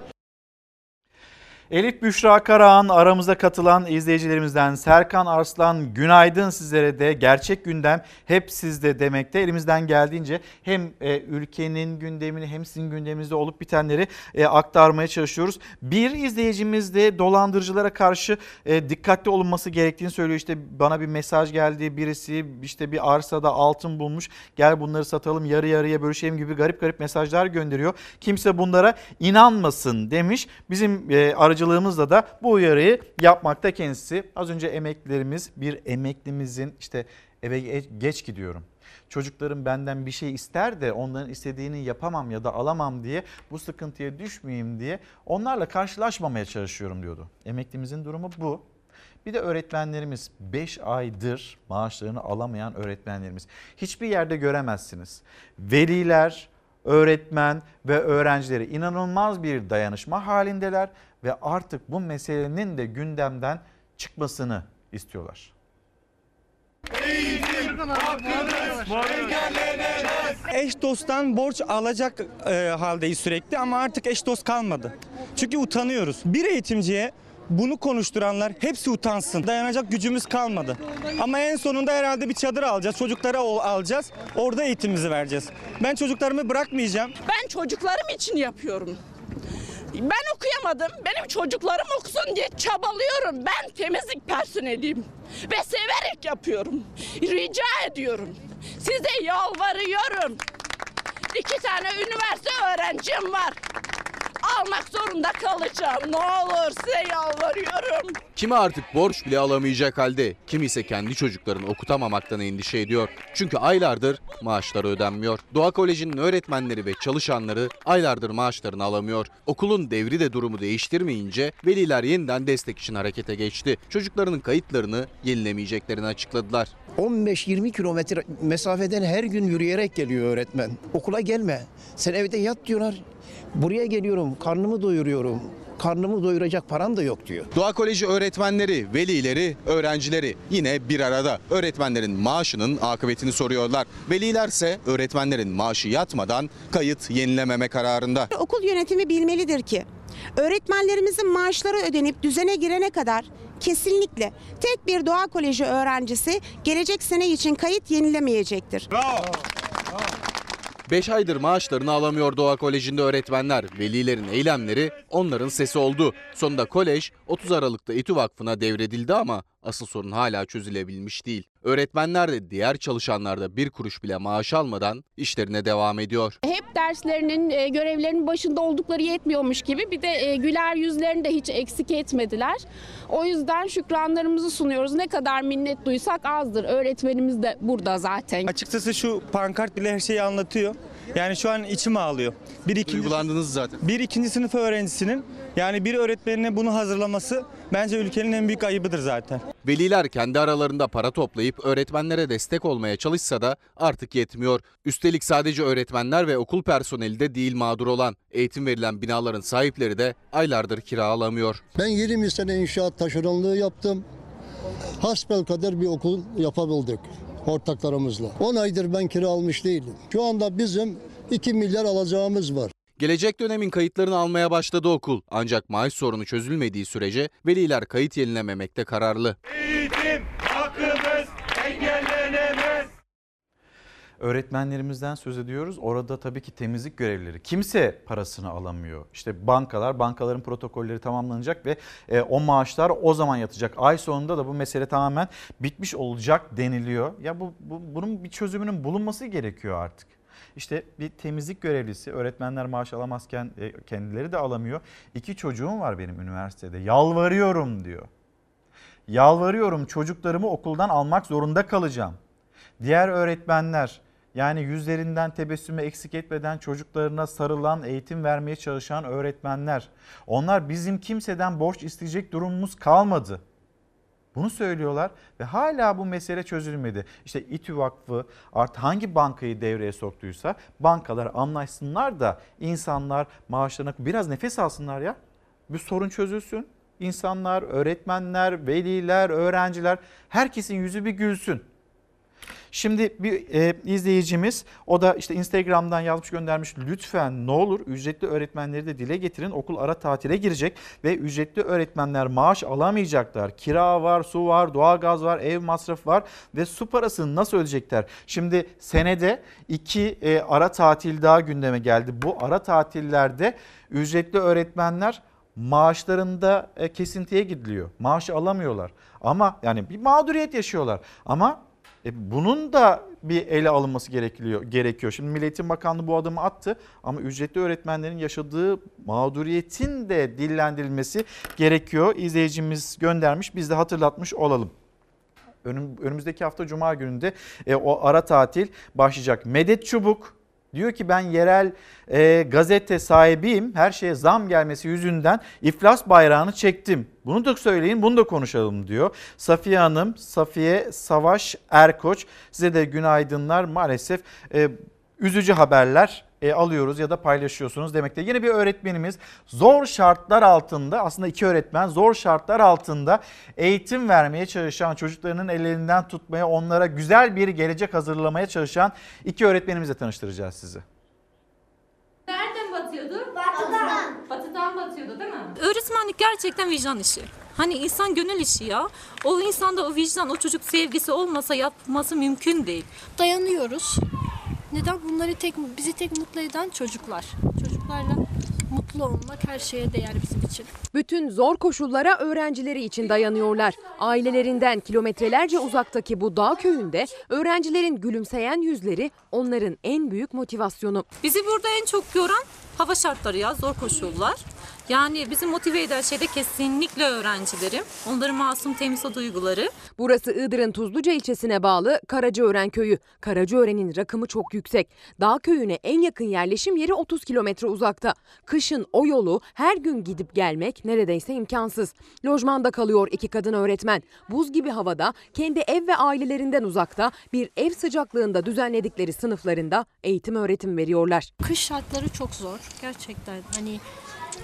Elif Büşra Karahan aramıza katılan izleyicilerimizden Serkan Arslan günaydın sizlere de gerçek gündem hep sizde demekte elimizden geldiğince hem e, ülkenin gündemini hem sizin gündeminizde olup bitenleri e, aktarmaya çalışıyoruz. Bir izleyicimiz de dolandırıcılara karşı e, dikkatli olunması gerektiğini söylüyor. İşte bana bir mesaj geldi birisi işte bir arsada altın bulmuş gel bunları satalım yarı yarıya bölüşelim gibi garip garip mesajlar gönderiyor. Kimse bunlara inanmasın demiş. Bizim e, aracılığımızla da bu uyarıyı yapmakta kendisi. Az önce emeklilerimiz bir emeklimizin işte eve ge- geç gidiyorum. Çocuklarım benden bir şey ister de onların istediğini yapamam ya da alamam diye bu sıkıntıya düşmeyeyim diye onlarla karşılaşmamaya çalışıyorum diyordu. Emeklimizin durumu bu. Bir de öğretmenlerimiz 5 aydır maaşlarını alamayan öğretmenlerimiz. Hiçbir yerde göremezsiniz. Veliler, öğretmen ve öğrencileri inanılmaz bir dayanışma halindeler ve artık bu meselenin de gündemden çıkmasını istiyorlar. Eş dosttan borç alacak e, haldeyiz sürekli ama artık eş dost kalmadı. Çünkü utanıyoruz. Bir eğitimciye bunu konuşturanlar hepsi utansın. Dayanacak gücümüz kalmadı. Ama en sonunda herhalde bir çadır alacağız. Çocuklara alacağız. Orada eğitimimizi vereceğiz. Ben çocuklarımı bırakmayacağım. Ben çocuklarım için yapıyorum. Ben okuyamadım. Benim çocuklarım okusun diye çabalıyorum. Ben temizlik personeliyim. Ve severek yapıyorum. Rica ediyorum. Size yalvarıyorum. İki tane üniversite öğrencim var. Almak zorunda kalacağım. Ne olur size yalvarıyorum. Kimi artık borç bile alamayacak halde, kimi ise kendi çocuklarını okutamamaktan endişe ediyor. Çünkü aylardır maaşları ödenmiyor. Doğa Koleji'nin öğretmenleri ve çalışanları aylardır maaşlarını alamıyor. Okulun devri de durumu değiştirmeyince veliler yeniden destek için harekete geçti. Çocuklarının kayıtlarını yenilemeyeceklerini açıkladılar. 15-20 kilometre mesafeden her gün yürüyerek geliyor öğretmen. Okula gelme. Sen evde yat diyorlar. Buraya geliyorum, karnımı doyuruyorum. Karnımı doyuracak param da yok diyor. Doğa Koleji öğretmenleri, velileri, öğrencileri yine bir arada. Öğretmenlerin maaşının akıbetini soruyorlar. Velilerse öğretmenlerin maaşı yatmadan kayıt yenilememe kararında. Okul yönetimi bilmelidir ki öğretmenlerimizin maaşları ödenip düzene girene kadar kesinlikle tek bir doğa koleji öğrencisi gelecek sene için kayıt yenilemeyecektir. 5 aydır maaşlarını alamıyor Doğa Koleji'nde öğretmenler. Velilerin eylemleri onların sesi oldu. Sonunda kolej 30 Aralık'ta İTÜ Vakfı'na devredildi ama asıl sorun hala çözülebilmiş değil. Öğretmenler de diğer çalışanlar da bir kuruş bile maaş almadan işlerine devam ediyor. Hep derslerinin, e, görevlerinin başında oldukları yetmiyormuş gibi bir de e, güler yüzlerini de hiç eksik etmediler. O yüzden şükranlarımızı sunuyoruz. Ne kadar minnet duysak azdır. Öğretmenimiz de burada zaten. Açıkçası şu pankart bile her şeyi anlatıyor. Yani şu an içim ağlıyor. Bir ikinci, Duygulandınız zaten. bir ikinci sınıf öğrencisinin yani bir öğretmenine bunu hazırlaması bence ülkenin en büyük ayıbıdır zaten. Veliler kendi aralarında para toplayıp öğretmenlere destek olmaya çalışsa da artık yetmiyor. Üstelik sadece öğretmenler ve okul personeli de değil mağdur olan. Eğitim verilen binaların sahipleri de aylardır kira alamıyor. Ben 20 sene inşaat taşeronluğu yaptım. Hasbelkader bir okul yapabildik ortaklarımızla. 10 aydır ben kira almış değilim. Şu anda bizim 2 milyar alacağımız var. Gelecek dönemin kayıtlarını almaya başladı okul. Ancak maaş sorunu çözülmediği sürece veliler kayıt yenilememekte kararlı. Eğitim hakkımız engellenemez. Öğretmenlerimizden söz ediyoruz. Orada tabii ki temizlik görevlileri. Kimse parasını alamıyor. İşte bankalar, bankaların protokolleri tamamlanacak ve e, o maaşlar o zaman yatacak. Ay sonunda da bu mesele tamamen bitmiş olacak deniliyor. Ya bu, bu bunun bir çözümünün bulunması gerekiyor artık. İşte bir temizlik görevlisi öğretmenler maaş alamazken e, kendileri de alamıyor. İki çocuğum var benim üniversitede. Yalvarıyorum diyor. Yalvarıyorum çocuklarımı okuldan almak zorunda kalacağım. Diğer öğretmenler Yani yüzlerinden tebessümü eksik etmeden çocuklarına sarılan, eğitim vermeye çalışan öğretmenler. Onlar bizim kimseden borç isteyecek durumumuz kalmadı. Bunu söylüyorlar ve hala bu mesele çözülmedi. İşte İTÜ Vakfı artık hangi bankayı devreye soktuysa bankalar anlaşsınlar da insanlar maaşlarına biraz nefes alsınlar ya. Bir sorun çözülsün. İnsanlar, öğretmenler, veliler, öğrenciler herkesin yüzü bir gülsün. Şimdi bir e, izleyicimiz o da işte Instagram'dan yazmış göndermiş lütfen ne olur ücretli öğretmenleri de dile getirin okul ara tatile girecek ve ücretli öğretmenler maaş alamayacaklar. Kira var, su var, doğalgaz var, ev masrafı var ve su parasını nasıl ödeyecekler? Şimdi senede iki e, ara tatil daha gündeme geldi. Bu ara tatillerde ücretli öğretmenler maaşlarında e, kesintiye gidiliyor. Maaş alamıyorlar. Ama yani bir mağduriyet yaşıyorlar. Ama e, bunun da bir ele alınması gerekiyor. gerekiyor. Şimdi Milli Eğitim Bakanlığı bu adımı attı ama ücretli öğretmenlerin yaşadığı mağduriyetin de dillendirilmesi gerekiyor. İzleyicimiz göndermiş biz de hatırlatmış olalım. Önüm, önümüzdeki hafta Cuma gününde e, o ara tatil başlayacak. Medet Çubuk Diyor ki ben yerel e, gazete sahibiyim. Her şeye zam gelmesi yüzünden iflas bayrağını çektim. Bunu da söyleyin, bunu da konuşalım diyor. Safiye Hanım, Safiye Savaş Erkoç size de günaydınlar. Maalesef e, üzücü haberler e, alıyoruz ya da paylaşıyorsunuz demekte. Yine bir öğretmenimiz zor şartlar altında aslında iki öğretmen zor şartlar altında eğitim vermeye çalışan çocuklarının ellerinden tutmaya onlara güzel bir gelecek hazırlamaya çalışan iki öğretmenimizle tanıştıracağız sizi. Nereden batıyordu? Batıdan. Batıdan batıyordu değil mi? Öğretmenlik gerçekten vicdan işi. Hani insan gönül işi ya. O insanda o vicdan, o çocuk sevgisi olmasa yapması mümkün değil. Dayanıyoruz. Neden? Bunları tek bizi tek mutlu eden çocuklar. Çocuklarla mutlu olmak her şeye değer bizim için. Bütün zor koşullara öğrencileri için dayanıyorlar. Ailelerinden kilometrelerce uzaktaki bu dağ köyünde öğrencilerin gülümseyen yüzleri onların en büyük motivasyonu. Bizi burada en çok yoran hava şartları ya, zor koşullar. Yani bizi motive eden şey de kesinlikle öğrencilerim. Onların masum temiz o duyguları. Burası Iğdır'ın Tuzluca ilçesine bağlı Karacaören köyü. Karacaören'in rakımı çok yüksek. Dağ köyüne en yakın yerleşim yeri 30 kilometre uzakta. Kışın o yolu her gün gidip gelmek neredeyse imkansız. Lojmanda kalıyor iki kadın öğretmen. Buz gibi havada kendi ev ve ailelerinden uzakta bir ev sıcaklığında düzenledikleri sınıflarında eğitim öğretim veriyorlar. Kış şartları çok zor gerçekten. Hani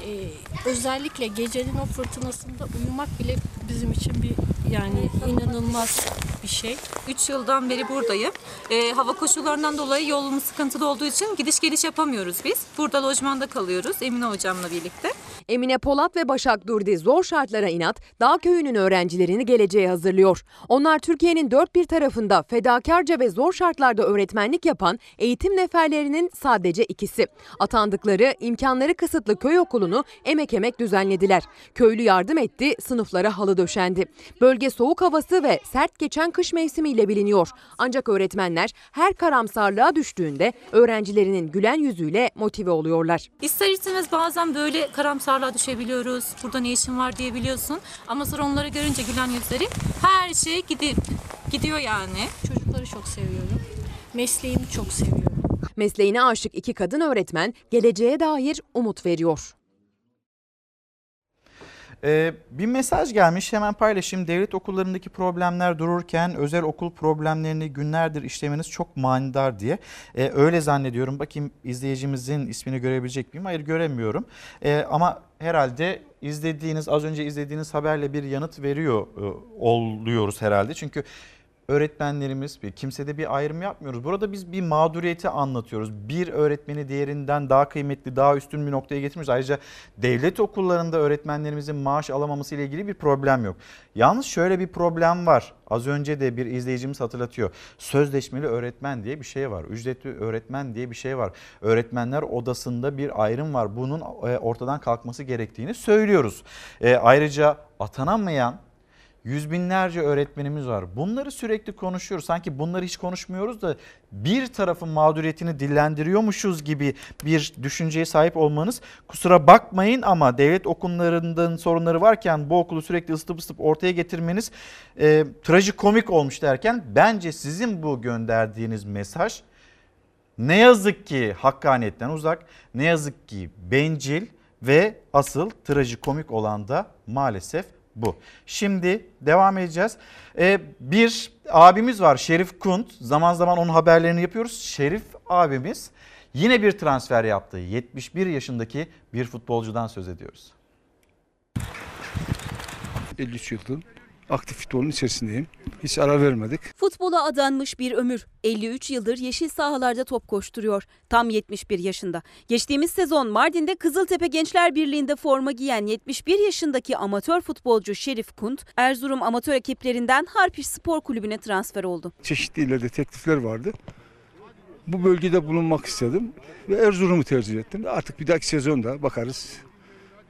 e, özellikle gecenin o fırtınasında uyumak bile bizim için bir yani inanılmaz bir şey. 3 yıldan beri buradayım. Ee, hava koşullarından dolayı yolumuz sıkıntılı olduğu için gidiş geliş yapamıyoruz biz. Burada lojmanda kalıyoruz Emine hocamla birlikte. Emine Polat ve Başak Durdi zor şartlara inat Dağ Köyü'nün öğrencilerini geleceğe hazırlıyor. Onlar Türkiye'nin dört bir tarafında fedakarca ve zor şartlarda öğretmenlik yapan eğitim neferlerinin sadece ikisi. Atandıkları imkanları kısıtlı köy okulunu emek emek düzenlediler. Köylü yardım etti, sınıflara halı döşendi. Bölge soğuk havası ve sert geçen kış mevsimiyle biliniyor. Ancak öğretmenler her karamsarlığa düştüğünde öğrencilerinin gülen yüzüyle motive oluyorlar. İster istemez bazen böyle karamsarlığa düşebiliyoruz. Burada ne işin var diyebiliyorsun. Ama sonra onları görünce gülen yüzleri her şey gidip gidiyor yani. Çocukları çok seviyorum. Mesleğimi çok seviyorum. Mesleğine aşık iki kadın öğretmen geleceğe dair umut veriyor. Ee, bir mesaj gelmiş hemen paylaşayım. Devlet okullarındaki problemler dururken özel okul problemlerini günlerdir işlemeniz çok manidar diye. Ee, öyle zannediyorum. Bakayım izleyicimizin ismini görebilecek miyim? Hayır göremiyorum. Ee, ama herhalde izlediğiniz az önce izlediğiniz haberle bir yanıt veriyor e, oluyoruz herhalde. Çünkü öğretmenlerimiz bir kimsede bir ayrım yapmıyoruz. Burada biz bir mağduriyeti anlatıyoruz. Bir öğretmeni diğerinden daha kıymetli, daha üstün bir noktaya getirmiyoruz. Ayrıca devlet okullarında öğretmenlerimizin maaş alamaması ile ilgili bir problem yok. Yalnız şöyle bir problem var. Az önce de bir izleyicimiz hatırlatıyor. Sözleşmeli öğretmen diye bir şey var. Ücretli öğretmen diye bir şey var. Öğretmenler odasında bir ayrım var. Bunun e, ortadan kalkması gerektiğini söylüyoruz. E, ayrıca atanamayan Yüz binlerce öğretmenimiz var. Bunları sürekli konuşuyoruz. Sanki bunları hiç konuşmuyoruz da bir tarafın mağduriyetini dillendiriyormuşuz gibi bir düşünceye sahip olmanız kusura bakmayın ama devlet okullarından sorunları varken bu okulu sürekli ısıtıp ısıtıp ortaya getirmeniz e, trajikomik olmuş derken bence sizin bu gönderdiğiniz mesaj Ne yazık ki hakkaniyetten uzak, ne yazık ki bencil ve asıl trajikomik olan da maalesef bu. Şimdi devam edeceğiz. Ee, bir abimiz var Şerif Kunt. Zaman zaman onun haberlerini yapıyoruz. Şerif abimiz yine bir transfer yaptı. 71 yaşındaki bir futbolcudan söz ediyoruz. 53 yıldır aktif futbolun içerisindeyim. Hiç ara vermedik. Futbola adanmış bir ömür. 53 yıldır yeşil sahalarda top koşturuyor. Tam 71 yaşında. Geçtiğimiz sezon Mardin'de Kızıltepe Gençler Birliği'nde forma giyen 71 yaşındaki amatör futbolcu Şerif Kunt, Erzurum amatör ekiplerinden Harpiş Spor Kulübü'ne transfer oldu. Çeşitli illerde teklifler vardı. Bu bölgede bulunmak istedim ve Erzurum'u tercih ettim. Artık bir dahaki sezonda bakarız.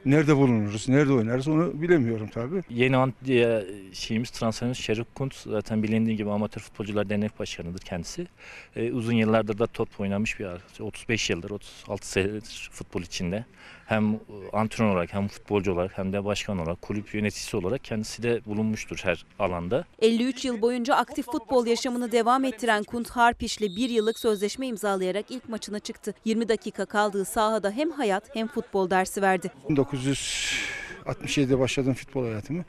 Nerede bulunuruz, nerede oynarız onu bilemiyorum tabii. Yeni an diye şeyimiz transferimiz Şerif Kunt zaten bilindiği gibi amatör futbolcular dernek başkanıdır kendisi. Ee, uzun yıllardır da top oynamış bir arkadaş. 35 yıldır 36 senedir futbol içinde. Hem e, antrenör olarak hem futbolcu olarak hem de başkan olarak kulüp yöneticisi olarak kendisi de bulunmuştur her alanda. 53 yıl boyunca aktif futbol yaşamını devam ettiren Kunt Harpiş'le bir yıllık sözleşme imzalayarak ilk maçına çıktı. 20 dakika kaldığı sahada hem hayat hem futbol dersi verdi. 1967'de başladım futbol hayatımı.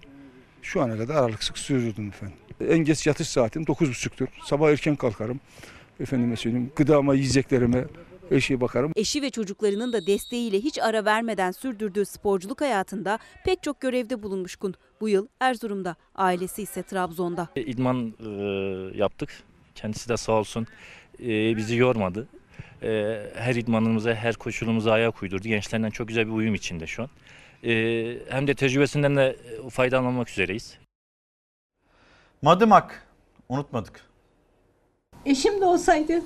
Şu ana kadar aralıksız sürdürdüm efendim. En geç yatış saatim 9.30'tur. Sabah erken kalkarım. Efendime söyleyeyim gıdama, yiyeceklerime şeye bakarım. Eşi ve çocuklarının da desteğiyle hiç ara vermeden sürdürdüğü sporculuk hayatında pek çok görevde bulunmuş Kunt. Bu yıl Erzurum'da, ailesi ise Trabzon'da. İdman e, yaptık. Kendisi de sağ olsun e, bizi yormadı. E, her idmanımıza, her koşulumuza ayak uydurdu. Gençlerden çok güzel bir uyum içinde şu an. E, hem de tecrübesinden de e, faydalanmak üzereyiz. Madımak unutmadık. Eşim de olsaydı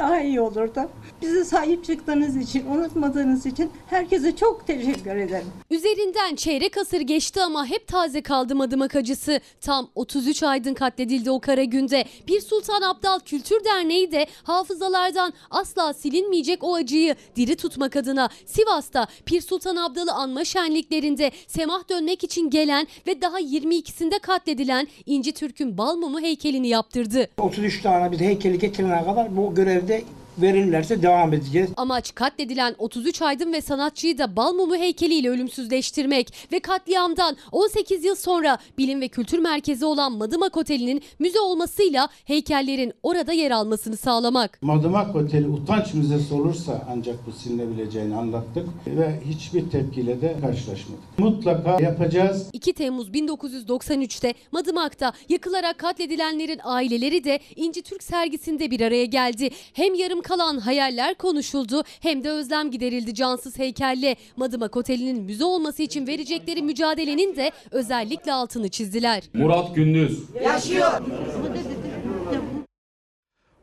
daha iyi olurdu. Bize sahip çıktığınız için, unutmadığınız için herkese çok teşekkür ederim. Üzerinden çeyrek asır geçti ama hep taze kaldı Madımak acısı. Tam 33 aydın katledildi o kara günde. Bir Sultan Abdal Kültür Derneği de hafızalardan asla silinmeyecek o acıyı diri tutmak adına Sivas'ta Pir Sultan Abdal'ı anma şenliklerinde semah dönmek için gelen ve daha 22'sinde katledilen İnci Türk'ün Balmumu heykelini yaptırdı. 33 tane bir heykeli getirene kadar bu görevde day. Verirlerse devam edeceğiz. Amaç katledilen 33 aydın ve sanatçıyı da Balmumu heykeliyle ölümsüzleştirmek ve katliamdan 18 yıl sonra bilim ve kültür merkezi olan Madımak Oteli'nin müze olmasıyla heykellerin orada yer almasını sağlamak. Madımak Oteli utanç müzesi olursa ancak bu silinebileceğini anlattık ve hiçbir tepkiyle de karşılaşmadık. Mutlaka yapacağız. 2 Temmuz 1993'te Madımak'ta yakılarak katledilenlerin aileleri de İnci Türk sergisinde bir araya geldi. Hem yarım kalan hayaller konuşuldu hem de özlem giderildi cansız heykelle. Madımak Oteli'nin müze olması için verecekleri mücadelenin de özellikle altını çizdiler. Murat Gündüz. Yaşıyor.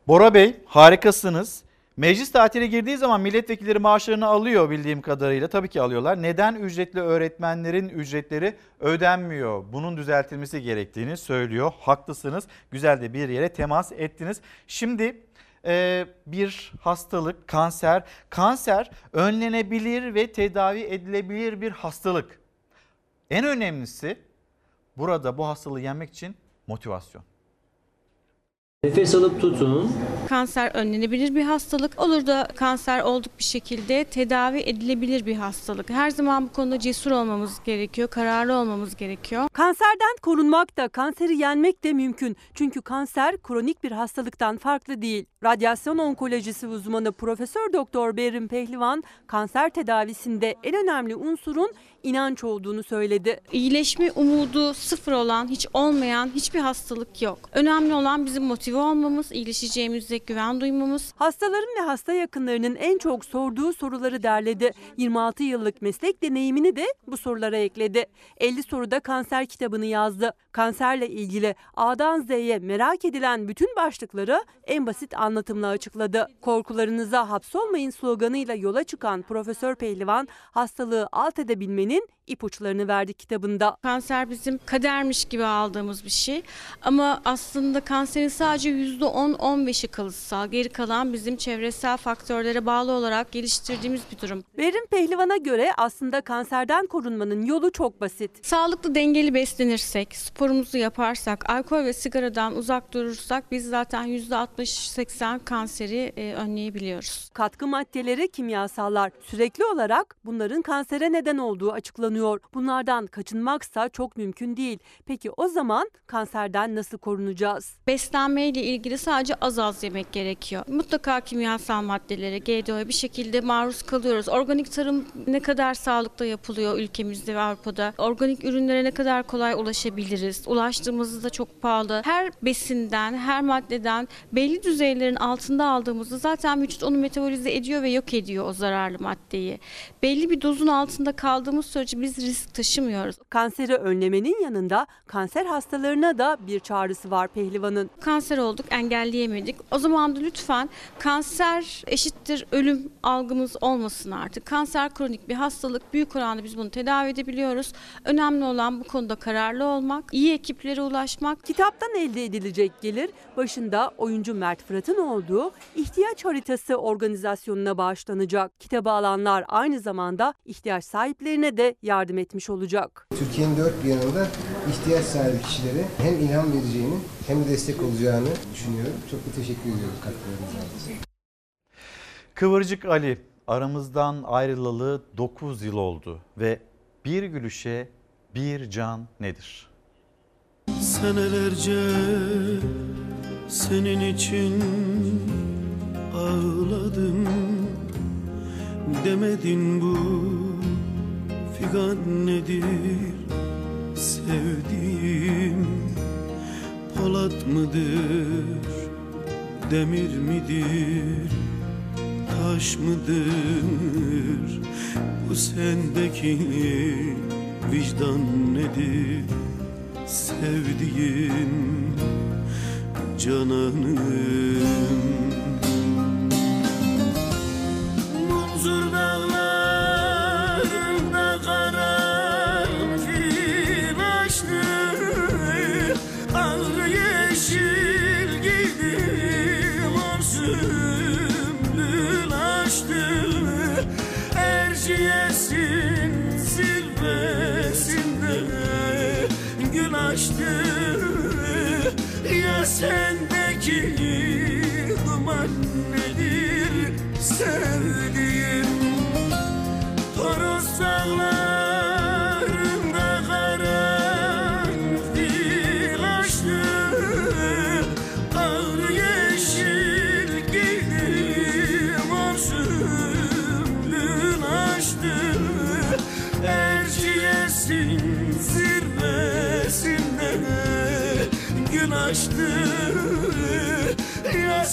Bora Bey harikasınız. Meclis tatile girdiği zaman milletvekilleri maaşlarını alıyor bildiğim kadarıyla. Tabii ki alıyorlar. Neden ücretli öğretmenlerin ücretleri ödenmiyor? Bunun düzeltilmesi gerektiğini söylüyor. Haklısınız. Güzel de bir yere temas ettiniz. Şimdi bir hastalık, kanser. Kanser önlenebilir ve tedavi edilebilir bir hastalık. En önemlisi burada bu hastalığı yenmek için motivasyon. Nefes alıp tutun. Kanser önlenebilir bir hastalık. Olur da kanser olduk bir şekilde tedavi edilebilir bir hastalık. Her zaman bu konuda cesur olmamız gerekiyor, kararlı olmamız gerekiyor. Kanserden korunmak da kanseri yenmek de mümkün. Çünkü kanser kronik bir hastalıktan farklı değil. Radyasyon onkolojisi uzmanı Profesör Doktor Berrin Pehlivan kanser tedavisinde en önemli unsurun inanç olduğunu söyledi. İyileşme umudu sıfır olan, hiç olmayan hiçbir hastalık yok. Önemli olan bizim motive olmamız, iyileşeceğimize güven duymamız. Hastaların ve hasta yakınlarının en çok sorduğu soruları derledi. 26 yıllık meslek deneyimini de bu sorulara ekledi. 50 soruda kanser kitabını yazdı. Kanserle ilgili A'dan Z'ye merak edilen bütün başlıkları en basit anlatımla açıkladı. Korkularınıza hapsolmayın sloganıyla yola çıkan Profesör Pehlivan hastalığı alt edebilmenin ipuçlarını verdi kitabında. Kanser bizim kadermiş gibi aldığımız bir şey. Ama aslında kanserin sadece %10-15'i kalıtsal. Geri kalan bizim çevresel faktörlere bağlı olarak geliştirdiğimiz bir durum. Berin Pehlivan'a göre aslında kanserden korunmanın yolu çok basit. Sağlıklı dengeli beslenirsek, sporumuzu yaparsak, alkol ve sigaradan uzak durursak biz zaten %60-80 kanseri e, önleyebiliyoruz. Katkı maddeleri kimyasallar. Sürekli olarak bunların kansere neden olduğu açıklanıyor. Bunlardan kaçınmaksa çok mümkün değil. Peki o zaman kanserden nasıl korunacağız? Beslenmeyle ilgili sadece az az yemek gerekiyor. Mutlaka kimyasal maddelere, GDO'ya bir şekilde maruz kalıyoruz. Organik tarım ne kadar sağlıklı yapılıyor ülkemizde ve Avrupa'da. Organik ürünlere ne kadar kolay ulaşabiliriz. Ulaştığımızda da çok pahalı. Her besinden, her maddeden belli düzeylerin altında aldığımızda zaten vücut onu metabolize ediyor ve yok ediyor o zararlı maddeyi. Belli bir dozun altında kaldığımız sürece biz risk taşımıyoruz. Kanseri önlemenin yanında kanser hastalarına da bir çağrısı var pehlivanın. Kanser olduk, engelleyemedik. O zaman da lütfen kanser eşittir ölüm algımız olmasın artık. Kanser kronik bir hastalık. Büyük oranda biz bunu tedavi edebiliyoruz. Önemli olan bu konuda kararlı olmak, iyi ekiplere ulaşmak. Kitaptan elde edilecek gelir başında oyuncu Mert Fırat'ın olduğu ihtiyaç haritası organizasyonuna bağışlanacak. Kitabı alanlar aynı zamanda ihtiyaç sahiplerine de yardım etmiş olacak. Türkiye'nin dört bir yanında ihtiyaç sahibi kişilere hem ilham vereceğini hem de destek olacağını düşünüyorum. Çok da teşekkür ediyorum katkılarınız için. Kıvırcık Ali aramızdan ayrılalı 9 yıl oldu ve bir gülüşe bir can nedir? Senelerce senin için ağladım Demedin bu figan nedir sevdiğim Polat mıdır demir midir taş mıdır? Bu sendeki vicdan nedir? Sevdiğim cananım. Munzur dağlarında sendeki duman nedir? Sevdiğim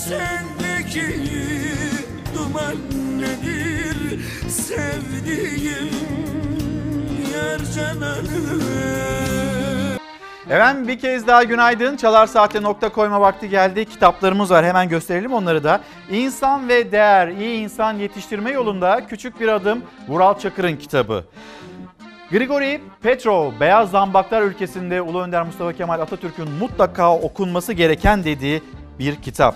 sendeki duman nedir sevdiğim yar cananım Efendim bir kez daha günaydın. Çalar Saat'e nokta koyma vakti geldi. Kitaplarımız var hemen gösterelim onları da. İnsan ve Değer, iyi insan yetiştirme yolunda küçük bir adım Vural Çakır'ın kitabı. Grigori Petrov, Beyaz Zambaklar ülkesinde Ulu Önder Mustafa Kemal Atatürk'ün mutlaka okunması gereken dediği bir kitap.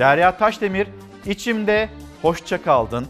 Derya Taşdemir, İçimde Hoşça Kaldın.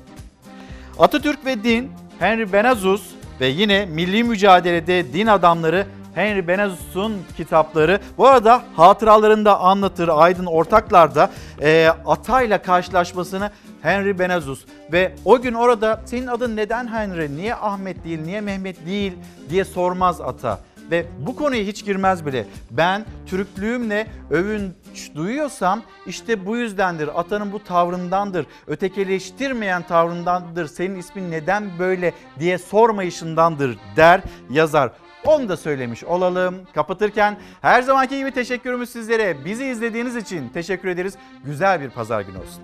Atatürk ve Din, Henry Benazus ve yine milli mücadelede din adamları Henry Benazus'un kitapları. Bu arada hatıralarında anlatır Aydın Ortaklar'da e, atayla karşılaşmasını Henry Benazus ve o gün orada senin adın neden Henry, niye Ahmet değil, niye Mehmet değil diye sormaz ata. Ve bu konuya hiç girmez bile. Ben Türklüğümle övünç duyuyorsam işte bu yüzdendir. Atanın bu tavrındandır. Ötekileştirmeyen tavrındandır. Senin ismin neden böyle diye sormayışındandır der yazar. Onu da söylemiş olalım. Kapatırken her zamanki gibi teşekkürümüz sizlere. Bizi izlediğiniz için teşekkür ederiz. Güzel bir pazar günü olsun.